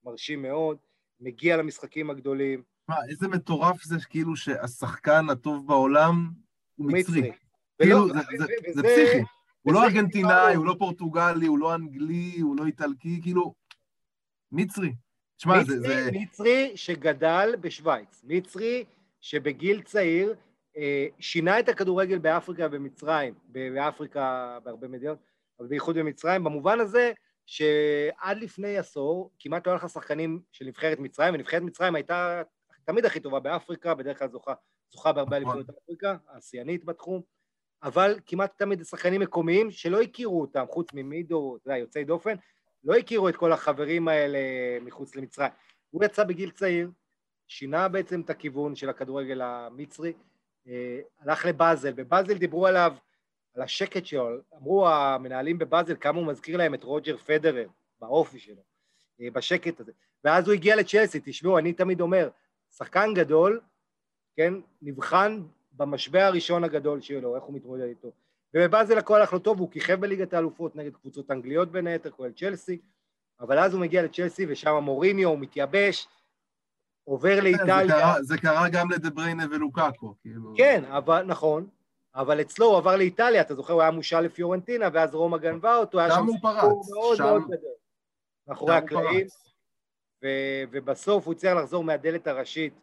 Speaker 2: מרשים מאוד, מגיע למשחקים הגדולים.
Speaker 3: מה, איזה מטורף זה כאילו שהשחקן הטוב בעולם הוא מצרי. כאילו, זה- פסיכי. הוא לא ארגנטינאי,
Speaker 2: כאילו-
Speaker 3: הוא לא פורטוגלי, הוא לא אנגלי, הוא לא איטלקי, כאילו, מצרי. תשמע, זה... זה-
Speaker 2: מצרי שגדל בשוויץ, מצרי שבגיל צעיר אה, שינה את הכדורגל באפריקה ובמצרים, באפריקה בהרבה מדינות, אבל בייחוד במצרים, במובן הזה שעד לפני עשור כמעט לא היה לך שחקנים של נבחרת מצרים, ונבחרת מצרים הייתה תמיד הכי טובה באפריקה, בדרך כלל זוכה, זוכה בהרבה
Speaker 3: נכון.
Speaker 2: אליפויות אפריקה, השיאנית בתחום, אבל כמעט תמיד שחקנים מקומיים שלא הכירו אותם, חוץ ממידו, אתה יודע, יוצאי דופן, לא הכירו את כל החברים האלה מחוץ למצרים. הוא יצא בגיל צעיר, שינה בעצם את הכיוון של הכדורגל המצרי, אה, הלך לבאזל, בבאזל דיברו עליו, על השקט שלו, אמרו המנהלים בבאזל כמה הוא מזכיר להם את רוג'ר פדרר באופי שלו, אה, בשקט הזה. ואז הוא הגיע לצ'לסי, תשמעו, אני תמיד אומר, שחקן גדול, כן, נבחן במשבר הראשון הגדול שלו, איך הוא מתמודד איתו. ובבאזל הכל הלך לו טוב, הוא כיכב בליגת האלופות נגד קבוצות אנגליות בין היתר, כולל צ'לסי, אבל אז הוא מגיע לצ'לסי ושם מוריניו, הוא מתייבש, עובר כן, לאיטליה.
Speaker 3: זה קרה, זה קרה גם לדבריינה ולוקאקו, כאילו.
Speaker 2: כן, אבל, נכון, אבל אצלו הוא עבר לאיטליה, אתה זוכר, הוא היה מושל לפיורנטינה, ואז רומא גנבה אותו,
Speaker 3: היה שם סיפור
Speaker 2: מאוד שם... מאוד גדול. מאחורי הקלעים, ו- ובסוף הוא הצליח לחזור מהדלת הראשית.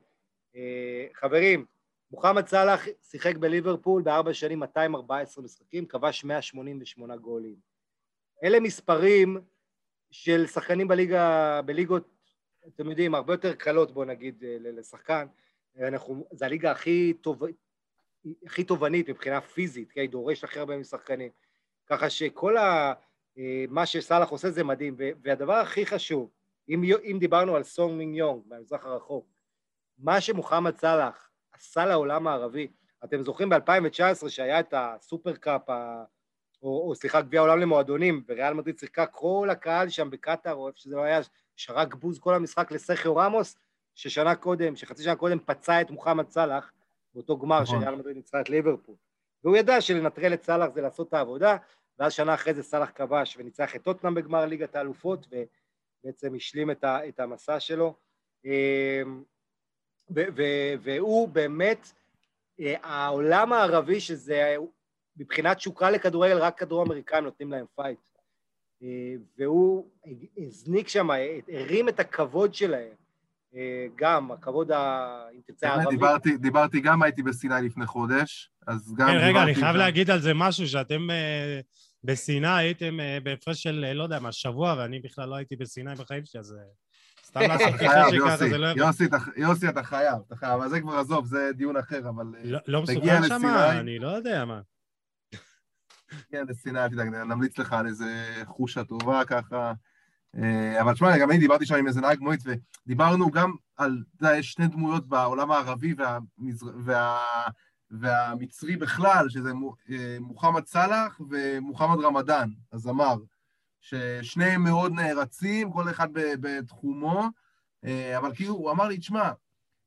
Speaker 2: אה, חברים, מוחמד סאלח שיחק בליברפול בארבע שנים 214 משחקים, כבש 188 גולים. אלה מספרים של שחקנים בליגה, בליגות, אתם יודעים, הרבה יותר קלות, בוא נגיד, אה, לשחקן. אנחנו, זה הליגה הכי, טוב, הכי תובענית מבחינה פיזית, כי היא דורש הכי הרבה משחקנים. ככה שכל ה... אה, מה שסאלח עושה זה מדהים, והדבר הכי חשוב, אם, אם דיברנו על סונג מינג יונג מהמזרח הרחוק, מה שמוחמד סאלח עשה לעולם הערבי, אתם זוכרים ב-2019 שהיה את ה super cup, ה... או, או סליחה, גביע העולם למועדונים, וריאל מדריד שיחקה כל הקהל שם בקטאר, או איפה שזה לא היה, שרק בוז כל המשחק לסרחיו ראמוס, ששנה קודם, שחצי שנה קודם פצע את מוחמד סאלח, באותו גמר נכון. שריאל מדריד ניצחה את ליברפול. והוא ידע שלנטרל את סאלח זה לעשות את העבודה, ואז שנה אחרי זה סאלח כבש וניצח את טוטנאם בגמר ליגת האלופות, ובעצם השלים את, ה, את המסע שלו. אמ, והוא באמת, אה, העולם הערבי שזה, מבחינת תשוקה לכדורגל, רק דרום אמריקאים נותנים להם fight. אה, והוא הזניק שם, הרים את הכבוד שלהם. אה, גם, הכבוד, אם תרצה, הערבי.
Speaker 3: דיברתי, דיברתי גם, הייתי בסיני לפני חודש, אז גם...
Speaker 1: כן, רגע, אני חייב להגיד על זה משהו, שאתם בסיני הייתם בהפרש של, לא יודע מה, שבוע, ואני בכלל לא הייתי בסיני בחיים שלי, אז... סתם לעשות ככה שככה, זה לא
Speaker 3: יוסי, יוסי, אתה חייב, אתה חייב, אבל זה כבר עזוב, זה דיון אחר, אבל...
Speaker 1: לא, לא מסוכן שם? אני לא יודע מה.
Speaker 3: כן, לסיני, אל תדאג, נמליץ לך על איזה חושה טובה ככה. אה, אבל תשמע, גם אני דיברתי שם עם איזה נהג מועץ, ודיברנו גם על, אתה יודע, יש שני דמויות בעולם הערבי והמזר... וה... והמצרי בכלל, שזה אה, מוחמד סאלח ומוחמד רמדאן, הזמר. ששניהם מאוד נערצים, כל אחד בתחומו, אה, אבל כאילו, הוא אמר לי, תשמע,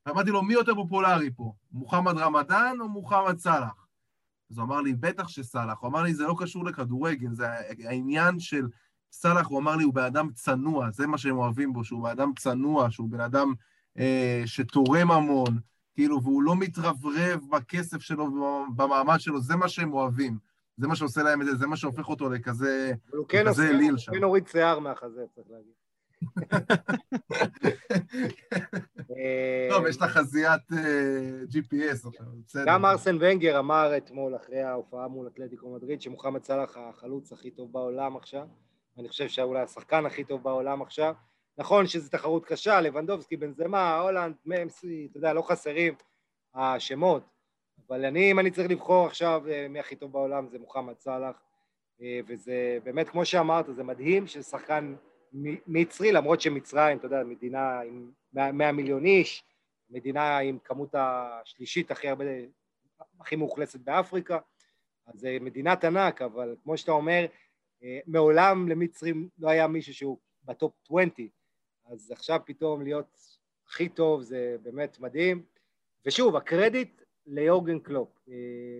Speaker 3: אמרתי לו, מי יותר פופולרי פה, מוחמד רמדאן או מוחמד סאלח? אז הוא אמר לי, בטח שסאלח. הוא אמר לי, זה לא קשור לכדורגל, זה העניין של סאלח, הוא אמר לי, הוא בן אדם צנוע, זה מה שהם אוהבים בו, שהוא בן אדם צנוע, שהוא בן אדם אה, שתורם המון, כאילו, והוא לא מתרברב בכסף שלו ובמעמד שלו, זה מה שהם אוהבים. זה מה שעושה להם את זה, זה מה שהופך אותו לכזה,
Speaker 2: כן אליל שם. הוא כן הוריד שיער מהחזה, צריך להגיד.
Speaker 3: טוב, יש לך חזיית אה, GPS עכשיו, בסדר.
Speaker 2: גם ארסן ונגר אמר אתמול, אחרי ההופעה מול אתלטיקו מדריד, שמוחמד סאלח החלוץ הכי טוב בעולם עכשיו. אני חושב שאולי השחקן הכי טוב בעולם עכשיו. נכון שזו תחרות קשה, לבנדובסקי, בן זמה, הולנד, ממסי, אתה יודע, לא חסרים השמות. אבל אני, אם אני צריך לבחור עכשיו אה, מי הכי טוב בעולם, זה מוחמד סאלח, אה, וזה באמת, כמו שאמרת, זה מדהים ששחקן מצרי, למרות שמצרים, אתה יודע, מדינה עם 100 מיליון איש, מדינה עם כמות השלישית הכי הרבה, הכי מאוכלסת באפריקה, אז זה מדינת ענק, אבל כמו שאתה אומר, אה, מעולם למצרים לא היה מישהו שהוא ב top 20, אז עכשיו פתאום להיות הכי טוב זה באמת מדהים. ושוב, הקרדיט ליורגן קלופ, אה,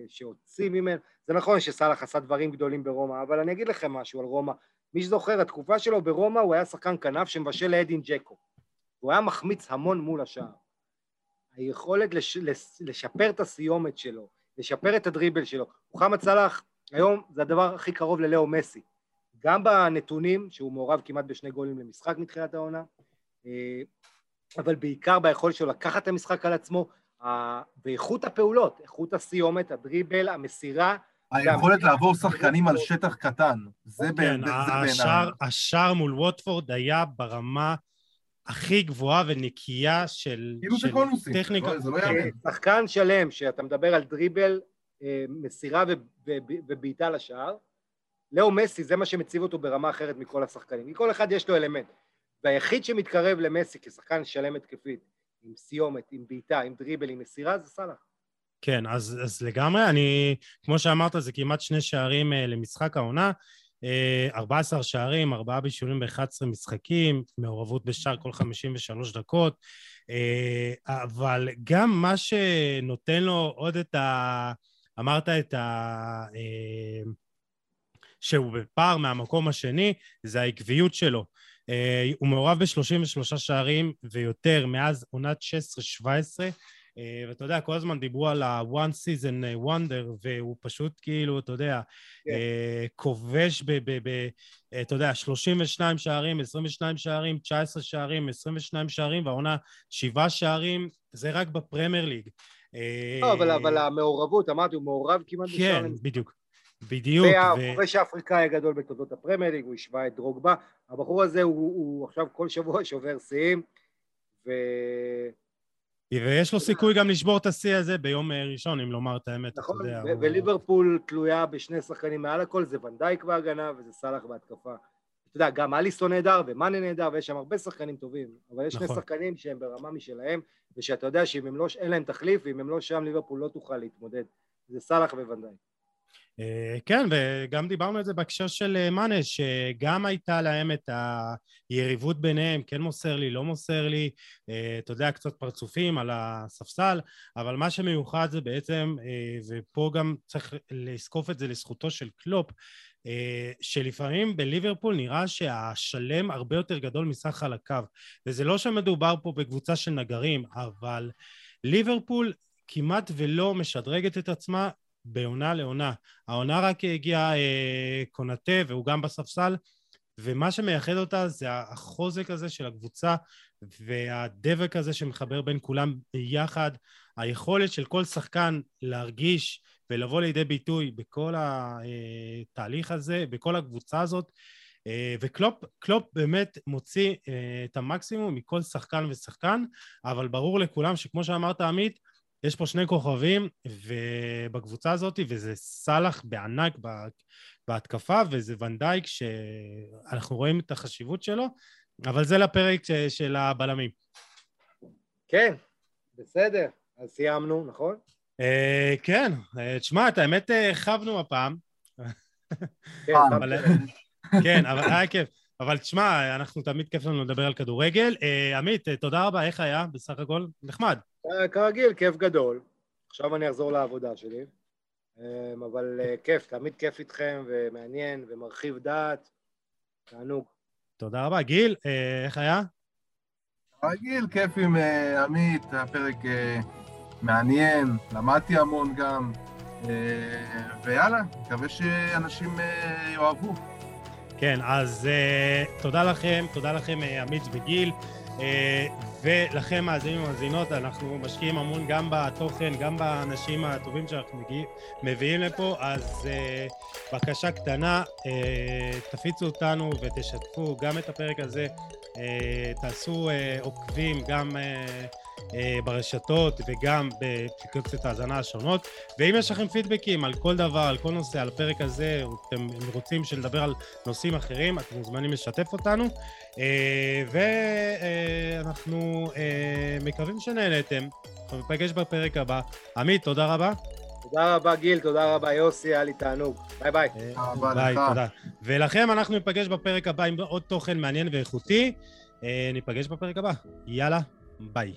Speaker 2: שהוציא ממנו, זה נכון שסאלח עשה דברים גדולים ברומא, אבל אני אגיד לכם משהו על רומא. מי שזוכר, התקופה שלו ברומא הוא היה שחקן כנף שמבשל לאדין דז'קו. הוא היה מחמיץ המון מול השער. היכולת לש, לש, לשפר את הסיומת שלו, לשפר את הדריבל שלו. מוחמד סאלח היום זה הדבר הכי קרוב ללאו מסי. גם בנתונים, שהוא מעורב כמעט בשני גולים למשחק מתחילת העונה, אה, אבל בעיקר ביכולת שלו לקחת את המשחק על עצמו, באיכות הפעולות, איכות הסיומת, הדריבל, המסירה.
Speaker 3: היכולת לעבור שחקנים על שטח קטן, זה
Speaker 1: כן, בעיניי. השער מול ווטפורד היה ברמה הכי גבוהה ונקייה של,
Speaker 3: כאילו טכניקה.
Speaker 2: שחקן שלם, שאתה מדבר על דריבל, מסירה ובעיטה לשער, לאו מסי, זה מה שמציב אותו ברמה אחרת מכל השחקנים. מכל אחד יש לו אלמנט. והיחיד שמתקרב למסי כשחקן שלם התקפית, עם סיומת, עם בעיטה, עם דריבל, עם מסירה, זה סאלח.
Speaker 1: כן, אז, אז לגמרי, אני, כמו שאמרת, זה כמעט שני שערים uh, למשחק העונה. Uh, 14 שערים, ארבעה בישולים ב-11 משחקים, מעורבות בשער כל 53 דקות. אבל גם מה שנותן לו עוד את ה... אמרת את ה... Uh, שהוא בפער מהמקום השני, זה העקביות שלו. Uh, הוא מעורב ב-33 שערים ויותר מאז עונת 16-17. אה, ואתה יודע, כל הזמן דיברו על ה-one season אה, wonder, והוא פשוט כאילו, אתה יודע, כן. אה, כובש ב... ב, ב אתה יודע, 32 שערים, 22 שערים, 19 שערים, 22 שערים, והעונה שבעה שערים, זה רק בפרמייר ליג.
Speaker 2: לא, אבל, אבל המעורבות, אמרתי, הוא מעורב כמעט.
Speaker 1: כן, בדיוק. בדיוק.
Speaker 2: והכובש ו... האפריקאי הגדול בתולדות הפרמייר ליג, הוא השווה את דרוגבה. הבחור הזה הוא, הוא עכשיו כל שבוע שובר שיאים, ו...
Speaker 1: ויש לו סיכוי גם לשבור את השיא הזה ביום אה, ראשון, אם לומר את האמת,
Speaker 2: נכון, יודע. וליברפול תלויה בשני שחקנים מעל הכל, זה ונדייק בהגנה וזה סאלח בהתקפה. אתה יודע, גם אליסון נהדר ומאנה נהדר, ויש שם הרבה שחקנים טובים, אבל יש נכון. שני שחקנים שהם ברמה משלהם, ושאתה יודע שאם הם לא, אין להם תחליף, ואם הם לא שם, ליברפול לא תוכל להתמודד. זה סאלח וונדייק.
Speaker 1: אה, כן, וגם דיברנו על זה בהקשר של אה, מאנה, שגם הייתה להם את היריבות ביניהם, כן מוסר לי, לא מוסר לי, אה, אתה יודע, קצת פרצופים על הספסל, אבל מה שמיוחד זה בעצם, ופה גם צריך לזקוף את זה לזכותו של קלופ, שלפעמים בליברפול נראה שהשלם הרבה יותר גדול מסך חלקיו, וזה לא שמדובר פה בקבוצה של נגרים, אבל ליברפול כמעט ולא משדרגת את עצמה בעונה לעונה. העונה רק הגיעה אה, קונטה והוא גם בספסל, ומה שמייחד אותה זה החוזק הזה של הקבוצה והדבק הזה שמחבר בין כולם ביחד, היכולת של כל שחקן להרגיש ולבוא לידי ביטוי בכל התהליך הזה, בכל הקבוצה הזאת. אה, וקלופ באמת מוציא אה, את המקסימום מכל שחקן ושחקן, אבל ברור לכולם שכמו שאמרת עמית, יש פה שני כוכבים בקבוצה הזאת, וזה סאלח בענק בהתקפה, וזה ונדייק שאנחנו רואים את החשיבות שלו, אבל זה לפרק של הבלמים.
Speaker 2: כן, בסדר. אז סיימנו, נכון?
Speaker 1: Uh, כן, uh, תשמע, את האמת הרחבנו אה, הפעם. כן, אבל, כן, אבל היה כיף. אבל תשמע, אנחנו תמיד כיף לנו לדבר על כדורגל. עמית, תודה רבה, איך היה בסך הכל? נחמד.
Speaker 2: אה, כרגיל, כיף גדול. עכשיו אני אחזור לעבודה שלי. אה, אבל אה, כיף, תמיד כיף איתכם, ומעניין, ומרחיב דעת. תענוג.
Speaker 1: תודה רבה. גיל, איך היה?
Speaker 3: רגיל, כיף עם עמית, הפרק מעניין, למדתי המון גם, ויאללה, מקווה שאנשים יאהבו.
Speaker 1: כן, אז תודה לכם, תודה לכם עמית וגיל. ולכם מאזינים ומאזינות, אנחנו משקיעים המון גם בתוכן, גם באנשים הטובים שאנחנו מגיע, מביאים לפה, אז uh, בקשה קטנה, uh, תפיצו אותנו ותשתפו גם את הפרק הזה, uh, תעשו uh, עוקבים גם... Uh, ברשתות וגם באפליקציות ההאזנה השונות. ואם יש לכם פידבקים על כל דבר, על כל נושא, על הפרק הזה, או אתם רוצים שנדבר על נושאים אחרים, אתם מוזמנים לשתף אותנו. ואנחנו מקווים שנהנתם. אנחנו ניפגש בפרק הבא. עמית, תודה רבה.
Speaker 2: תודה רבה גיל, תודה רבה יוסי, היה לי תענוג. ביי ביי.
Speaker 1: ביי, תודה. ולכם אנחנו ניפגש בפרק הבא עם עוד תוכן מעניין ואיכותי. ניפגש בפרק הבא. יאללה, ביי.